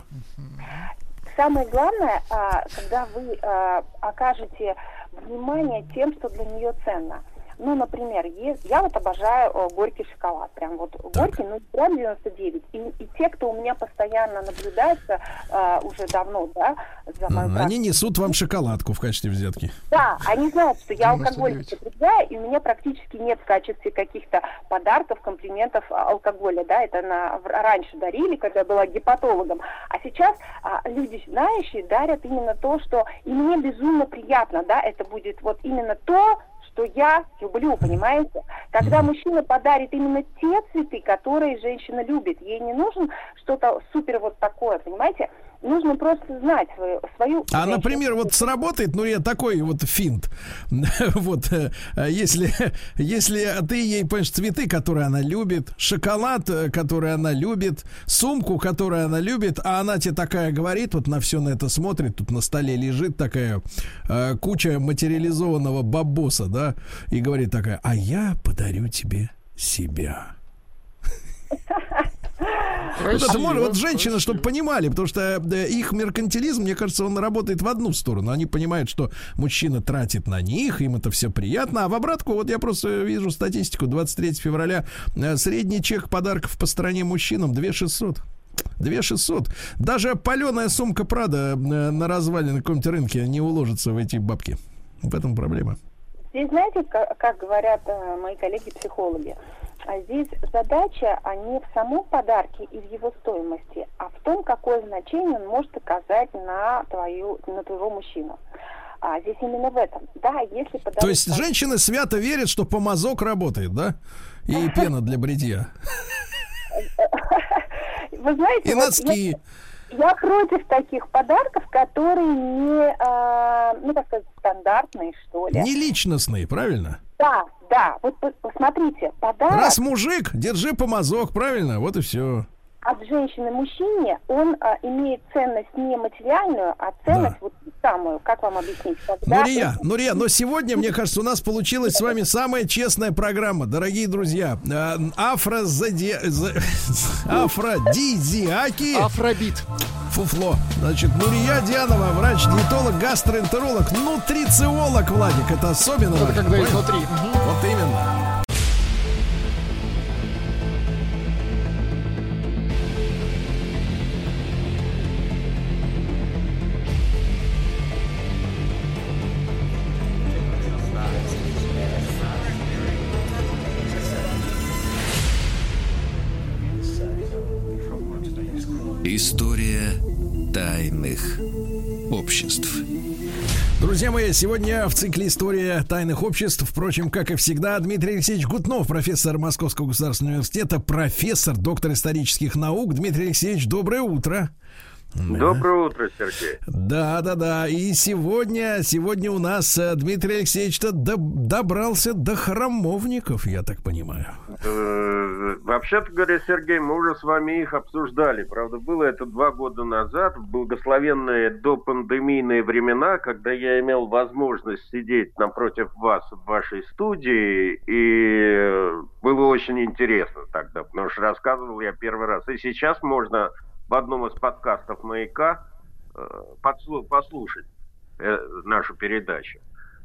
Самое главное, а, когда вы а, окажете внимание тем, что для нее ценно. Ну, например, е- я вот обожаю э, горький шоколад. Прям вот горький, ну, прям 99. И, и те, кто у меня постоянно наблюдается э, уже давно, да, за мою Они несут вам шоколадку в качестве взятки. Да, они знают, что я алкоголь 99. употребляю, и у меня практически нет в качестве каких-то подарков, комплиментов а, алкоголя, да, это на, раньше дарили, когда я была гепатологом, а сейчас а, люди знающие дарят именно то, что и мне безумно приятно, да, это будет вот именно то, что я люблю, понимаете? Когда мужчина подарит именно те цветы, которые женщина любит, ей не нужно что-то супер вот такое, понимаете? Нужно просто знать свою, свою А, например, вот сработает, ну, я такой вот финт. Вот, э, если, если ты ей, понимаешь, цветы, которые она любит, шоколад, э, который она любит, сумку, которую она любит, а она тебе такая говорит, вот на все на это смотрит, тут на столе лежит такая э, куча материализованного бабоса, да, и говорит такая, а я подарю тебе себя. Вот это может, вот женщины, чтобы понимали, потому что их меркантилизм, мне кажется, он работает в одну сторону. Они понимают, что мужчина тратит на них, им это все приятно. А в обратку, вот я просто вижу статистику, 23 февраля э, средний чек подарков по стране мужчинам 2 600. 2 600. Даже паленая сумка Прада э, на развале на каком-то рынке не уложится в эти бабки. В этом проблема. Здесь, знаете, как, как говорят э, мои коллеги-психологи, а здесь задача а не в самом подарке и в его стоимости, а в том, какое значение он может оказать на твою, на твоего мужчину. А здесь именно в этом. Да, если подарок... То есть женщины свято верят, что помазок работает, да? И пена для бритья. Вы знаете, И вот носки. Я, я против таких подарков, которые не, а, ну, так сказать, стандартные, что ли. Не личностные, правильно? Да, да. Вот по- посмотрите, подарок... Раз мужик, держи помазок, правильно? Вот и все. От женщины мужчине, он а, имеет ценность не материальную, а ценность вот самую, как вам объяснить? Когда Нурия, Нурия, но сегодня, мне кажется, у нас получилась с вами самая честная программа, дорогие друзья. Э, Афрозади... за- Афродизиаки. Афробит. Фуфло. Значит, Нурия Дианова, врач-диетолог, гастроэнтеролог, нутрициолог, Владик. Это особенно Это когда изнутри. Вот именно. Мои, сегодня в цикле «История тайных обществ», впрочем, как и всегда, Дмитрий Алексеевич Гутнов, профессор Московского государственного университета, профессор, доктор исторических наук. Дмитрий Алексеевич, доброе утро. Доброе утро, Сергей. Да, да, да. И сегодня, сегодня у нас э, Дмитрий Алексеевич-то до- добрался до храмовников, я так понимаю. Э, Вообще-то говоря, Сергей, мы уже с вами их обсуждали. Правда, было это два года назад, в благословенные допандемийные времена, когда я имел возможность сидеть напротив вас в вашей студии, и было очень интересно тогда, потому что рассказывал я первый раз. И сейчас можно в одном из подкастов «Маяка» э, послушать э, нашу передачу.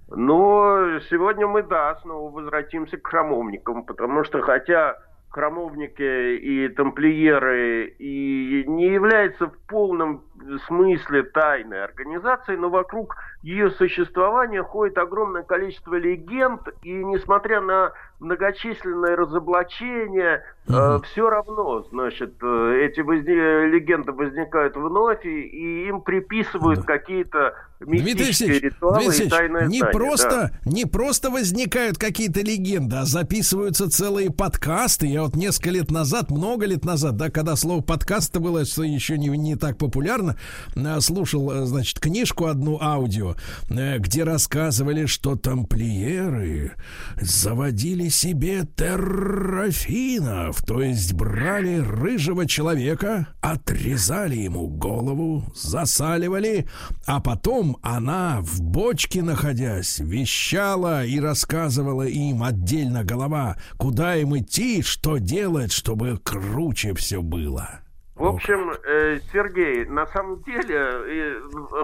Но сегодня мы, да, снова возвратимся к храмовникам, потому что хотя храмовники и тамплиеры и не является в полном смысле тайной организацией, но вокруг ее существования ходит огромное количество легенд, и несмотря на многочисленные разоблачения, э, все равно, значит, э, эти возне- легенды возникают вновь, и, и им приписывают какие-то Дмитрий мистические Алексеевич, ритуалы Дмитрий и тайные не знания, просто, да. не просто возникают какие-то легенды, а записываются целые подкасты. Я вот несколько лет назад, много лет назад, да, когда слово подкаст было еще не, не так популярно, а, слушал, э, значит, книжку одну аудио, э, где рассказывали, что тамплиеры заводили себе террафинов, то есть брали рыжего человека, отрезали ему голову, засаливали, а потом она в бочке находясь вещала и рассказывала им отдельно голова, куда им идти, что делать, чтобы круче все было. В общем, э, Сергей, на самом деле э,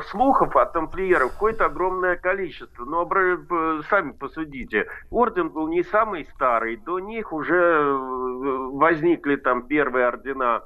слухов о тамплиерах какое-то огромное количество. Но обра- п- сами посудите. Орден был не самый старый. До них уже э, возникли там первые ордена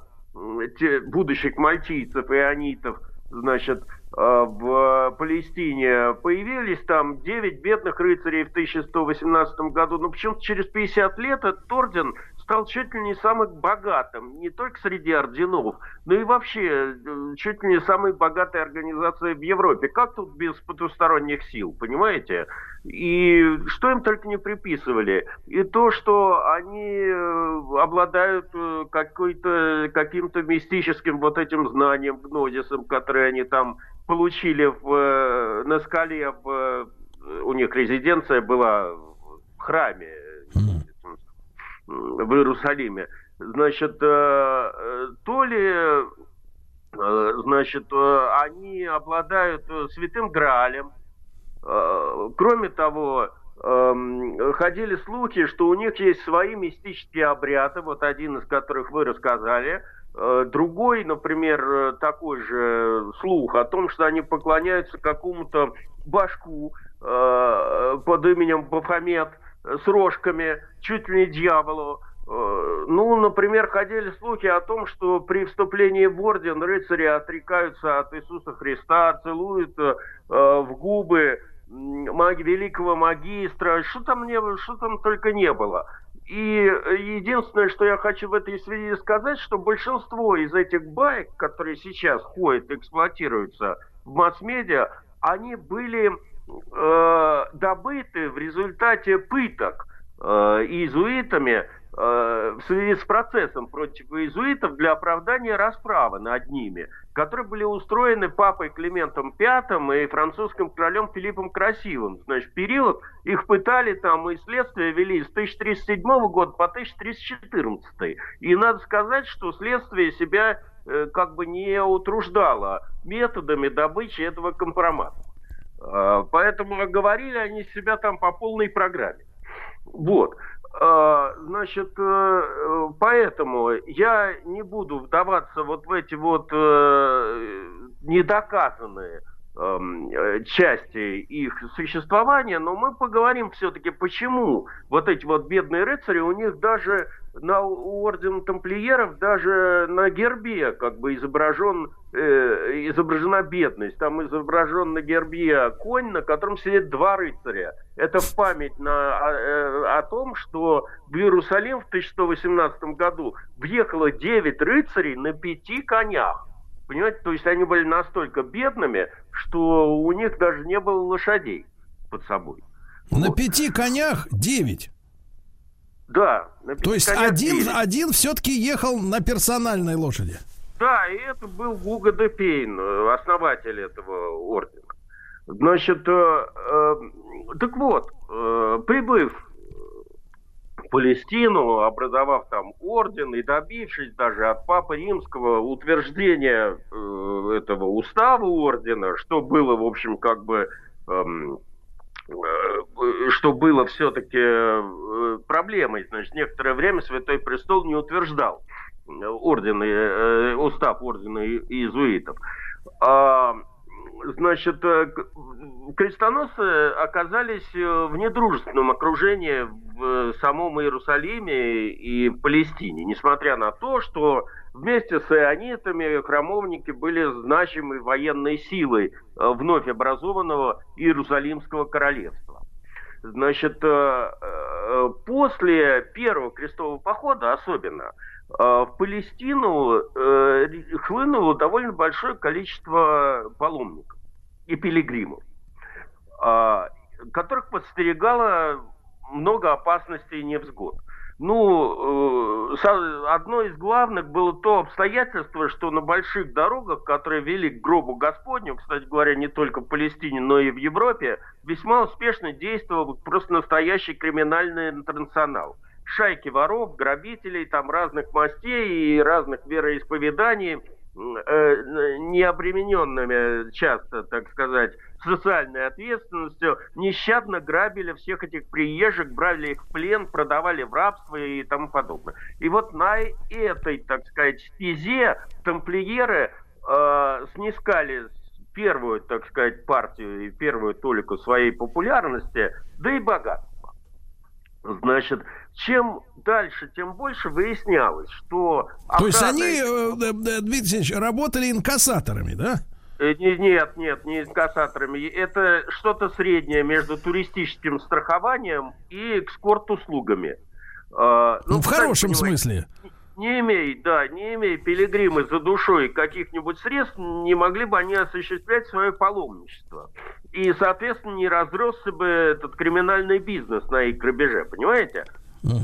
те- будущих мальтийцев и анитов. Значит, э, в Палестине появились там 9 бедных рыцарей в 1118 году. Но почему-то через 50 лет этот орден стал чуть ли не самым богатым, не только среди орденов, но и вообще э, чуть ли не самой богатой организацией в Европе. Как тут без потусторонних сил, понимаете? И что им только не приписывали. И то, что они э, обладают э, каким-то мистическим вот этим знанием, гнозисом, которое они там получили в, на скале, в, у них резиденция была в храме, в Иерусалиме. Значит, э, э, то ли, э, значит, они обладают святым Граалем. Кроме того, эм, ходили слухи, что у них есть свои мистические обряды, вот один из которых вы рассказали. Другой, например, такой же слух о том, что они поклоняются какому-то башку под именем Бафомет с рожками, чуть ли не дьяволу. Э, Ну, например, ходили слухи о том, что при вступлении в орден рыцари отрекаются от Иисуса Христа, целуют э, э, в губы м, маги, великого магистра, что там, не, что там только не было. И единственное, что я хочу в этой связи сказать, что большинство из этих баек, которые сейчас ходят, эксплуатируются в масс-медиа, они были э, добыты в результате пыток э, иезуитами э, в связи с процессом против иезуитов для оправдания расправы над ними, которые были устроены папой Климентом V и французским королем Филиппом Красивым. Значит, период их пытали там и следствие вели с 1307 года по 1314. И надо сказать, что следствие себя э, как бы не утруждало методами добычи этого компромата. Э, Поэтому говорили они себя там по полной программе. Вот. Э, Значит, э, поэтому я не буду вдаваться вот в эти вот э, недоказанные эм, части их существования, но мы поговорим все-таки, почему вот эти вот бедные рыцари, у них даже на у ордена тамплиеров даже на гербе как бы изображен, э, изображена бедность. Там изображен на гербе конь, на котором сидят два рыцаря. Это в память на, о, э, о том, что в Иерусалим в 1118 году въехало 9 рыцарей на пяти конях. Понимаете, то есть они были настолько бедными, что у них даже не было лошадей под собой. На пяти конях девять. Да. на То есть один, один все-таки ехал на персональной лошади. Да, и это был Гуго де Пейн, э, основатель этого ордена. Значит, э, э, так вот, э, прибыв в Палестину, образовав там орден и добившись даже от Папы Римского утверждения э, этого устава ордена, что было, в общем, как бы эм, э, что было все-таки э, проблемой. Значит, некоторое время Святой Престол не утверждал э, орден, э, устав ордена иезуитов. А, значит, э, крестоносцы оказались э, в недружественном окружении в э, самом Иерусалиме и Палестине, несмотря на то, что вместе с ионитами храмовники были значимой военной силой э, вновь образованного Иерусалимского королевства. Значит, э, э, после первого крестового похода особенно в Палестину хлынуло довольно большое количество паломников и пилигримов, которых подстерегало много опасностей и невзгод. Ну, э, одно из главных было то обстоятельство, что на больших дорогах, которые вели к гробу Господню, кстати говоря, не только в Палестине, но и в Европе, весьма успешно действовал просто настоящий криминальный интернационал. Шайки воров, грабителей, там разных мастей и разных вероисповеданий, э, не обремененными часто, так сказать, социальной ответственностью, нещадно грабили всех этих приезжих, брали их в плен, продавали в рабство и тому подобное. И вот на этой, так сказать, стезе тамплиеры э, снискали первую, так сказать, партию и первую толику своей популярности, да и богатства. Значит, чем дальше, тем больше выяснялось, что... То есть они, э, э, э, Дмитрий Алексеевич, работали инкассаторами, да? Э, не- Нет, нет, не инкассаторами. Это что-то среднее между туристическим страхованием и экскорт-услугами. Э, Ну, в сами хорошем понимаете, смысле. Не имея, да, не имея пилигримы за душой каких-нибудь средств, не могли бы они осуществлять свое паломничество. И, соответственно, не разросся бы этот криминальный бизнес на их грабеже, понимаете?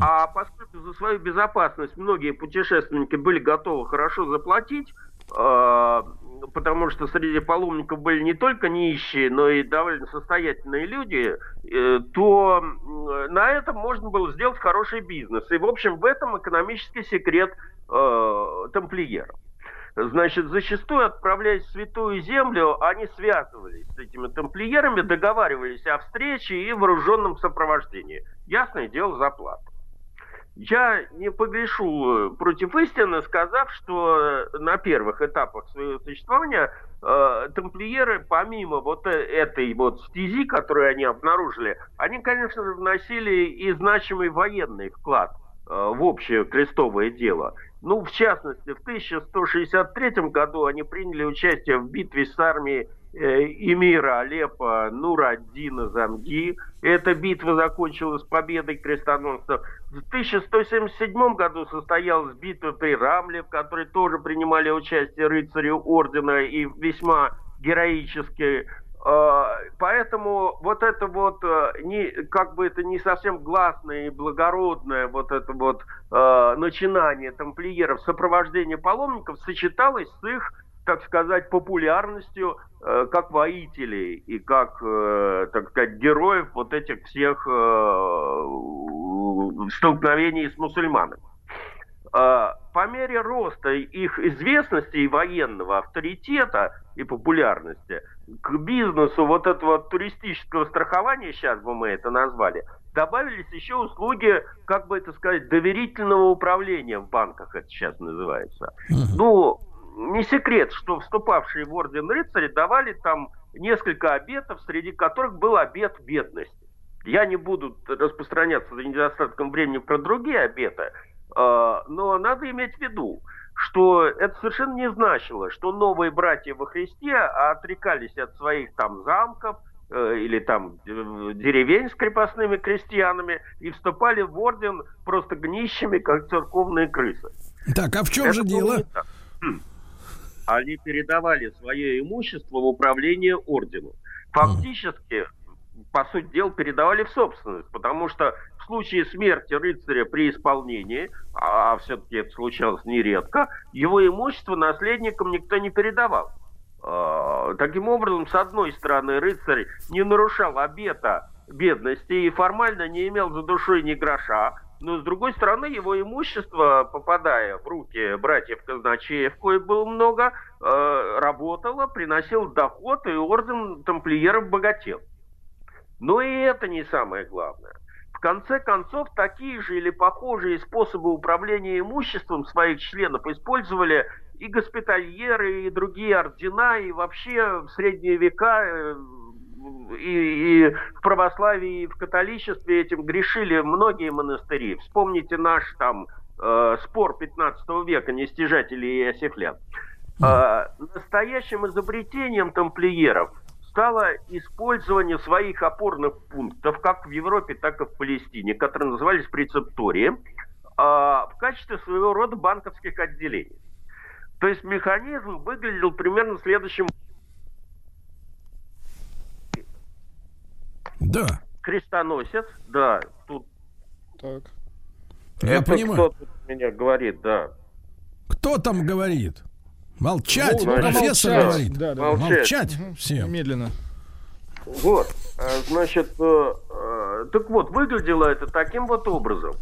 А поскольку за свою безопасность многие путешественники были готовы хорошо заплатить, э, потому что среди паломников были не только нищие, но и довольно состоятельные люди, э, то на этом можно было сделать хороший бизнес. И, в общем, в этом экономический секрет э, тамплиеров. Значит, зачастую, отправляясь в Святую Землю, они связывались с этими тамплиерами, договаривались о встрече и вооруженном сопровождении. Ясное дело, за плату. Я не погрешу э, против истины, сказав, что э, на первых этапах своего существования э, тамплиеры, помимо вот э- этой вот стези, которую они обнаружили, они, конечно же, вносили и значимый военный вклад э, в общее крестовое дело. Ну, в частности, в 1163 году они приняли участие в битве с армией эмира Алеппо Нураддина Замги. Эта битва закончилась победой крестоносцев. В 1177 году состоялась битва при Рамле, в которой тоже принимали участие рыцари ордена и весьма героически. Э, Поэтому вот это вот, э, не, как бы это не совсем гласное и благородное вот это вот э, начинание тамплиеров сопровождения паломников сочеталось с их так сказать, популярностью э, как воителей и как, э, так сказать, героев вот этих всех э, столкновений с мусульманами. Э, по мере роста их известности и военного авторитета и популярности к бизнесу вот этого туристического страхования, сейчас бы мы это назвали, добавились еще услуги, как бы это сказать, доверительного управления в банках, это сейчас называется. Ну, не секрет, что вступавшие в орден рыцари давали там несколько обетов, среди которых был обет бедности. Я не буду распространяться за недостатком времени про другие обеты, э, но надо иметь в виду, что это совершенно не значило, что новые братья во Христе отрекались от своих там замков э, или там э, деревень с крепостными крестьянами и вступали в орден просто гнищими, как церковные крысы. Так, а в чем Это же дело? Они передавали свое имущество в управление ордену. Фактически, по сути дела, передавали в собственность, потому что в случае смерти рыцаря при исполнении, а все-таки это случалось нередко, его имущество наследникам никто не передавал. А, Таким образом, с одной стороны, рыцарь не нарушал обета бедности и формально не имел за душой ни гроша, но с другой стороны, его имущество, попадая в руки братьев казначеев, кое было много, э, работало, приносило доход, и орден тамплиеров богател. Но и это не самое главное. В конце концов, такие же или похожие способы управления имуществом своих членов использовали и госпитальеры, и другие ордена, и вообще в средние века э, и, и в православии, и в католичестве этим грешили многие монастыри. Вспомните наш там э, спор 15 века, нестяжателей и осехлян. Э, настоящим изобретением тамплиеров стало использование своих опорных пунктов, как в Европе, так и в Палестине, которые назывались прецептории, э, в качестве своего рода банковских отделений. То есть механизм выглядел примерно следующим Да. Крестоносец, да, тут... Так. Я Это понимаю. кто тут меня говорит, да. Кто там говорит? Молчать, Ну, профессор молчать. говорит. Да, да. Молчать. Молчать. всем. Медленно. Вот, э, значит, э, э, так вот, выглядело это таким вот образом.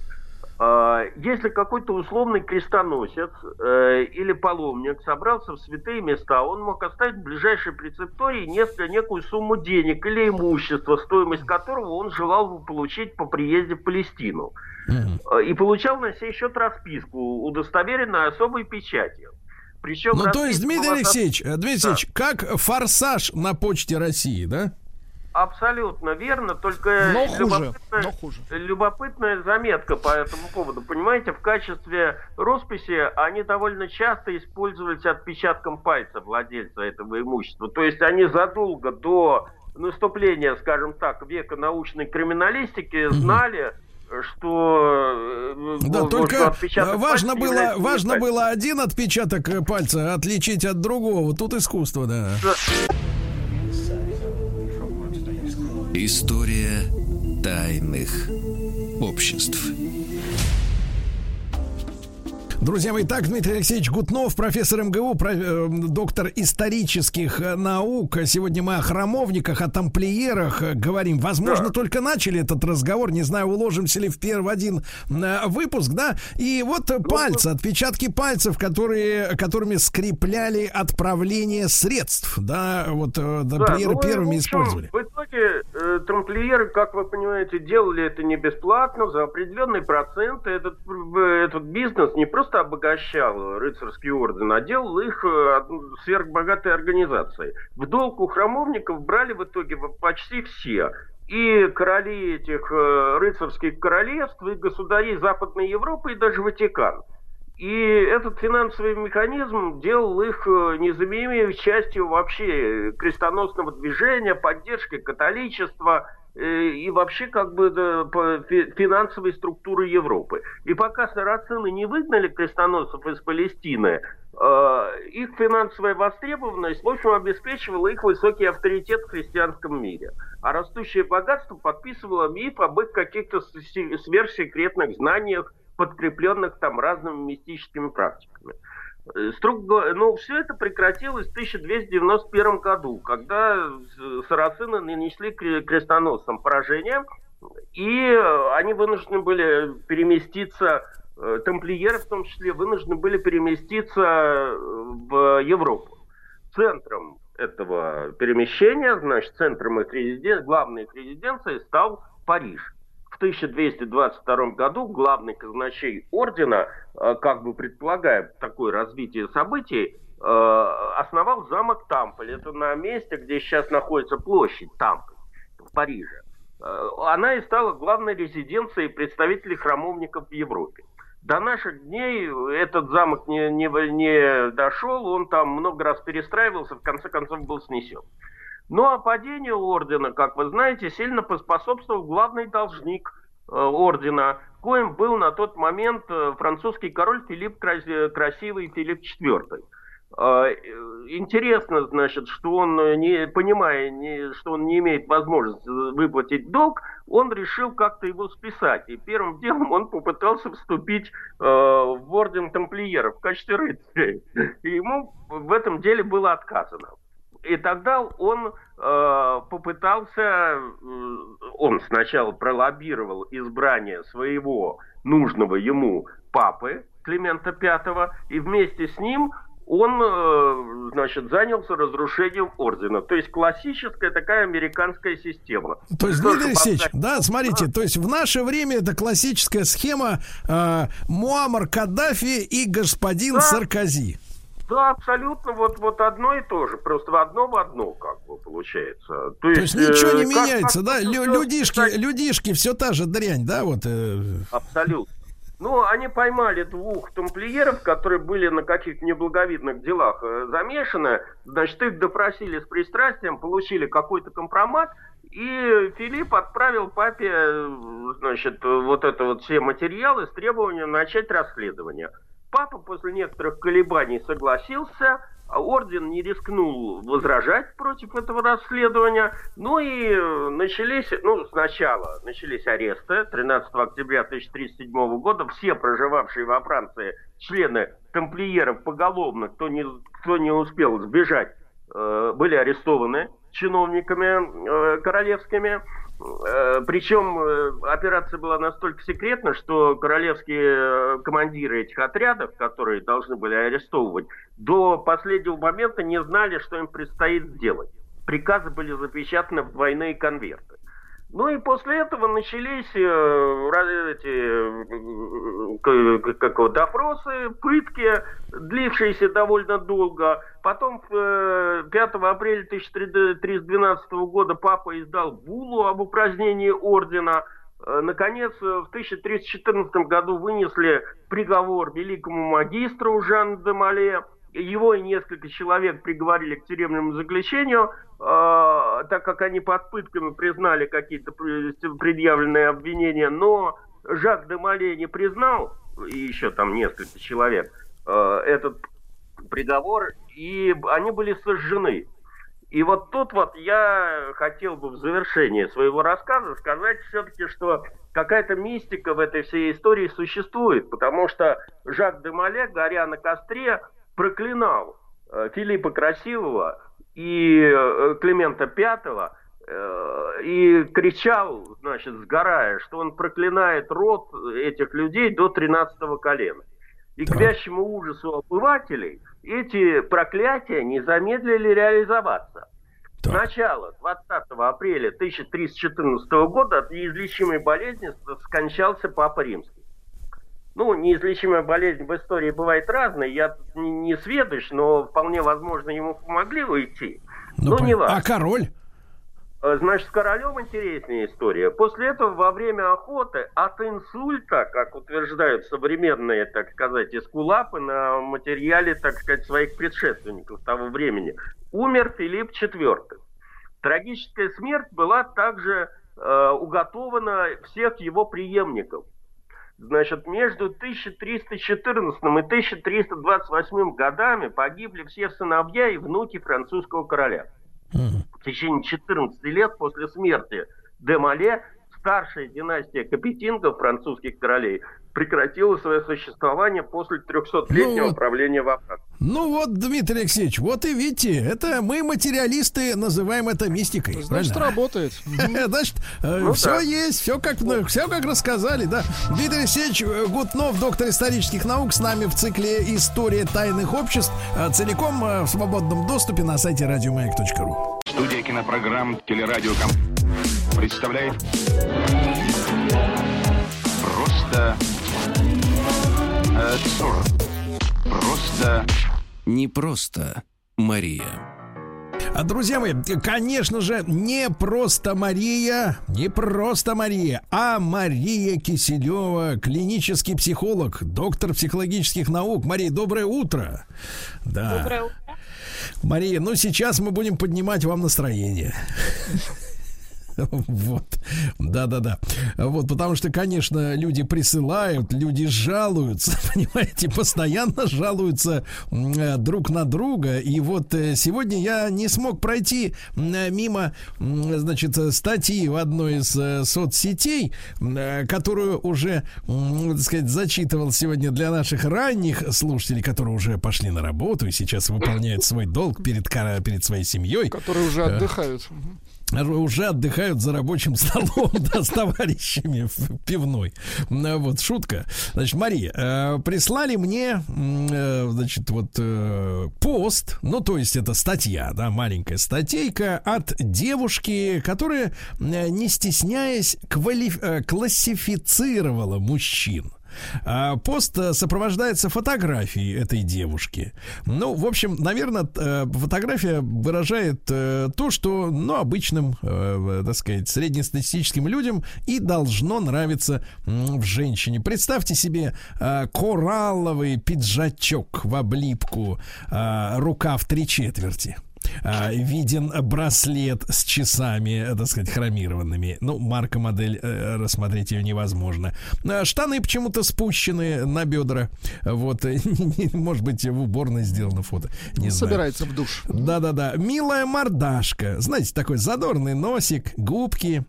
Э, Если какой-то условный крестоносец э, или паломник собрался в святые места, он мог оставить в ближайшей прецептории несколько, некую сумму денег или имущества, стоимость которого он желал бы получить по приезде в Палестину. Э, И получал на сей счет расписку, удостоверенную особой печатью. Причем Ну, то есть, Дмитрий Алексеевич, э, Дмитрий Да. Алексеевич, как форсаж на почте России, да? Абсолютно верно, только Но хуже, любопытная, но хуже. любопытная заметка по этому поводу. Понимаете, в качестве росписи они довольно часто использовались отпечатком пальца владельца этого имущества. То есть они задолго до наступления, скажем так, века научной криминалистики знали, что, э, Да, только важно пальца было, важно уникальным. было один отпечаток пальца отличить от другого. Тут искусство, да. История тайных обществ. Друзья мои, так, Дмитрий Алексеевич Гутнов, профессор МГУ, про- э, доктор исторических э, наук. Сегодня мы о храмовниках, о тамплиерах э, говорим. Возможно, только начали этот разговор. Не знаю, уложимся ли в первый один э, выпуск, да? И вот э, пальцы, отпечатки пальцев, которые, которыми скрепляли отправление средств, да? Вот э, тамплиеры ну и, первыми в общем, использовали. В итоге э, тамплиеры, как вы понимаете, делали это не бесплатно, за определенный процент. Этот, э, этот бизнес не просто обогащал рыцарский орден, а делал их э, од- сверхбогатой организацией. В долг у храмовников брали в итоге почти все. И короли этих э, рыцарских королевств, и государей Западной Европы, и даже Ватикан. И этот финансовый механизм делал их э, незаменимой частью вообще крестоносного движения, поддержкой католичества и вообще как бы финансовой структуры Европы. И пока сарацины не выгнали крестоносцев из Палестины, э, их финансовая востребованность, в общем, обеспечивала их высокий авторитет в христианском мире. А растущее богатство подписывало миф об их каких-то сверхсекретных знаниях, подкрепленных там разными мистическими практиками. Э, Строго ну, все это прекратилось в 1291 году, когда э, сарацины нанесли кре- крестоносцам поражение, и э, они вынуждены были переместиться, тамплиеры в том числе, вынуждены были переместиться в Европу. Центром этого перемещения, значит, центром их резиденции, главной их резиденцией стал Париж. В 1222 году главный казначей ордена, э, как бы предполагая такое развитие событий, э, основал замок Тамполь. Это на месте, где сейчас находится площадь Тамполь в Париже. Э, Она и стала главной резиденцией представителей храмовников в Европе. До наших дней этот замок не, не, не дошел, он там много раз перестраивался, в конце концов был снесен. Ну а падению ордена, как вы знаете, сильно поспособствовал главный должник э, ордена, коим был на тот момент э, французский король Филипп Крас- Красивый, Филипп IV. Э, Интересно, значит, что он, э, не понимая, не- что он не имеет возможности выплатить долг, он решил как-то его списать. И первым делом он попытался вступить э, в орден тамплиеров в качестве рыцаря. И ему в этом деле было отказано. И тогда он э, попытался, э, он сначала пролоббировал избрание своего нужного ему папы Климента V, и вместе с ним он, э, значит, занялся разрушением ордена. То есть классическая такая американская система. То есть, Дмитрий Алексеевич, поставить- да, смотрите, то есть в наше время это классическая схема э, Муаммар Каддафи и господин Да. Саркози. Да, абсолютно, вот, вот одно и то же, просто в одно в одно, как бы, получается. То, То есть ничего не э, как- меняется, как- да? Лю- людишки, людишки, все та же дрянь, да, вот. э, Абсолютно. Ну, они поймали двух тамплиеров, которые были на каких-то неблаговидных делах э, замешаны. Значит, их допросили с пристрастием, получили какой-то компромат, и Филипп отправил папе, э, значит, вот это вот все материалы с требованием начать расследование. Папа после некоторых колебаний согласился, а орден не рискнул возражать против этого расследования. Ну и э, начались, ну, сначала начались аресты 13 октября 1307 года. Все проживавшие во Франции члены тамплиеров поголовно, кто не, кто не успел сбежать, э, были арестованы чиновниками э, королевскими. Э, Причем э, операция была настолько секретна, что королевские э, командиры этих отрядов, которые должны были арестовывать, до последнего момента не знали, что им предстоит сделать. Приказы были запечатаны в двойные конверты. Ну и после этого начались э, эти, э, к- как допросы, пытки, длившиеся довольно долго. Потом э, 5 апреля 1312 года папа издал буллу об упразднении ордена. Э, Наконец, э, в 1314 году вынесли приговор великому магистру Жанну де Мале. Его и несколько человек приговорили к тюремному заключению, э, так как они под пытками признали какие-то пре- предъявленные обвинения, но Жак де Мале не признал, и еще там несколько человек, э, этот приговор, и они были сожжены. И вот тут вот я хотел бы в завершение своего рассказа сказать все-таки, что какая-то мистика в этой всей истории существует, потому что Жак де Мале, горя на костре, проклинал э, Филиппа Красивого и э, Климента Пятого э, и кричал, значит, сгорая, что он проклинает род этих людей до 13 колена. И к вящему ужасу обывателей эти проклятия не замедлили реализоваться. Сначала, 20 апреля 1314 года, от неизлечимой болезни скончался Папа Римский. Ну, неизлечимая болезнь в истории бывает разная, я не, сведущ, но вполне возможно ему помогли уйти. ну, но пон- не важно. А король? Э, Значит, с королем интереснее история. После этого во время охоты от инсульта, как утверждают современные, так сказать, эскулапы на материале, так сказать, своих предшественников того времени, умер Филипп IV. Трагическая смерть была также э, уготована всех его преемников. Значит, между 1314 и 1328 годами погибли все сыновья и внуки французского короля. В течение 14 лет после смерти де Мале старшая династия Капетингов, французских королей, прекратила свое существование после 300-летнего Ну правления во Франции. Ну вот, Дмитрий Алексеевич, вот и видите, это мы материалисты называем это мистикой. Значит, правильно? работает. Значит, Ну все да. есть, все как, ну, все как рассказали, да. Дмитрий Алексеевич э, Гутнов, доктор исторических наук, с нами в цикле «История тайных обществ», э, целиком э, в свободном доступе на сайте радиомаяк.ру. Студия кинопрограмм «Телерадиоком» представляет Просто абсурд. Просто Не просто Мария. А, Друзья мои, конечно же, не просто Мария, не просто Мария, а Мария Киселева, клинический психолог, доктор психологических наук. Мария, доброе утро. Да. Доброе утро. Мария, ну сейчас мы будем поднимать вам настроение. Вот, да-да-да. Вот, потому что, конечно, люди присылают, люди жалуются, понимаете, постоянно жалуются э, друг на друга. И вот э, сегодня я не смог пройти э, мимо, значит, статьи в одной из соцсетей, которую уже, так сказать, зачитывал сегодня для наших ранних слушателей, которые уже пошли на работу и сейчас выполняют свой долг перед, перед своей семьей. Которые уже отдыхают. Уже отдыхают за рабочим столом да, с товарищами в пивной. Вот, шутка. Значит, Мария, э, прислали мне, э, значит, вот э, пост, ну, то есть это статья, да, маленькая статейка от девушки, которая, э, не стесняясь, квали- э, классифицировала мужчин. А пост э, сопровождается фотографией этой девушки. Ну, в общем, наверное, э, фотография выражает э, то, что, ну, обычным, так сказать, среднестатистическим людям и должно нравиться в женщине. Представьте себе коралловый пиджачок в облипку, рука в три четверти. А, виден браслет с часами, так сказать, хромированными. Ну, марка модель э, рассмотреть ее невозможно. А, Штаны почему-то спущены на бедра. Вот, э, может быть, в уборной сделано фото. Не знаю. Собирается в душ. Да-да-да. Милая мордашка. Знаете, такой задорный носик, губки.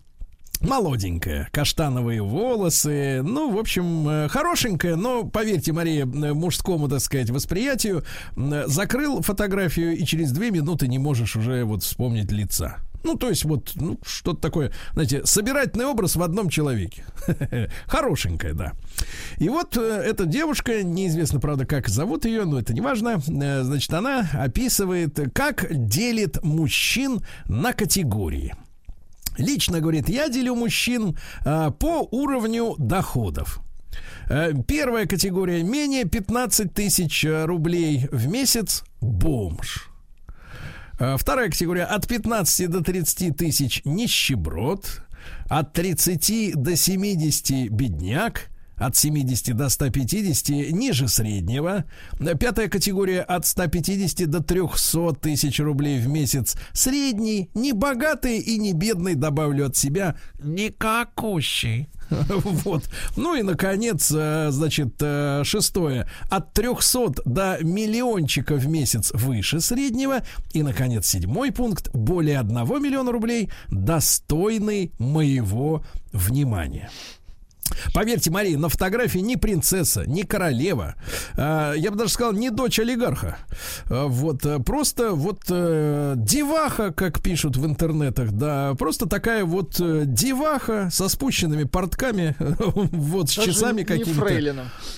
Молоденькая, каштановые волосы, ну, в общем, э, хорошенькая, но, поверьте, Мария, э, мужскому, так сказать, восприятию, э, закрыл фотографию и через две минуты не можешь уже вот вспомнить лица. Ну, то есть вот ну, что-то такое, знаете, собирательный образ в одном человеке. Хорошенькая, да. И вот э, эта девушка, неизвестно, правда, как зовут ее, но это не важно. Э, значит, она описывает, как делит мужчин на категории. Лично, говорит, я делю мужчин а, по уровню доходов. Э, Первая категория менее 15 тысяч э, рублей в месяц бомж. Э, Вторая категория от 15 до 30 тысяч нищеброд, от 30 до 70 бедняк, от 70 до 150 ниже среднего. Пятая категория от 150 до 300 тысяч рублей в месяц. Средний, не богатый и не бедный, добавлю от себя, никакущий. Вот. Ну и, наконец, э, значит, э, шестое. От 300 до миллиончика в месяц выше среднего. И, наконец, седьмой пункт. Более 1 миллиона рублей достойный моего внимания. Поверьте, Мария, на фотографии ни принцесса, ни королева, а, я бы даже сказал, не дочь олигарха. А, Вот, а, просто вот э, деваха, как пишут в интернетах, да, просто такая вот э, деваха со спущенными портками, вот, с Даже часами какими-то.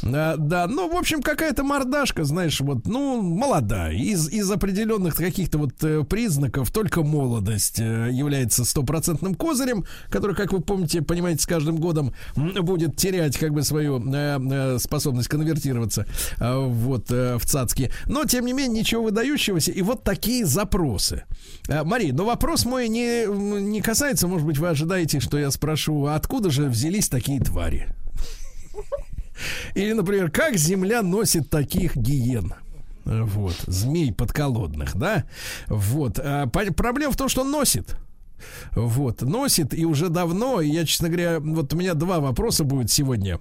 Да, да, ну, в общем, какая-то мордашка, знаешь, вот, ну, молодая. Из, из определенных каких-то вот э, признаков только молодость э, является стопроцентным козырем, который, как вы помните, понимаете, с каждым годом будет терять как бы свою э, э, способность конвертироваться э, вот э, в цацки. Но, тем не менее, ничего выдающегося. И вот такие запросы. Э, Мария, но вопрос мой не, не касается, может быть, вы ожидаете, что я спрошу, а откуда же взялись такие твари? Или, например, как Земля носит таких гиен? Вот, змей подколодных, да? Вот. А, проблема в том, что носит. Вот, носит и уже давно. И я, честно говоря, вот у меня два вопроса будет сегодня.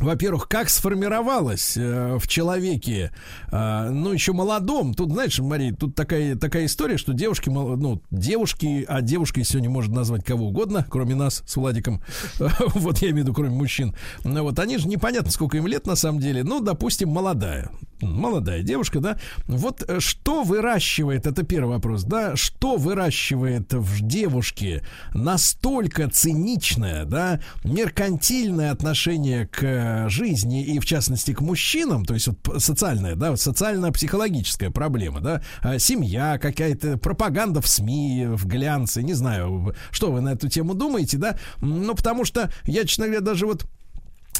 Во-первых, как сформировалась э, в человеке, э, ну, еще молодом, тут, знаешь, Мария, тут такая, такая история, что девушки, ну, девушки, а девушкой сегодня можно назвать кого угодно, кроме нас с Владиком, вот я имею в виду, кроме мужчин, Ну, вот они же непонятно, сколько им лет на самом деле, ну, допустим, молодая, молодая девушка, да, вот э, что выращивает, это первый вопрос, да, что выращивает в девушке настолько циничное, да, меркантильное отношение к э, жизни и, в частности, к мужчинам, то есть вот социальная, да, вот социально-психологическая проблема, да, а, семья, какая-то пропаганда в СМИ, в глянце, не знаю, что вы на эту тему думаете, да, ну, потому что я, честно говоря, даже вот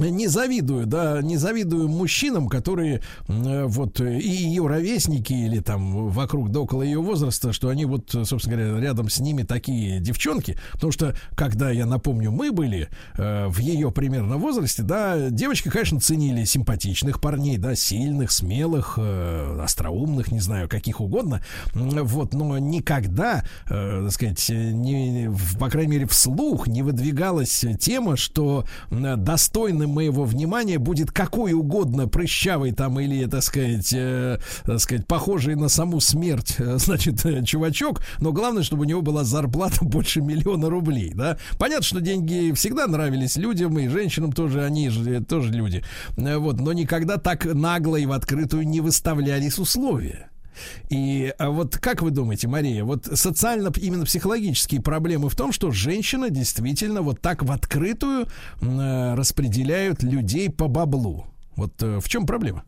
не завидую, да, не завидую мужчинам, которые э, вот э, и ее ровесники или там вокруг да около ее возраста, что они вот, собственно говоря, рядом с ними такие девчонки, потому что когда я напомню, мы были э, в ее примерно возрасте, да, девочки, конечно, ценили симпатичных парней, да, сильных, смелых, э, остроумных, не знаю, каких угодно, вот, но никогда, э, так сказать, не, по крайней мере, вслух не выдвигалась тема, что м, достойным моего внимания будет какой угодно прыщавый там или, так сказать, э, так сказать, похожий на саму смерть, э, значит, э, чувачок, но главное, чтобы у него была зарплата больше миллиона рублей, да. Понятно, что деньги всегда нравились людям и женщинам тоже, они же тоже люди, Э, вот, но никогда так нагло и в открытую не выставлялись условия. И а вот как вы думаете, Мария, вот социально, именно психологические проблемы в том, что женщина действительно вот так в открытую э, распределяют людей по баблу. Вот э, в чем проблема?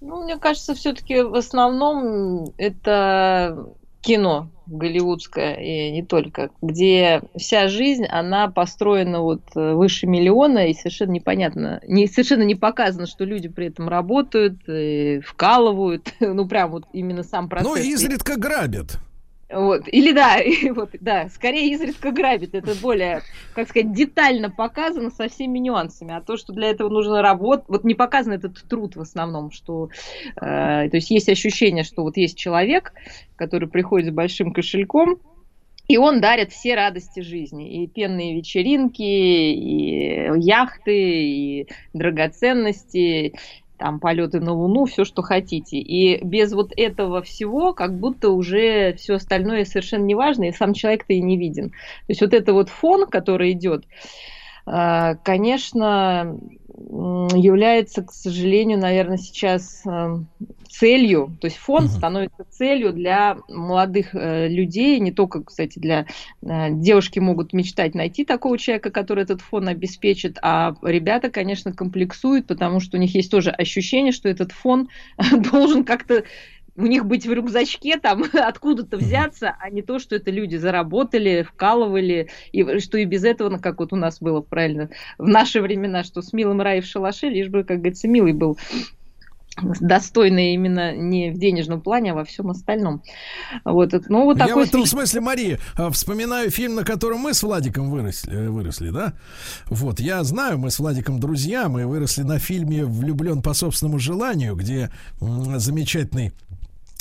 Ну, мне кажется, все-таки в основном это кино голливудское, и не только, где вся жизнь, она построена вот э, выше миллиона, и совершенно непонятно, не, совершенно не показано, что люди при этом работают, и вкалывают, ну прям вот именно сам процесс. Ну, изредка грабят. Вот. Или да, и вот, да, скорее изредка грабит. Это более, как сказать, детально показано со всеми нюансами. А то, что для этого нужно работать, вот не показан этот труд в основном, что, э, то есть есть ощущение, что вот есть человек, который приходит с большим кошельком, и он дарит все радости жизни. И пенные вечеринки, и яхты, и драгоценности, там полеты на Луну, все, что хотите. И без вот этого всего, как будто уже все остальное совершенно не важно, и сам человек-то и не виден. То есть вот это вот фон, который идет, э, конечно, является, к сожалению, наверное, сейчас э, целью, то есть фонд угу. становится целью для молодых э, людей, не только, кстати, для э, девушки могут мечтать найти такого человека, который этот фон обеспечит, а ребята, конечно, комплексуют, потому что у них есть тоже ощущение, что этот фон должен как-то у них быть в рюкзачке там откуда-то взяться, а не то, что это люди заработали, вкалывали, и что и без этого, ну, как вот у нас было правильно в наши времена, что с милым рай в шалаше, лишь бы, как говорится, милый был достойные именно не в денежном плане, а во всем остальном. Вот, ну, вот Я такой в этом смысле, Мария, а, вспоминаю фильм, на котором мы с Владиком выросли, э, выросли, да? Вот, я знаю, мы с Владиком друзья, мы выросли на фильме «Влюблен по собственному желанию», где замечательный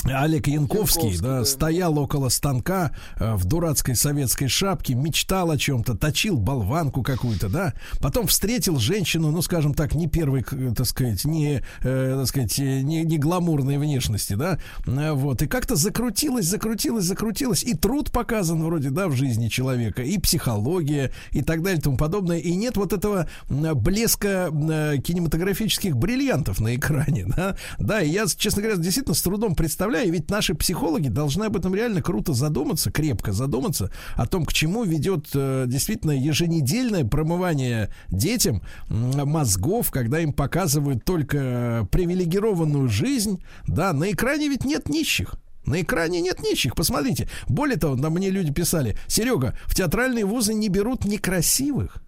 Олег Янковский, Янковский да, да, стоял около станка э, в дурацкой советской шапке, мечтал о чем-то, точил болванку какую-то, да. Потом встретил женщину, ну, скажем так, не первой, э, так сказать, не, э, так сказать, э, не, не гламурной внешности, да. Э, вот. И как-то закрутилось, закрутилось, закрутилось. И труд показан вроде, да, в жизни человека, и психология, и так далее, и тому подобное. И нет вот этого блеска кинематографических бриллиантов на экране, да. Да, и я, честно говоря, действительно с трудом представляю, представляю, ведь наши психологи должны об этом реально круто задуматься, крепко задуматься о том, к чему ведет э, действительно еженедельное промывание детям мозгов, когда им показывают только привилегированную жизнь. Да, на экране ведь нет нищих. На экране нет нищих, посмотрите. Более того, на мне люди писали, Серега, в театральные вузы не берут некрасивых.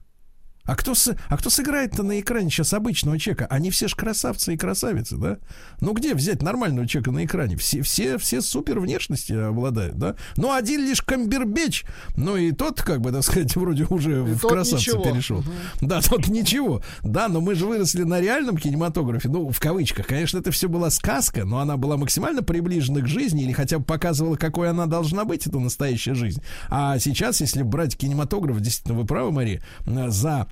А кто, с, а кто сыграет-то на экране сейчас обычного человека? Они все ж красавцы и красавицы, да? Ну где взять нормального человека на экране? Все, все, все супер внешности обладают, да? Ну один лишь Камбербеч, ну и тот, как бы, так сказать, вроде уже и в красавца ничего. перешел. Угу. Да, тот ничего. Да, но мы же выросли на реальном кинематографе, ну, в кавычках. Конечно, это все была сказка, но она была максимально приближена к жизни или хотя бы показывала, какой она должна быть, это настоящая жизнь. А сейчас, если брать кинематограф, действительно, вы правы, Мария, за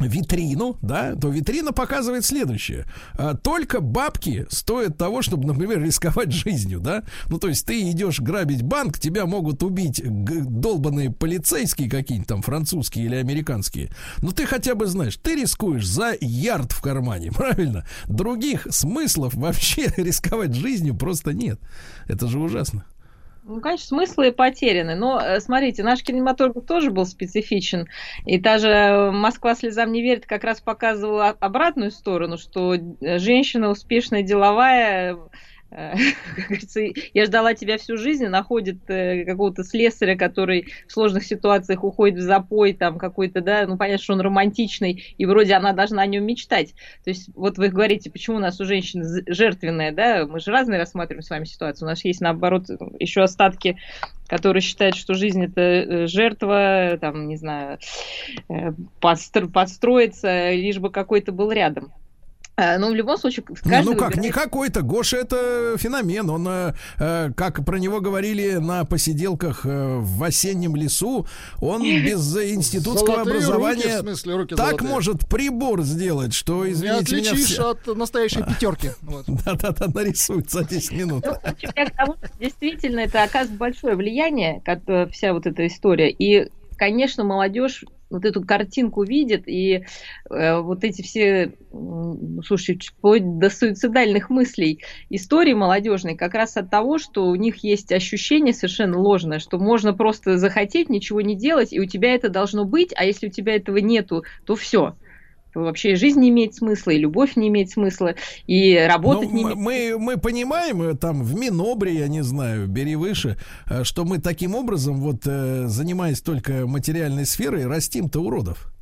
витрину, да, то витрина показывает следующее. А, только бабки стоят того, чтобы, например, рисковать жизнью, да. Ну, то есть ты идешь грабить банк, тебя могут убить долбанные полицейские какие-нибудь там, французские или американские. Но ты хотя бы знаешь, ты рискуешь за ярд в кармане, правильно? Других смыслов вообще рисковать жизнью просто нет. Это же ужасно. Ну, конечно, смыслы потеряны. Но, э, смотрите, наш кинематограф тоже был специфичен. И та же «Москва слезам не верит» как раз показывала обратную сторону, что э, женщина успешная, деловая, Э, говорится, я ждала тебя всю жизнь, находит э, какого-то слесаря, который в сложных ситуациях уходит в запой, там какой-то, да, ну понятно, что он романтичный, и вроде она должна о нем мечтать. То есть вот вы говорите, почему у нас у женщин жертвенная, да, мы же разные рассматриваем с вами ситуацию. У нас есть, наоборот, еще остатки которые считают, что жизнь это э, жертва, там, не знаю, подстроиться, лишь бы какой-то был рядом. Э, ну, в любом случае, каждый Ну, как, выбирает... не какой-то. Гоша это феномен. Он, э, э, как про него говорили на посиделках в осеннем лесу, он без институтского образования руки, смысле, руки так золотые. может прибор сделать, что, извините Не меня, все... от настоящей пятерки. Да-да-да, нарисует за 10 минут. Ну, действительно, это оказывает большое влияние, вся вот эта история. И, конечно, молодежь вот эту картинку видит, и э, вот эти все, слушай, вплоть до суицидальных мыслей истории молодежной как раз от того, что у них есть ощущение совершенно ложное, что можно просто захотеть, ничего не делать, и у тебя это должно быть, а если у тебя этого нету, то все вообще жизнь не имеет смысла, и любовь не имеет смысла, и работать Ну, не имеет мы, мы понимаем, э, там в Минобре, я не знаю, бери выше, э, что мы таким образом, вот э, занимаясь только материальной сферой, растим-то уродов.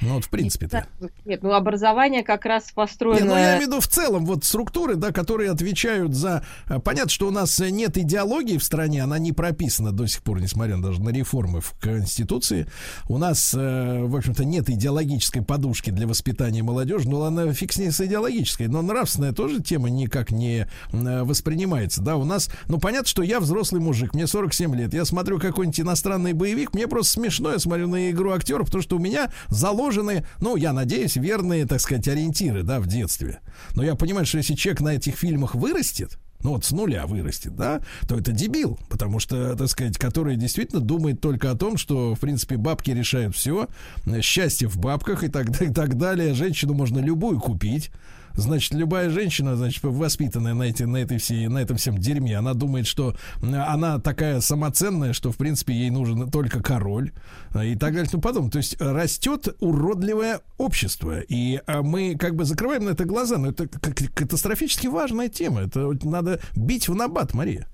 Ну вот в принципе-то. Нет, ну образование как раз Не, построено... ну я имею в виду в целом вот структуры, да, которые отвечают за... э, Понятно, что у нас э, нет идеологии в стране, она не прописана до сих пор, несмотря даже на реформы в Конституции. У нас, э, в общем-то, нет идеологической подушки для воспитания молодежи, но она фиг с ней с идеологической, но нравственная тоже тема никак не воспринимается, да, у нас, ну понятно, что я взрослый мужик, мне 47 лет, я смотрю какой-нибудь иностранный боевик, мне просто смешно, я смотрю на игру актеров, потому что у меня заложены, ну, я надеюсь, верные, так сказать, ориентиры, да, в детстве. Но я понимаю, что если человек на этих фильмах вырастет, ну вот с нуля вырастет, да, то это дебил, потому что, так сказать, который действительно думает только о том, что, в принципе, бабки решают все, счастье в бабках и так, и так далее, женщину можно любую купить, Значит, любая женщина, значит, воспитанная на, эти, на, этой всей, на этом всем дерьме, она думает, что она такая самоценная, что, в принципе, ей нужен только король а, и так далее. Ну, потом, то есть растет уродливое общество, и а, мы как бы закрываем на это глаза, но это катастрофически важная тема. Это надо бить в набат, Мария.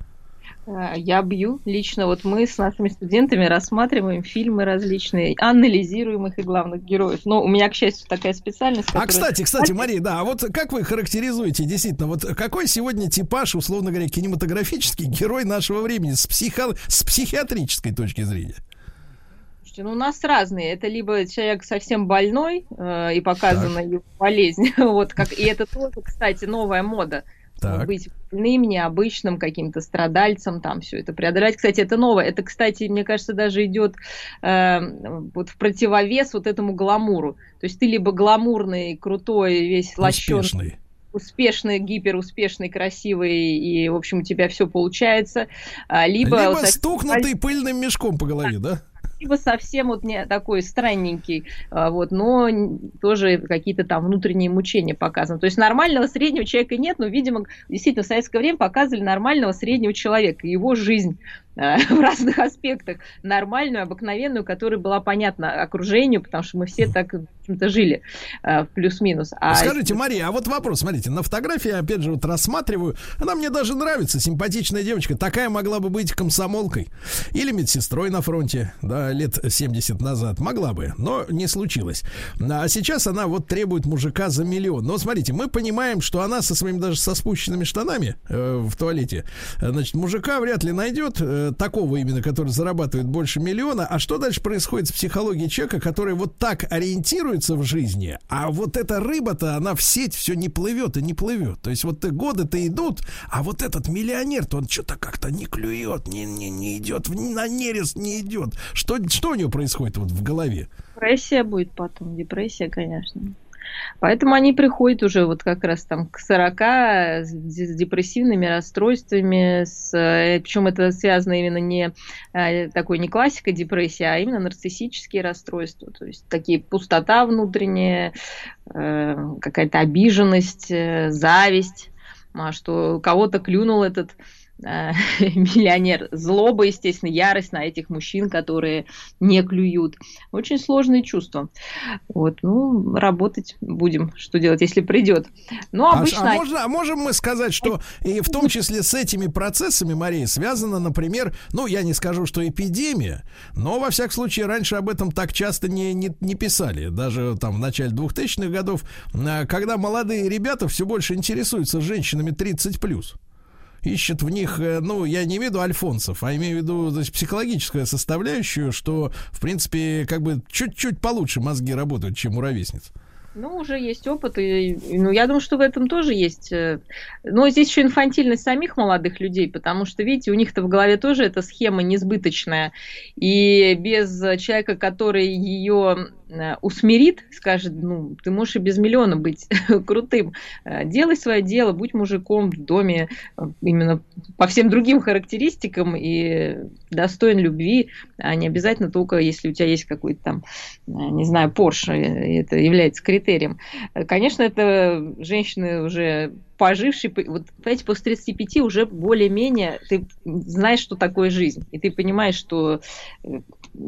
А, Я бью лично. Вот мы с нашими студентами рассматриваем фильмы различные, анализируем их и главных героев. Но у меня, к счастью, такая специальность. А, которая- кстати, кстати, Мария, да, а вот как вы характеризуете действительно, вот какой сегодня типаж, условно говоря, кинематографический герой нашего времени с, психо... с психиатрической точки зрения? Слушайте, ну, у нас разные. Это либо человек совсем больной э, и показана его болезнь, вот как и это тоже, кстати, новая мода. Так. Быть больным, необычным, каким-то страдальцем, там все это преодолевать. Кстати, это новое. Это, кстати, мне кажется, даже идет э, вот в противовес вот этому гламуру. То есть ты либо гламурный, крутой, весь лощеный, Успешный. успешный, гиперуспешный, красивый, и, в общем, у тебя все получается. а, Либо, Либо, стукнутый пыльным мешком по голове, да? Либо совсем вот не такой странненький, а, вот, но тоже какие-то там внутренние мучения показаны. То есть нормального среднего человека нет, но, видимо, действительно в советское время показывали нормального среднего человека, его жизнь в разных аспектах, нормальную, обыкновенную, которая была понятна окружению, потому что мы все так, общем-то, жили а, плюс-минус. А Скажите, Мария, а вот вопрос, смотрите, на фотографии, я опять же, вот рассматриваю, она мне даже нравится, симпатичная девочка, такая могла бы быть комсомолкой или медсестрой на фронте, да, лет 70 назад, могла бы, но не случилось. А сейчас она вот требует мужика за миллион. Но смотрите, мы понимаем, что она со своими даже со спущенными штанами э, в туалете, э, значит, мужика вряд ли найдет, э, такого именно, который зарабатывает больше миллиона. А что дальше происходит с психологией человека, который вот так ориентируется в жизни, а вот эта рыба-то, она в сеть все не плывет и не плывет. То есть вот годы-то идут, а вот этот миллионер-то он что-то как-то не клюет, не, не, не идет, на нерест не идет. Что, что у него происходит вот в голове? Депрессия будет потом, депрессия, конечно. Поэтому они приходят уже вот как раз там к 40 с д- с депрессивными расстройствами, с, причем это связано именно не э, такой не классика депрессии, а именно нарциссические расстройства, то есть такие пустота внутренняя, э, какая-то обиженность, э, зависть, а, что кого-то клюнул этот э, миллионер. Злоба, естественно, ярость на этих мужчин, которые не клюют. Очень сложные чувства. Вот, ну, работать будем, что делать, если придет. Но А обычно... А, можно, а можем мы сказать, что и в том числе с этими процессами, Мария, связано, например, ну, я не скажу, что эпидемия, но, во всяком случае, раньше об этом так часто не, не, не писали. Даже там в начале 2000-х годов, а, когда молодые ребята все больше интересуются женщинами 30+. Ищет в них, э, ну, я не имею в виду альфонсов, а имею в виду значит, психологическую составляющую, что, в принципе, как бы чуть-чуть получше мозги работают, чем у ровесниц. Ну, уже есть опыт, и, ну, я думаю, что в этом тоже есть. э, Но здесь еще инфантильность самих молодых людей, потому что, видите, у них-то в голове тоже эта схема несбыточная, и без человека, который ее э, усмирит, скажет, ну, ты можешь и без миллиона быть крутым, Э, делай свое дело, будь мужиком в доме, именно по всем другим характеристикам и достоин любви, а не обязательно только, если у тебя есть какой-то там, не знаю, Порш, это является критерием, критериям. Э, Конечно, это женщины уже пожившие, по- вот, понимаете, после 35 уже более-менее ты знаешь, что такое жизнь, и ты понимаешь, что э,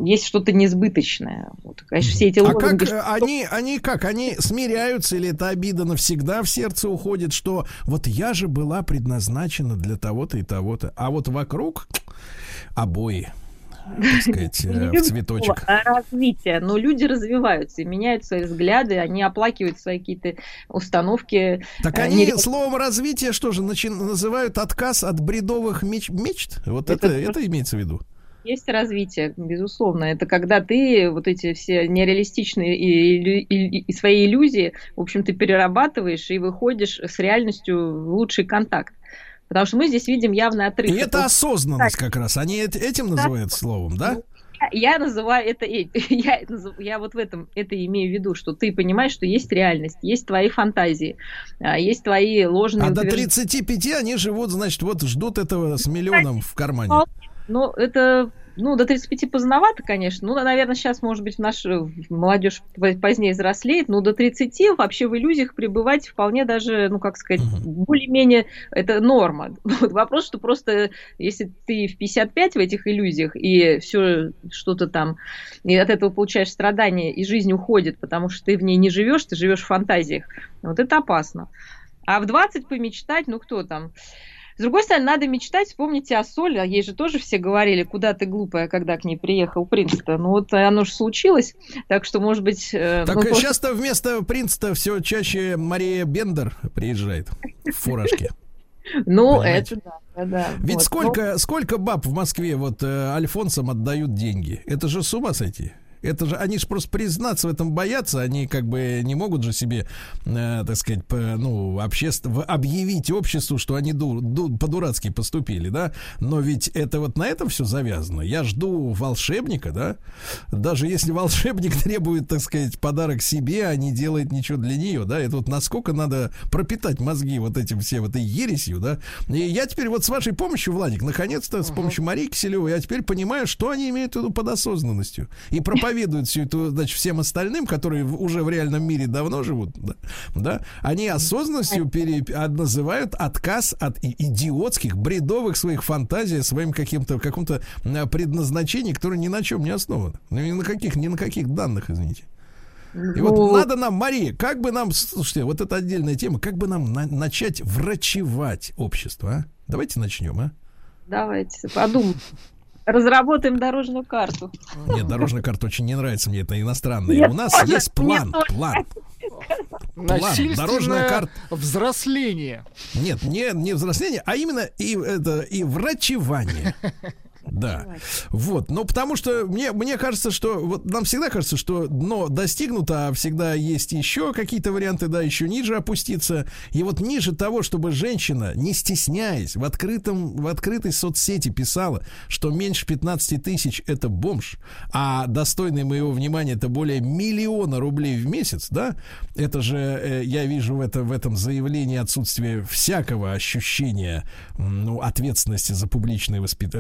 есть что-то несбыточное. Вот, конечно, все эти А лозунги, как э, что- они, они как, они смиряются или это обида навсегда в сердце уходит, что вот я же была предназначена для того-то и того-то, а вот вокруг обои, так сказать, э, в цветочек. развитие. Но люди развиваются и меняют свои взгляды, они оплакивают свои какие-то установки. Так э, они словом развитие что же начи- называют отказ от бредовых меч- мечт? Вот это, Это это, имеется в виду. Есть развитие, безусловно. Это когда ты вот эти все нереалистичные и, и- и свои иллюзии, в общем-то, перерабатываешь и выходишь с реальностью в лучший контакт. Потому что мы здесь видим явный отрыв. И это осознанность как раз. Они эт- этим называют словом, да? Я, я называю это, я, я вот в этом это имею в виду, что ты понимаешь, что есть реальность, есть твои фантазии, а, есть твои ложные А до утверждения. 35 они живут, значит, вот ждут этого с миллионом в кармане. Ну, это, ну, до 35 поздновато, конечно. Ну, наверное, сейчас, может быть, наша молодежь по- позднее взрослеет, но до 30 вообще в иллюзиях пребывать вполне даже, ну, как сказать, более-менее это норма. Вот вопрос, что просто, если ты в 55 в этих иллюзиях, и все что-то там, и от этого получаешь страдания, и жизнь уходит, потому что ты в ней не живешь, ты живешь в фантазиях, вот это опасно. А в 20 помечтать, ну, кто там? С другой стороны, надо мечтать, вспомните о Соле, а ей же тоже все говорили, куда ты глупая, когда к ней приехал принц-то. Ну вот оно же случилось, так что, может быть... э, Так ну, сейчас-то вместо принца все чаще Мария Бендер приезжает в фуражке. Ну, Понимаете? это да, да. Ведь Вот, сколько, сколько баб в Москве вот э, альфонсам отдают деньги? Это же с ума сойти. Это же, они же просто признаться в этом боятся, они как бы не могут же себе, э, так сказать, по- ну, общество, объявить обществу, что они ду- ду- по-дурацки поступили, да? Но ведь это вот на этом все завязано. Я жду волшебника, да? Даже если волшебник требует, так сказать, подарок себе, а не делает ничего для нее, да? Это вот насколько надо пропитать мозги вот этим всем, этой ересью, да? И я теперь вот с вашей помощью, Владик, наконец-то с помощью Марии Киселевой, я теперь понимаю, что они имеют в виду под осознанностью. И проповедуют всю эту, значит, всем остальным, которые уже в реальном мире давно живут, да, да они осознанностью пере, а, называют отказ от идиотских, бредовых своих фантазий, своим каким-то, каком-то а, предназначении, которое ни на чем не основано. Ну, ни на каких, ни на каких данных, извините. И вот Ну, надо нам, Мария, как бы нам, слушайте, вот это отдельная тема, как бы нам на- начать врачевать общество, а? Давайте начнем, а? Давайте, подумаем. Разработаем дорожную карту. Нет, дорожная карта очень не нравится мне, это иностранная. Мне У нас тоже, есть план, план. Насильственное дорожная карта. взросление. Нет, не, не взросление, а именно и, это, и врачевание. Да. Вот. Но потому что мне, мне кажется, что вот нам всегда кажется, что дно достигнуто, а всегда есть еще какие-то варианты, да, еще ниже опуститься. И вот ниже того, чтобы женщина, не стесняясь, в, открытом, в открытой соцсети писала, что меньше 15 тысяч это бомж, а достойный моего внимания это более миллиона рублей в месяц, да, это же э, я вижу в, это, в этом заявлении отсутствие всякого ощущения ну, ответственности за публичные воспит-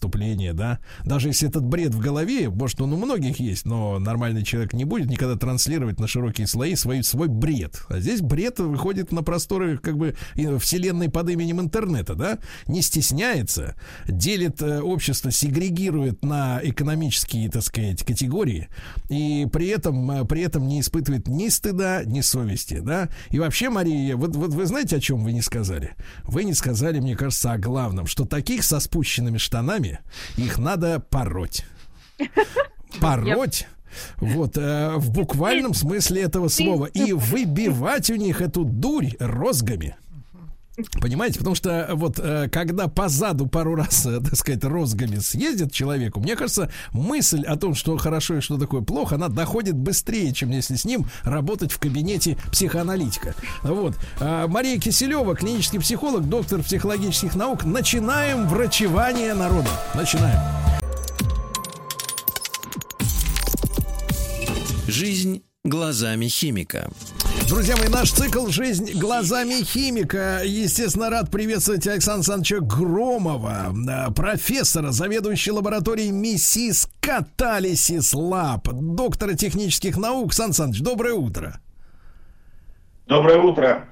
выступления, да. Даже если этот бред в голове, может, он у многих есть, но нормальный человек не будет никогда транслировать на широкие слои свой, свой бред. А здесь бред выходит на просторы как бы вселенной под именем интернета, да, не стесняется, делит э, общество, сегрегирует на экономические, так сказать, категории, и при этом, э, при этом не испытывает ни стыда, ни совести, да. И вообще, Мария, вот, вот вы знаете, о чем вы не сказали? Вы не сказали, мне кажется, о главном, что таких со спущенными штанами их надо пороть. Пороть. Вот, э, в буквальном смысле этого слова. И выбивать у них эту дурь розгами. Понимаете, потому что вот э, когда по заду пару раз, э, так сказать, розгами съездит человеку, мне кажется, мысль о том, что хорошо и что такое плохо, она доходит быстрее, чем если с ним работать в кабинете психоаналитика. Вот. А, Мария Киселева, клинический психолог, доктор психологических наук. Начинаем врачевание народа. Начинаем. Жизнь глазами химика. Друзья мои, наш цикл «Жизнь глазами химика». Естественно, рад приветствовать Александра Александровича Громова, э, профессора, заведующего лабораторией МИСИС Catalysis Lab, доктора технических наук. Сан Саныч, доброе утро. Доброе утро.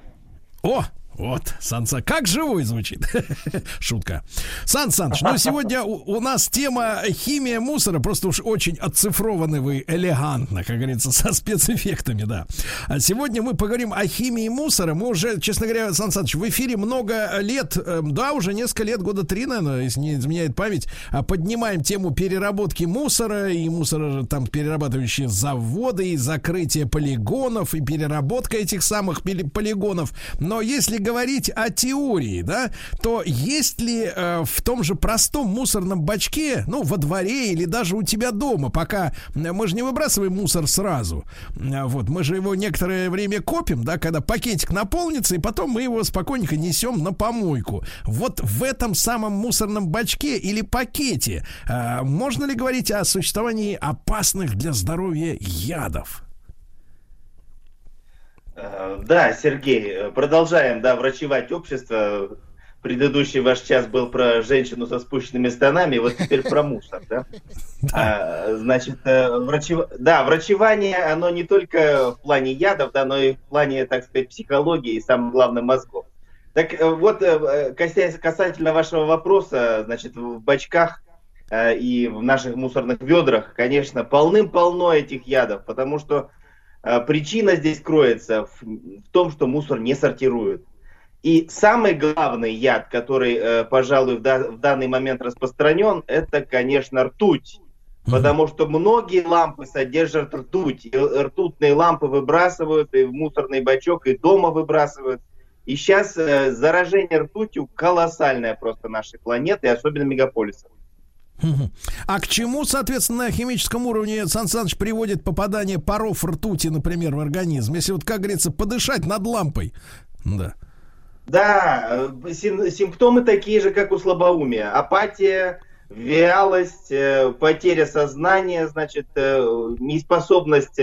О, вот, Санса, как живой звучит. Шутка. Сан Саныч, ну сегодня у, у нас тема химия мусора. Просто уж очень оцифрованы вы элегантно, как говорится, со спецэффектами, да. А сегодня мы поговорим о химии мусора. Мы уже, честно говоря, Сан Саныч, в эфире много лет, э, да, уже несколько лет, года три, наверное, если не изменяет память, а поднимаем тему переработки мусора и мусора там перерабатывающие заводы и закрытие полигонов и переработка этих самых полигонов. Но если говорить о теории, да, то есть ли э, в том же простом мусорном бачке, ну, во дворе или даже у тебя дома, пока мы же не выбрасываем мусор сразу, э, вот, мы же его некоторое время копим, да, когда пакетик наполнится, и потом мы его спокойненько несем на помойку. Вот в этом самом мусорном бачке или пакете э, можно ли говорить о существовании опасных для здоровья ядов? Э, Да, Сергей, э, продолжаем, да, врачевать общество. Предыдущий ваш час был про женщину со спущенными штанами, вот теперь про мусор, да? А, Значит, э, врачев... да, врачевание, оно не только в плане ядов, да, но и в плане, так сказать, психологии и, самое главное, мозгов. Так вот, касательно вашего вопроса, значит, в бачках и в наших мусорных ведрах, конечно, полным-полно этих ядов, потому что причина здесь кроется в, в том, что мусор не сортируют. И самый главный яд, который, э, пожалуй, в, да- в данный момент распространен, это, конечно, ртуть. Потому что многие лампы содержат ртуть. И ртутные лампы выбрасывают и в мусорный бачок, и дома выбрасывают. И сейчас э, заражение ртутью колоссальное просто нашей планеты, особенно мегаполисов. А к чему, соответственно, на химическом уровне Сан Саныч приводит попадание паров ртути, например, в организм? Если вот, как говорится, подышать над лампой. Да. Да, э, сим- симптомы такие же, как у слабоумия. Апатия, вялость, э, потеря сознания, значит, э, неспособность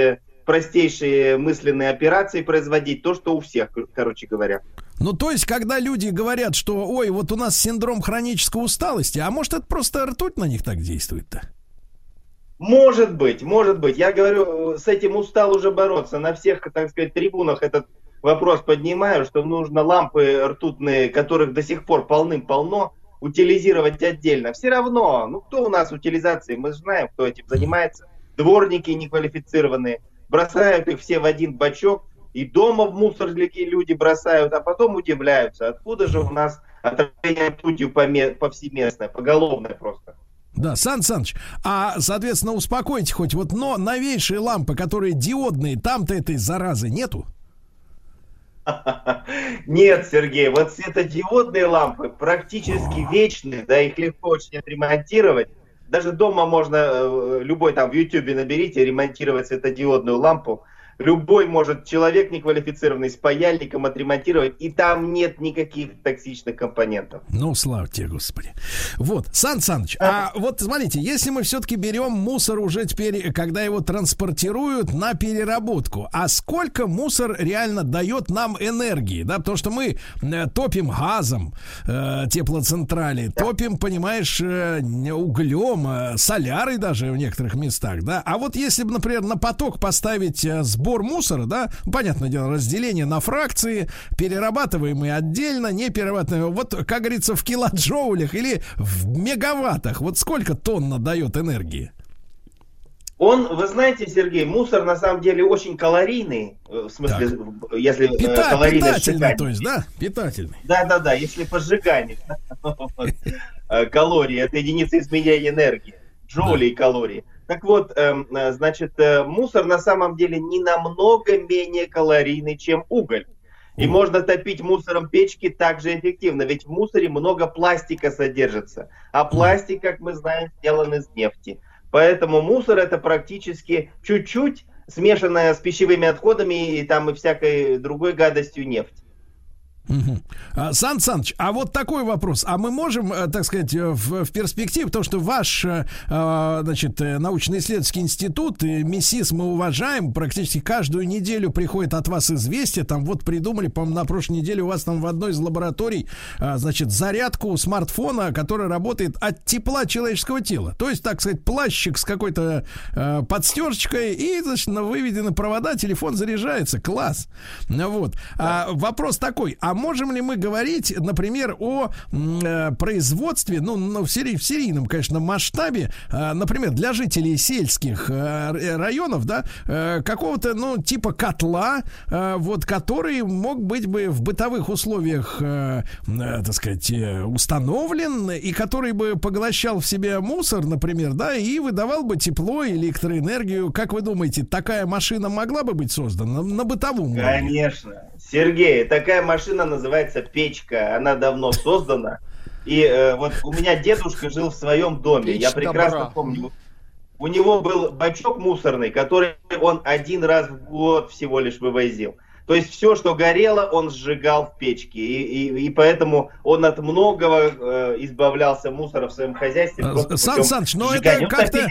простейшие мысленные операции производить, то, что у всех, короче говоря. Ну, то есть, когда люди говорят, что, ой, вот у нас синдром хронической усталости, а может, это просто ртуть на них так действует-то? Может быть, может быть. Я говорю, э, с этим устал уже бороться. На всех, так сказать, трибунах этот вопрос поднимаю, что нужно лампы ртутные, которых до сих пор полным-полно, утилизировать отдельно. Все равно, ну кто у нас утилизацией, мы же знаем, кто этим занимается. Дворники неквалифицированные. Бросают их все в один бачок, и дома в мусорники люди бросают, а потом удивляются, откуда же у нас отравление ртутью повсеместное, поголовное просто. Да, Сан Саныч, а, соответственно, успокойте хоть, вот, но новейшие лампы, которые диодные, там-то этой заразы нету? Нет, Сергей, вот светодиодные лампы практически вечные, да, их легко очень отремонтировать. Даже дома можно, э, любой там в Ютубе наберите, ремонтировать светодиодную лампу. Любой может человек неквалифицированный с паяльником отремонтировать, и там нет никаких токсичных компонентов. Ну, слава тебе, Господи. Вот, Сан Саныч, а вот смотрите, если мы все-таки берем мусор уже теперь, когда его транспортируют на переработку, а сколько мусор реально дает нам энергии, да, потому что мы э, топим газом э, теплоцентрали, топим, понимаешь, э, углем, э, солярой даже в некоторых местах, да, а вот если бы, например, на поток поставить э, сбор мусора, да, понятное дело, разделение на фракции, перерабатываемые отдельно, не перерабатываемые, вот, как говорится, в килоджоулях или в мегаваттах, вот сколько тонна дает энергии? Он, вы знаете, Сергей, мусор на самом деле очень калорийный, э, в смысле, в- если э, Пита- калорийность питательный, сжигания. то есть, да, питательный. Да, да, да, если по сжиганию э, калории, это единица измерения энергии, джоули и калории. Так вот, эм, э, значит, э, мусор на самом деле не намного менее калорийный, чем уголь. И можно топить мусором печки также эффективно, ведь в мусоре много пластика содержится. А пластик, как мы знаем, сделан из нефти. Поэтому мусор это практически чуть-чуть смешанная с пищевыми отходами и там и всякой другой гадостью нефть. А, Сан Саныч, а вот такой вопрос. А мы можем, э, так сказать, э, в, в перспективе, то, что ваш, э, значит, научно-исследовательский институт, МИСИС мы уважаем, практически каждую неделю приходит от вас известие, там вот придумали, по-моему, на прошлой неделе у вас там в одной из лабораторий, значит, зарядку смартфона, которая работает от тепла человеческого тела. То есть, так сказать, плащик с какой-то подстежечкой, и, значит, на- выведены провода, телефон заряжается. Класс. Вот. А, вопрос такой, а можем ли мы говорить, например, о э, производстве, ну, ну, в, сери- в серийном, конечно, масштабе, э, например, для жителей сельских э, р- районов, да, э, какого-то, ну, типа котла, э, вот, который мог быть бы в бытовых условиях, э, э, так сказать, э, установлен, и который бы поглощал в себя мусор, например, да, и выдавал бы тепло, электроэнергию. Как вы думаете, такая машина могла бы быть создана на бытовом уровне? Сергей, такая машина называется печка. Она давно создана. И э, вот у меня дедушка жил в своем доме. Печь Я прекрасно добра. помню. У него был бачок мусорный, который он один раз в год всего лишь вывозил. То есть все, что горело, он сжигал в печке. И, и- и поэтому он от многого э, избавлялся мусора в своем хозяйстве. просто Сан Саныч, но сжигания. это Ну, как-то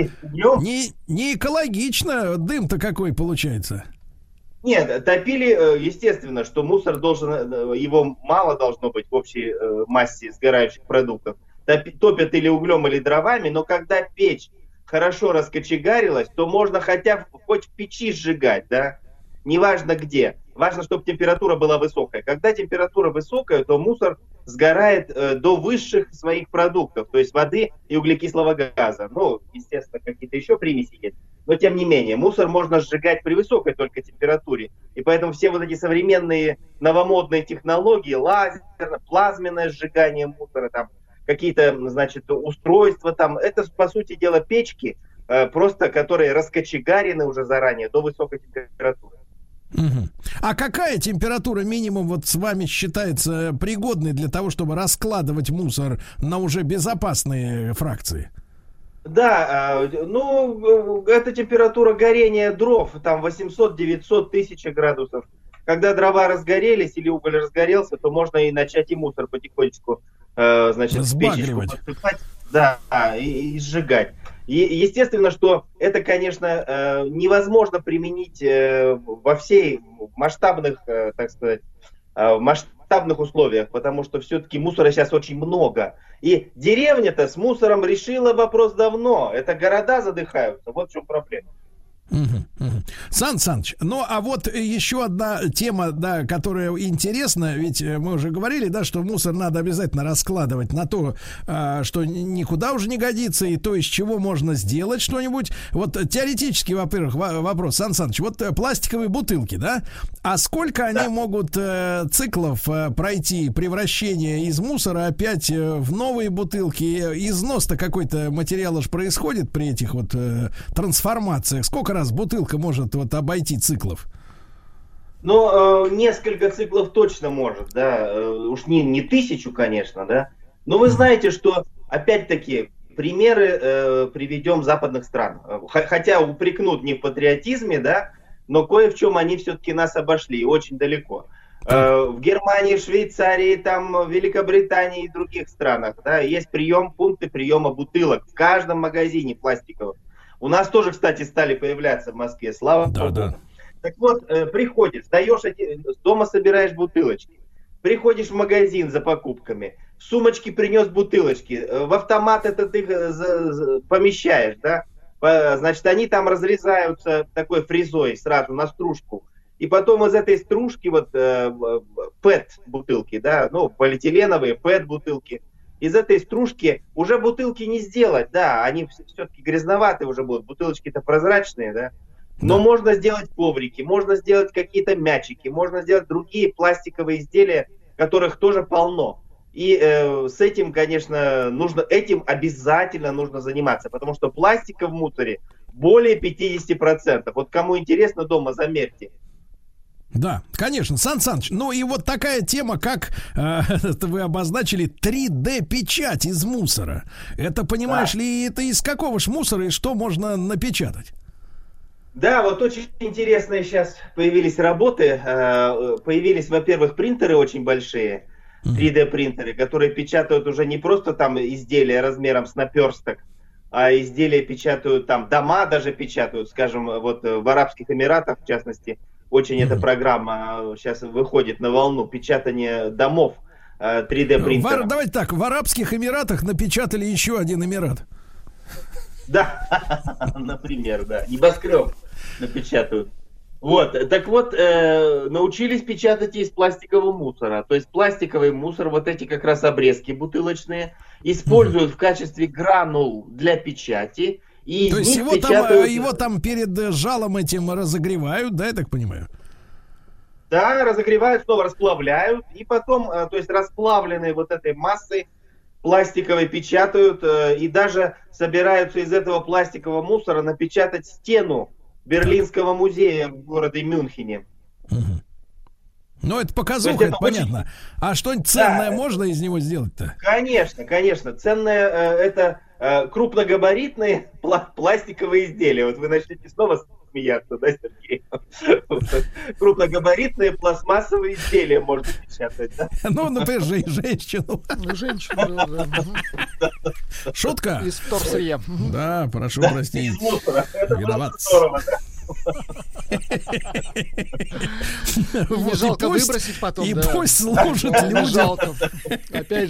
не, не экологично. Дым-то какой получается. Нет, топили, э, естественно, что мусор должен, э, его мало должно быть в общей э, массе сгорающих продуктов. Топят или углем, или дровами, но когда печь хорошо раскочегарилась, то можно хотя хоть в печи сжигать, да, неважно где. Важно, чтобы температура была высокая. Когда температура высокая, то мусор сгорает э, до высших своих продуктов, то есть воды и углекислого газа. Ну, естественно, какие-то еще примеси есть. Но тем не менее, мусор можно сжигать при высокой только температуре. И поэтому все вот эти современные новомодные технологии, лазерное, плазменное сжигание мусора, там какие-то, значит, устройства там, это, по сути дела, печки, э, просто которые раскочегарены уже заранее до высокой температуры. Мгм. А какая температура минимум вот с вами считается пригодной для того, чтобы раскладывать мусор на уже безопасные фракции? Да, э, ну, э, это температура горения дров, там 800-900 тысяч градусов. Когда дрова разгорелись или уголь разгорелся, то можно и начать и мусор потихонечку, э, значит, в печечку подсыпать, да, а, и, и сжигать. И, естественно, что это, конечно, э, невозможно применить во всей масштабных, так сказать, в масштабных условиях, потому что все-таки мусора сейчас очень много. И деревня-то с мусором решила вопрос давно. Это города задыхаются. Вот в чем проблема. Мгм, мгм. Сан Саныч, ну а вот еще одна тема, да, которая интересна, ведь э, мы уже говорили, да, что мусор надо обязательно раскладывать на то, а, что никуда уже не годится, и то, из чего можно сделать что-нибудь. Вот э, теоретически, во-первых, во- вопрос, Сан Саныч, вот э, пластиковые бутылки, да, а сколько они могут э, циклов пройти превращение из мусора опять в новые бутылки? Износ-то какой-то материала же происходит при этих вот трансформациях. Сколько раз бутылка может вот обойти циклов? Ну, э, несколько циклов точно может, да. Э, уж не, не тысячу, конечно, да. Но вы знаете, что, опять-таки, примеры э, приведем западных стран. Хотя упрекнут не в патриотизме, да, но кое в чем они все-таки нас обошли, очень далеко. Э, В Германии, Швейцарии, там, Великобритании и других странах, да, есть прием, пункты приема бутылок в каждом магазине пластиковых. У нас тоже, кстати, стали появляться в Москве, слава богу. Так вот, э, приходишь, сдаешь эти, дома собираешь бутылочки, приходишь в магазин за покупками, в сумочке принес бутылочки, э, в автомат это ты э, помещаешь, да, значит, они там разрезаются такой фрезой сразу на стружку, и потом из этой стружки вот э, ПЭТ бутылки, да, ну, полиэтиленовые ПЭТ бутылки, из этой стружки уже бутылки не сделать, да, они все-таки грязноватые уже будут, бутылочки-то прозрачные, да, но можно сделать коврики, можно сделать какие-то мячики, можно сделать другие пластиковые изделия, которых тоже полно. И э, с этим, конечно, нужно, этим обязательно нужно заниматься, потому что пластика в мусоре более 50%. Вот кому интересно дома, замерьте. Да, конечно, Сан Саныч. Ну и вот такая тема, как э, вы обозначили 3D-печать из мусора. Это, понимаешь ли, это из какого ж мусора и что можно напечатать? Да, вот очень интересные сейчас появились работы. Э, Появились, во-первых, принтеры очень большие, 3D принтеры, которые печатают уже не просто там изделия размером с наперсток, а изделия печатают там, дома даже печатают, скажем, вот э, в Арабских Эмиратах, в частности, очень эта программа сейчас выходит на волну печатания домов э, 3D В принтером. Давайте так, в Арабских Эмиратах напечатали еще один Эмират. Да, например, да. Небоскреб напечатают. Вот, так вот, э, научились печатать из пластикового мусора. То есть пластиковый мусор, вот эти как раз обрезки бутылочные, используют в качестве гранул для печати. И То есть его там, печатают... э, его там перед э, жалом этим разогревают, да, я так понимаю? Да, разогревают, снова расплавляют, и потом, э, то есть расплавленной вот этой массой пластиковой печатают, и даже собираются из этого пластикового мусора напечатать стену Берлинского музея в городе Мюнхене. Ну, это То показуха, это, это очень- понятно. А что-нибудь ценное Да. можно из него сделать-то? Конечно, конечно. Ценное э, это крупногабаритные пла- пластиковые изделия. Вот вы начнете снова смеяться, да, Сергей? Крупногабаритные пластмассовые изделия можно печатать, да? Ну, например, же- женщину. Женщину, да. Шутка? Из вторсырья. Да, прошу простить. из мусора. Это было Виноват. И жалко выбросить потом, И пусть служит Не людям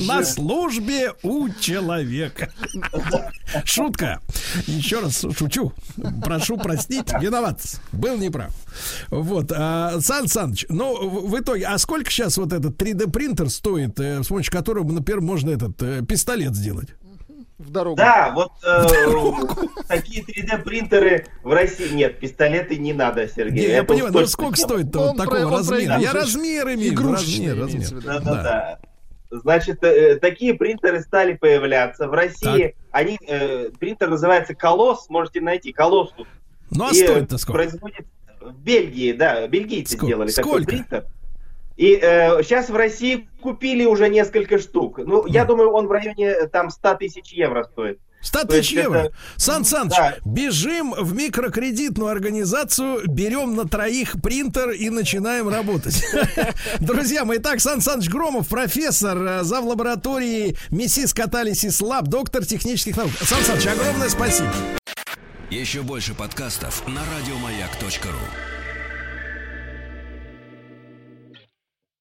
на службе у человека. Шутка. Еще раз шучу. Прошу простить. Виноват. Был неправ. Вот. А, Сан Саныч, ну, в итоге, а сколько сейчас вот этот 3D принтер стоит, э, с помощью которого, например, можно этот э, пистолет сделать? В дорогу. Да, вот э, такие 3D принтеры в России нет, пистолеты не надо, Сергей. Не, я понимаю, ну сколько тем. стоит вот Он про- такого про размера? Я игрушечные. размер имею, размер, размер. виду. Да-да-да. Значит, э, такие принтеры стали появляться. В России они, э, принтер называется Колосс, можете найти, Колоссус. Ну а стоит-то сколько? Производит в Бельгии, да, бельгийцы Сколько? сделали такой принтер. И сейчас в России купили уже несколько штук. Ну, я думаю, он в районе э, там 100 тысяч евро стоит. 100 То есть тысяч евро. это- Сан Саныч, Да. бежим в микрокредитную организацию, берем на троих принтер и начинаем работать. Друзья мои, итак, Сан Саныч Громов, профессор, э, зав. лаборатории МИСИС Catalysis Lab, доктор технических наук. Сан Саныч, огромное спасибо. Еще больше подкастов на радиомаяк.ру.